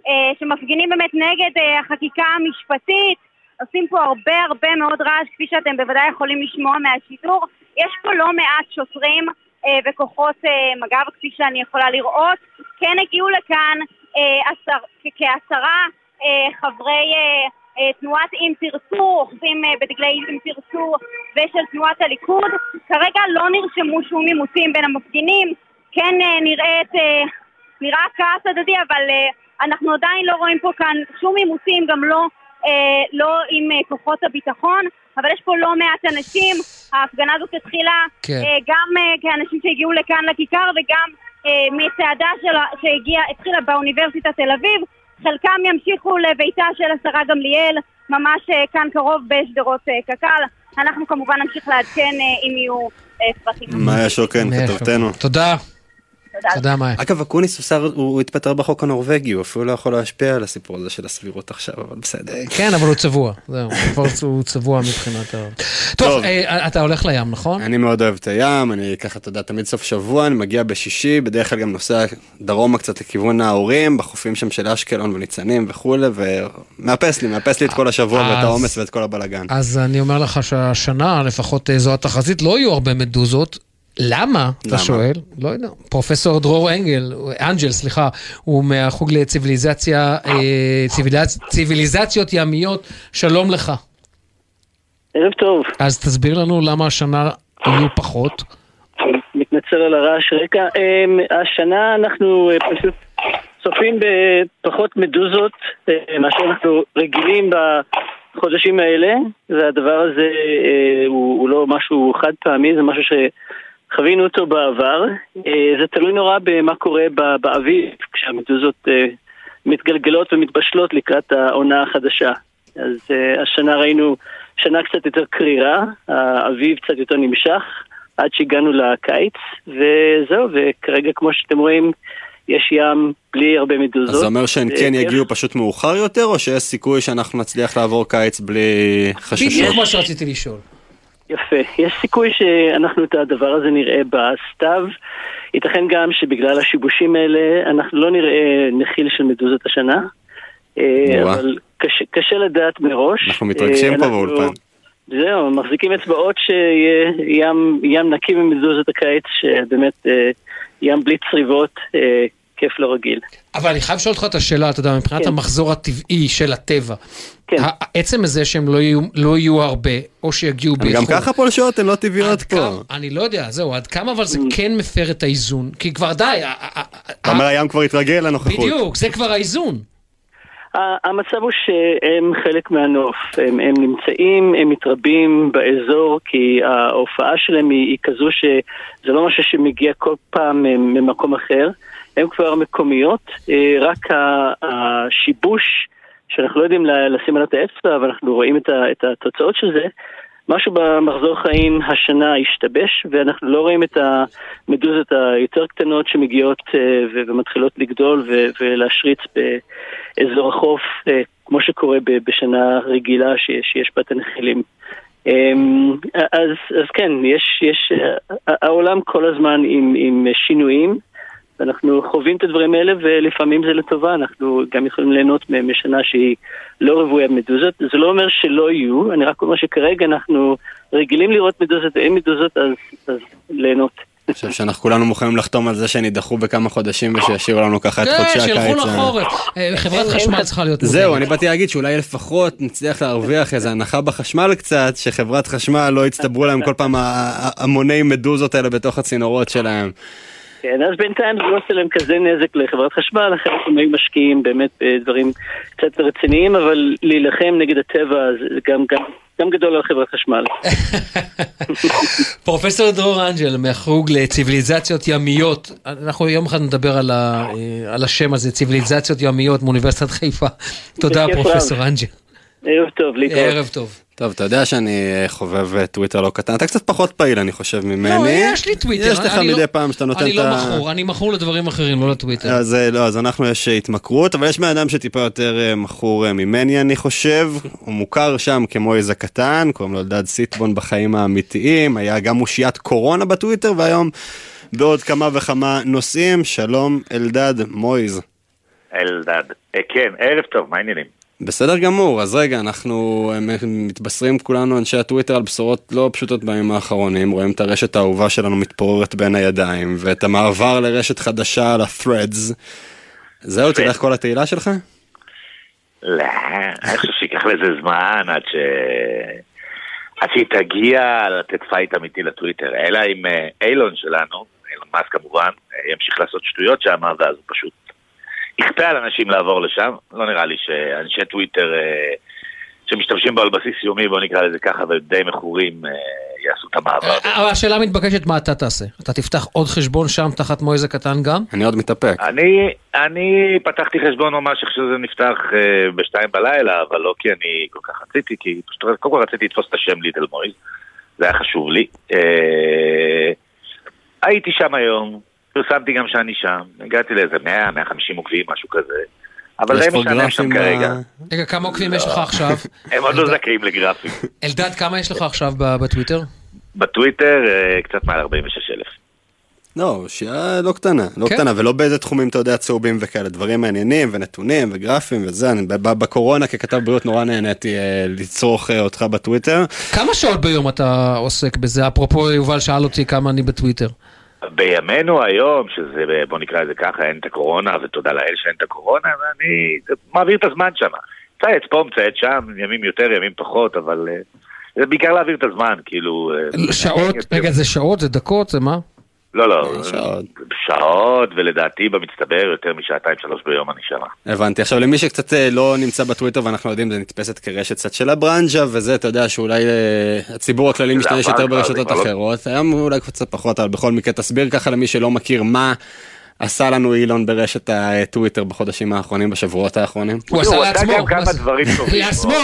אה, שמפגינים באמת נגד החקיקה המשפטית. עושים פה הרבה הרבה מאוד רעש כפי שאתם בוודאי יכולים לשמוע מהשידור. יש פה לא מעט שוטרים וכוחות מג"ב כפי שאני יכולה לראות. כן הגיעו לכאן כעשרה חברי תנועת אם תרצו, אוחזים אה, בדגלי אם תרצו ושל תנועת הליכוד. כרגע לא נרשמו שום עימותים בין המפגינים, כן אה, נראית, אה, נראה כעס הדדי, אבל אה, אנחנו עדיין לא רואים פה כאן שום עימותים, גם לא, אה, לא עם אה, כוחות הביטחון, אבל יש פה לא מעט אנשים, ההפגנה הזאת התחילה כן. אה, גם אה, כאנשים שהגיעו לכאן לכיכר וגם אה, מצעדה שהגיעה, התחילה באוניברסיטת תל אביב. חלקם ימשיכו לביתה של השרה גמליאל, ממש אה, כאן קרוב בשדרות אה, קק"ל. אנחנו כמובן נמשיך לעדכן אה, אם יהיו פרטים. מאיה שוקן, כתבתנו. תודה. תודה. תודה, מאיה. אגב, אקוניס הוא שר- הוא התפטר בחוק הנורבגי, הוא אפילו לא יכול להשפיע על הסיפור הזה של הסבירות עכשיו, אבל בסדר. כן, אבל הוא צבוע. זהו, הוא צבוע מבחינת ה... טוב, אה, אתה הולך לים, נכון? אני מאוד אוהב את הים, אני ככה, אתה יודע, תמיד סוף שבוע, אני מגיע בשישי, בדרך כלל גם נוסע דרומה קצת לכיוון ההורים, בחופים שם של אשקלון וניצנים וכולי, ומאפס לי, מאפס לי את כל השבוע ואת העומס ואת כל הבלאגן. אז אני אומר לך שהשנה, לפחות אה, זו התחזית, לא יהיו הרבה מדוזות. למה? אתה? שואל? לא יודע. פרופסור דרור אנגל, אנג'ל, סליחה, הוא מהחוג לציוויליזציה, אה, ציוויליז- ציוויליזציות ימיות. שלום לך. ערב טוב. אז תסביר לנו למה השנה יהיו פחות. מתנצל על הרעש רקע. אמ, השנה אנחנו אה, פשוט צופים בפחות מדוזות אה, מאשר אנחנו רגילים בחודשים האלה, והדבר הזה הוא, הוא לא משהו חד פעמי, זה משהו שחווינו אותו בעבר. אה, זה תלוי נורא במה קורה באביב, כשהמדוזות אה, מתגלגלות ומתבשלות לקראת העונה החדשה. אז uh, השנה ראינו שנה קצת יותר קרירה, האביב קצת יותר נמשך, עד שהגענו לקיץ, וזהו, וכרגע כמו שאתם רואים, יש ים בלי הרבה מדוזות. אז זה אומר שהן כן יגיעו פשוט מאוחר יותר, או שיש סיכוי שאנחנו נצליח לעבור קיץ בלי חששות? בדיוק מה שרציתי לשאול. יפה. יש סיכוי שאנחנו את הדבר הזה נראה בסתיו. ייתכן גם שבגלל השיבושים האלה אנחנו לא נראה נחיל של מדוזות השנה. אה, אבל קשה, קשה לדעת מראש. אנחנו מתרגשים אה, פה באולפן. זהו, מחזיקים אצבעות שיהיה ים, ים נקי ממדוזות הקיץ, שבאמת אה, ים בלי צריבות, כיף לא רגיל. אבל אני חייב לשאול אותך את השאלה, אתה יודע, מבחינת כן. המחזור הטבעי של הטבע. כן. עצם הזה שהם לא יהיו, לא יהיו הרבה, או שיגיעו באיחור. גם ככה פולשות הן לא טבעיות פה. כמה, אני לא יודע, זהו, עד כמה אבל זה mm. כן מפר את האיזון? כי כבר די. אתה אומר הים כבר התרגל לנוכחות. בדיוק, זה כבר האיזון. המצב הוא שהם חלק מהנוף, הם, הם נמצאים, הם מתרבים באזור כי ההופעה שלהם היא, היא כזו שזה לא משהו שמגיע כל פעם ממקום אחר, הם כבר מקומיות, אה, רק השיבוש שאנחנו לא יודעים לשים עליו את האצבע, אבל אנחנו רואים את התוצאות של זה, משהו במחזור חיים השנה השתבש, ואנחנו לא רואים את המדוזות היותר קטנות שמגיעות אה, ומתחילות לגדול ולהשריץ באזור החוף, אה, כמו שקורה בשנה רגילה שיש בה את הנחילים. אמ, אז, אז כן, יש, יש, העולם כל הזמן עם, עם שינויים. ואנחנו חווים את הדברים האלה, ולפעמים זה לטובה, אנחנו גם יכולים ליהנות משנה שהיא לא רוויה מדוזות. זה לא אומר שלא יהיו, אני רק אומר שכרגע אנחנו רגילים לראות מדוזות ואין מדוזות, אז, אז ליהנות. אני חושב שאנחנו כולנו מוכנים לחתום על זה שהן יידחו בכמה חודשים ושישאירו לנו ככה את כן, חודשי הקיץ. כן, שילכו לחורף. אה, חברת חשמל צריכה להיות מודדת. זהו, אני באתי להגיד שאולי לפחות נצליח להרוויח איזו הנחה בחשמל קצת, שחברת חשמל לא יצטברו להם כל פעם המוני מדוזות האלה בתוך הצינורות שלהם. כן, אז בינתיים זה לא עושה להם כזה נזק לחברת חשמל, אחרת הם היו משקיעים באמת בדברים קצת רציניים, אבל להילחם נגד הטבע זה גם, גם, גם גדול על חברת חשמל. פרופסור דרור אנג'ל מהחוג לציוויליזציות ימיות, אנחנו יום אחד נדבר על, ה, אה, על השם הזה, ציוויליזציות ימיות מאוניברסיטת חיפה. תודה פרופסור אנג'ל. ערב טוב, להתראות. ערב טוב. טוב, אתה יודע שאני אה, חובב אה, טוויטר לא קטן, אתה קצת פחות פעיל אני חושב ממני. לא, יש לי טוויטר. יש לך מדי לא, פעם שאתה נותן את ה... אני לא מכור, אני מכור לדברים אחרים, לא לטוויטר. אז אה, לא, אז אנחנו יש התמכרות, אבל יש בן אדם שטיפה יותר מכור ממני אני חושב, הוא מוכר שם כמו איזה קטן, קוראים לו אלדד סיטבון בחיים האמיתיים, היה גם אושיית קורונה בטוויטר, והיום בעוד כמה וכמה נושאים, שלום אלדד מויז. אלדד, כן, ערב טוב, מה העניינים? בסדר גמור, אז רגע, אנחנו מתבשרים כולנו, אנשי הטוויטר, על בשורות לא פשוטות בימים האחרונים, רואים את הרשת האהובה שלנו מתפוררת בין הידיים, ואת המעבר לרשת חדשה, ל-threads. זהו, הלכה כל התהילה שלך? לא, אני חושב שייקח לזה זמן עד ש... עד שהיא תגיע לתת fight אמיתי לטוויטר, אלא אם אה, אילון שלנו, אילון מאסק כמובן, אה, ימשיך לעשות שטויות שם, ואז הוא פשוט יכפה על אנשים לעבור לשם, לא נראה לי שאנשי טוויטר אה, שמשתמשים בו על בסיס יומי, בוא נקרא לזה ככה, ודי מכורים, אה, יעשו את המעבר. אה, אבל השאלה מתבקשת מה אתה תעשה. אתה תפתח עוד חשבון שם תחת מויזה קטן גם? אני עוד מתאפק. אני, אני פתחתי חשבון ממש איך שזה נפתח אה, בשתיים בלילה, אבל לא כי אני כל כך רציתי, כי פשוט קודם כל רציתי לתפוס את השם לידל מויז, זה היה חשוב לי. אה, הייתי שם היום, פרסמתי גם שאני שם, הגעתי לאיזה 100, 150 עוקבים, משהו כזה. אבל זה משנה שם כרגע. רגע, כמה עוקבים יש לך עכשיו? הם עוד לא זכאים לגרפים. אלדד, כמה יש לך עכשיו בטוויטר? בטוויטר אה, קצת מעל 46 אלף. לא, שעה לא קטנה, לא כן. קטנה, ולא באיזה תחומים, אתה יודע, צהובים וכאלה, דברים מעניינים, ונתונים, וגרפים, וזה, אני בקורונה ככתב בריאות נורא נהניתי אה, לצרוך אה, אותך בטוויטר. כמה שעות ביום אתה עוסק בזה? אפרופו יובל שאל אותי כמה אני בטוויטר. בימינו היום, שזה, בוא נקרא לזה ככה, אין את הקורונה, ותודה לאל שאין את הקורונה, ואני מעביר את הזמן שם. מצייץ פה, מצייץ שם, ימים יותר, ימים פחות, אבל אה, זה בעיקר להעביר את הזמן, כאילו... אה, שעות, רגע, זה שעות, זה דקות, זה מה? לא, לא, שעות. שעות, ולדעתי במצטבר יותר משעתיים שלוש ביום אני שמה. הבנתי. עכשיו למי שקצת אה, לא נמצא בטוויטר ואנחנו יודעים, זה נתפסת כרשת קצת של הברנז'ה וזה, אתה יודע שאולי אה, הציבור הכללי משתמש יותר ברשתות לא- אחרות, היום אולי קצת פחות, אבל בכל מקרה תסביר ככה למי שלא מכיר מה עשה לנו אילון ברשת הטוויטר בחודשים האחרונים, בשבועות האחרונים? הוא עשה הוא עשה לעצמו, גם כמה הוא עשה- דברים טובים.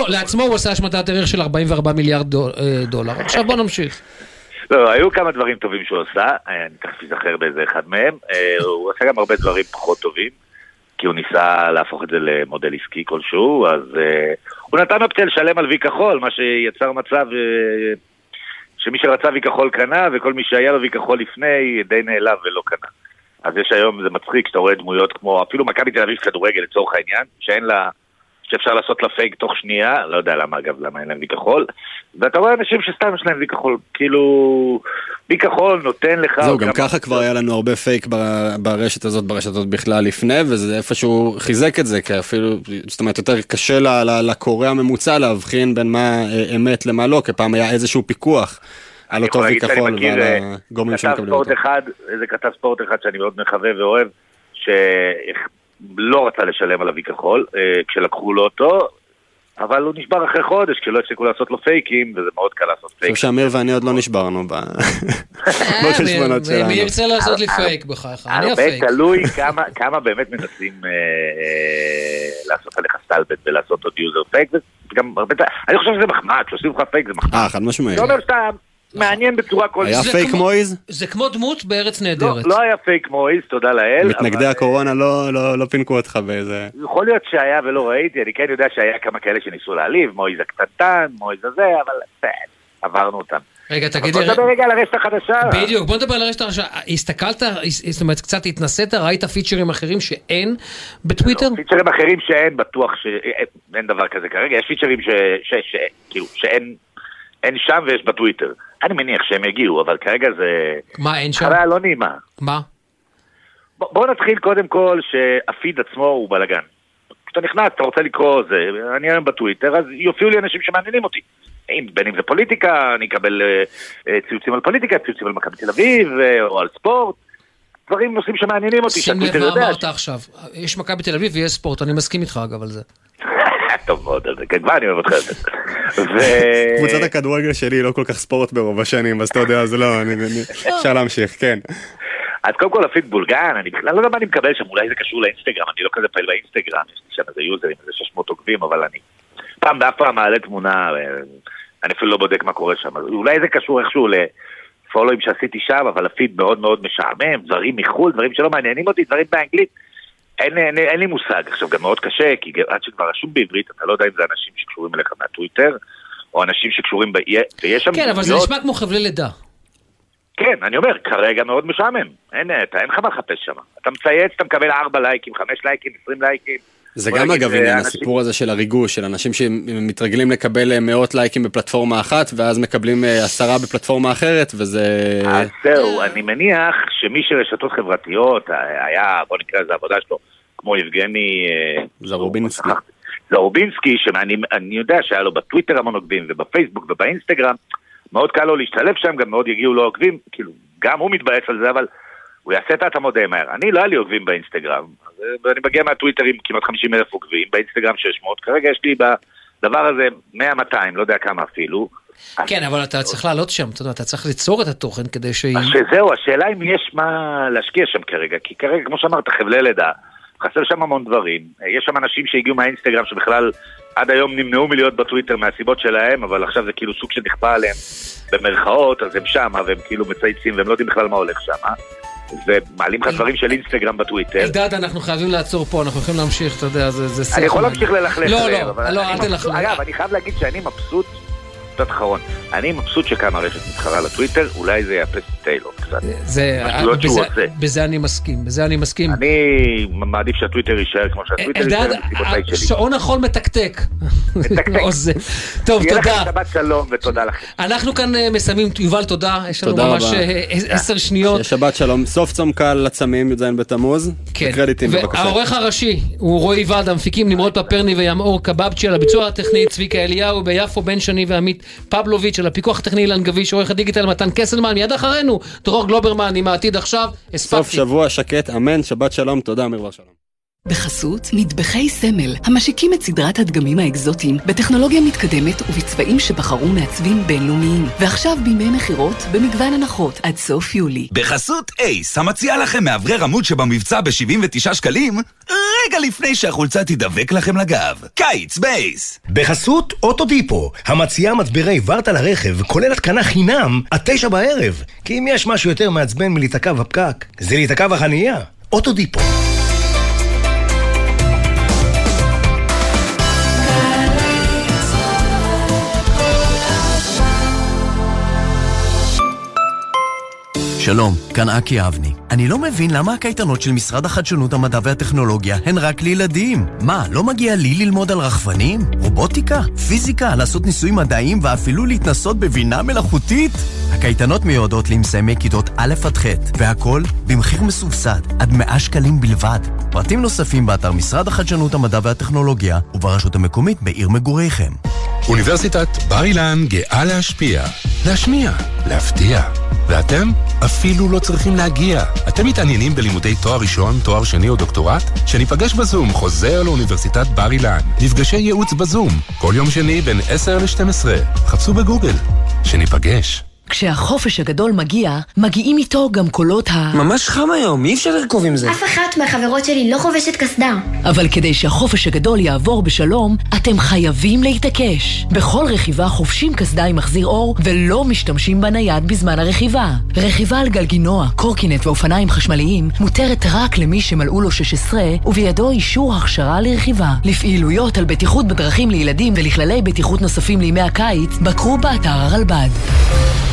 לעצמו, הוא עשה השמטת ערך של 44 מיליארד דול- אה, דולר. עכשיו בוא נמשיך. לא, היו כמה דברים טובים שהוא עשה, אה, אני תכף אזכר באיזה אחד מהם. אה, הוא עשה גם הרבה דברים פחות טובים, כי הוא ניסה להפוך את זה למודל עסקי כלשהו, אז אה, הוא נתן אופציה לשלם על וי כחול, מה שיצר מצב שמי שרצה וי כחול קנה, וכל מי שהיה לו וי כחול לפני די נעלב ולא קנה. אז יש היום, זה מצחיק שאתה רואה דמויות כמו, אפילו מכבי תל אביב כדורגל לצורך העניין, שאין לה, שאפשר לעשות לה פייק תוך שנייה, לא יודע למה אגב, למה אין להם וי כחול, ואתה רואה אנשים שסתם יש להם וי כחול, כאילו, וי כחול נותן לך... זהו, גם ככה כבר היה לנו הרבה פייק ב- ברשת הזאת, ברשתות בכלל לפני, וזה איפשהו חיזק את זה, כי אפילו, זאת אומרת, יותר קשה ל- ל- לקורא הממוצע להבחין בין מה אה, אמת למה לא, כי פעם היה איזשהו פיקוח על אותו וי כחול ועל אה, הגורמים שמקבלים אותו. אחד, איזה כתב ספורט אחד שאני מאוד מחבב ואוהב, שלא רצה לשלם על הוי כחול, אה, כשלקחו לו אותו, אבל הוא נשבר אחרי חודש, כשלא הפסיקו לעשות לו פייקים, וזה מאוד קל לעשות אני פייקים. חושב שאמיר ואני עוד לא נשברנו ב- בחשבונות מי- מי שלנו. ירצה לעשות לי הר- פייק בחייך? אני הרבה הפייק. תלוי כמה, באמת מנסים אה, אה, לעשות עליך סטלבט ולעשות עוד יוזר פייק, וגם הרבה, אני חושב שזה מחמאה, כשעושים לך פייק זה מחמאה. אה, חד משמעית. זה אומר שאתה מעניין בצורה כלשהי. היה זה פייק מויז? זה כמו דמות בארץ לא, נהדרת. לא היה פייק מויז, תודה לאל. מתנגדי אבל- הקורונה לא- לא לא פינקו אותך באיזה... יכול להיות שהיה ולא ראיתי, אני כן יודע שהיה כמה כאלה שניסו להעליב, מויז הקטנטן, מויז הזה, אבל בסדר, עברנו אותם. רגע, תגיד בוא לי... נדבר רגע על הרשת החדשה. בדיוק, בוא נדבר על הרשת החדשה. הסתכלת, זאת אומרת, קצת התנסית, ראית featureים אחרים שאין בטוויטר? פיצ'רים אחרים שאין, בטוח שאין דבר כזה כרגע, יש פיצ'רים. כאילו, שאין אין שם ויש בטוויטר. אני מניח שהם יגיעו, אבל כרגע זה... מה אין שם? חוויה לא נעימה. מה? ב- בוא נתחיל קודם כל שהפיד עצמו הוא בלאגן. כשאתה נכנס, אתה רוצה לקרוא זה, אני היום בטוויטר, אז יופיעו לי אנשים שמעניינים אותי. אם, בין אם זה פוליטיקה, אני אקבל אה, אה, ציוצים על פוליטיקה, ציוצים על מכבי תל אביב, אה, או על ספורט. דברים, נושאים שמעניינים אותי, שים לב מה. אמרת עכשיו. יש מכבי תל אביב ויש ספורט, אני מסכים איתך אגב על זה. טוב מאוד, אז כן, כבר אני אוהב אותך יותר. ו... קבוצת הכדורגל שלי היא לא כל כך ספורט ברוב השנים, אז אתה יודע, זה לא, אני- אפשר להמשיך, כן. אז קודם כל הפיד בולגן, אני בכלל לא יודע מה אני מקבל שם, אולי זה קשור לאינסטגרם, אני לא כזה פעיל באינסטגרם, יש לי שם איזה יוזרים, איזה 600 עוקבים, אבל אני פעם באף פעם מעלה תמונה, אה, אני אפילו לא בודק מה קורה שם, אז אולי זה קשור איכשהו לפולואים שעשיתי שם, אבל הפיד מאוד מאוד משעמם, דברים מחו"ל, דברים שלא מעניינים אותי, דברים באנגלית. אין, אין, אין לי מושג, עכשיו גם מאוד קשה, כי עד שכבר רשום בעברית, אתה לא יודע אם זה אנשים שקשורים אליך מהטוויטר, או אנשים שקשורים, ב... ויש שם כן, אבל זה נשמע כמו חבלי לידה. כן, אני אומר, כרגע מאוד משעמם. אין, אתה, אין לך מה לחפש שם. אתה מצייץ, אתה מקבל 4 לייקים, 5 לייקים, 20 לייקים. זה גם אגב זה עניין, אנשים- הסיפור הזה של הריגוש, של אנשים שמתרגלים לקבל אה, מאות לייקים בפלטפורמה אחת, ואז מקבלים אה, עשרה בפלטפורמה אחרת, וזה... אז זהו, אני מניח שמי שרשתות חברתיות, אה, היה, בוא נקרא לזה עבודה שלו, כמו יבגני... אה, זרובינסקי. זרובינסקי, שאני אני יודע שהיה לו בטוויטר המון עוקבים, ובפייסבוק ובאינסטגרם, מאוד קל לו להשתלב שם, גם מאוד יגיעו לו עוקבים, כאילו, גם הוא מתבאס על זה, אבל הוא יעשה את ההתאמות די מהר. אני, לא היה לי עוקבים באינסטגרם, אז, אה, מגיע מהטוויטר עם כמעט 50 אלף עוקבים, באינסטגרם 600, כרגע יש לי בדבר הזה 100-200, לא יודע כמה אפילו. כן, אבל אתה צריך לעלות שם, אתה יודע, אתה צריך ליצור את התוכן כדי ש... שזהו, השאלה אם יש מה להשקיע שם כרגע, כי כרגע, כמו שאמרת, חבלי לידה, חסר שם המון דברים. יש שם אנשים שהגיעו מהאינסטגרם שבכלל עד היום נמנעו מלהיות בטוויטר מהסיבות שלהם, אבל עכשיו זה כאילו סוג שנכפה עליהם במרכאות, אז הם שם, והם כאילו מצייצים, והם לא יודעים בכלל מה הולך שם. ומעלים לך דברים של אינסטגרם בטוויטר. אלדד, אנחנו חייבים לעצור פה, אנחנו יכולים להמשיך, אתה יודע, זה שיח. אני יכול. להמשיך ללכלך לא, לא, לא, אל תלכלך. אגב, אני חייב להגיד שאני מבסוט, קצת אחרון, אני מבסוט שקמה רשת מתחרה לטוויטר, אולי זה יאפס את טיילור קצת. זה, שהוא בזה- אני מסכים, בזה אני מסכים. אני מעדיף שהטוויטר יישאר כמו שהטוויטר יישאר, מסיבותיי שלי. שעון החול מתקתק. זה. טוב, תודה. לכם שבת שלום ותודה לכם. אנחנו כאן אה, מסיימים, יובל, תודה. יש לנו תודה ממש רבה. אה, עשר שניות. שבת שלום, סוף צום קל לצמים, י"ז בתמוז. כן. קרדיטים בבקשה. והעורך הראשי הוא רועי ועד, המפיקים נמרוד פפרני וימאור קבבצ'י, על הביצוע הטכני צביקה אליהו, ביפו בן שני ועמית פבלוביץ', על הפיקוח הטכני אילן גביש, עורך הדיגיטל מתן קסלמן, מיד אחרינו דרור גלוברמן עם העתיד עכשיו. סוף הספקתי. שבוע שקט, אמן, שבת שלום, תודה, אמיר בר שלום. בחסות מטבחי סמל, המשיקים את סדרת הדגמים האקזוטיים בטכנולוגיה מתקדמת ובצבעים שבחרו מעצבים בינלאומיים. ועכשיו בימי מכירות במגוון הנחות עד סוף יולי. בחסות אייס, המציע לכם מאוורר עמוד שבמבצע ב-79 שקלים, רגע לפני שהחולצה תדבק לכם לגב. קיץ בייס! בחסות אוטודיפו, המציעה מצברי ורטה לרכב, כולל התקנה חינם, עד תשע בערב. כי אם יש משהו יותר מעצבן מלהיתקע בפקק, זה להיתקע בחנייה. אוטודיפו. שלום, כאן אקי אבני. אני לא מבין למה הקייטנות של משרד החדשנות, המדע והטכנולוגיה הן רק לילדים. מה, לא מגיע לי ללמוד על רחפנים? רובוטיקה? פיזיקה? לעשות ניסויים מדעיים ואפילו להתנסות בבינה מלאכותית? הקייטנות מיועדות למסיימי כיתות א' עד ח', והכל במחיר מסובסד, עד 100 שקלים בלבד. פרטים נוספים באתר משרד החדשנות, המדע והטכנולוגיה וברשות המקומית בעיר מגוריכם. אוניברסיטת בר אילן גאה להשפיע, להשמיע, להפתיע. ואתם אפילו לא צריכים להגיע. אתם מתעניינים בלימודי תואר ראשון, תואר שני או דוקטורט? שניפגש בזום חוזר לאוניברסיטת בר אילן. נפגשי ייעוץ בזום, כל יום שני בין 10 ל-12. חפשו בגוגל. שניפגש. כשהחופש הגדול מגיע, מגיעים איתו גם קולות ה... ממש חם היום, אי אפשר לרכוב עם זה. אף אחת מהחברות שלי לא חובשת קסדה. אבל כדי שהחופש הגדול יעבור בשלום, אתם חייבים להתעקש. בכל רכיבה חובשים קסדה עם מחזיר אור, ולא משתמשים בנייד בזמן הרכיבה. רכיבה על גלגינוע, קורקינט ואופניים חשמליים מותרת רק למי שמלאו לו 16, ובידו אישור הכשרה לרכיבה. לפעילויות על בטיחות בדרכים לילדים ולכללי בטיחות נוספים לימי הקיץ, בקרו באתר הרלב"ד.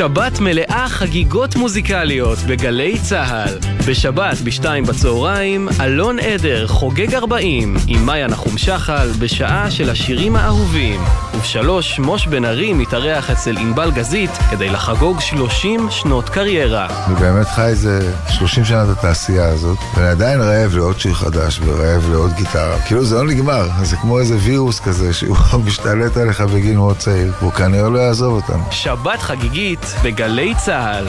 שבת מלאה חגיגות מוזיקליות בגלי צה"ל. בשבת בשתיים בצהריים, אלון עדר חוגג 40 עם מאיה נחום שחל בשעה של השירים האהובים. ובשלוש, מוש בן ארי מתארח אצל ענבל גזית כדי לחגוג 30 שנות קריירה. אני באמת חי איזה 30 שנה את התעשייה הזאת, ואני עדיין רעב לעוד שיר חדש ורעב לעוד גיטרה. כאילו זה לא נגמר, זה כמו איזה וירוס כזה שהוא משתלט עליך בגיל מאוד צעיר, והוא כנראה לא יעזוב אותנו. שבת חגיגית בגלי צה"ל.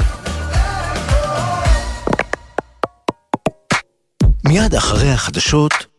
מיד אחרי החדשות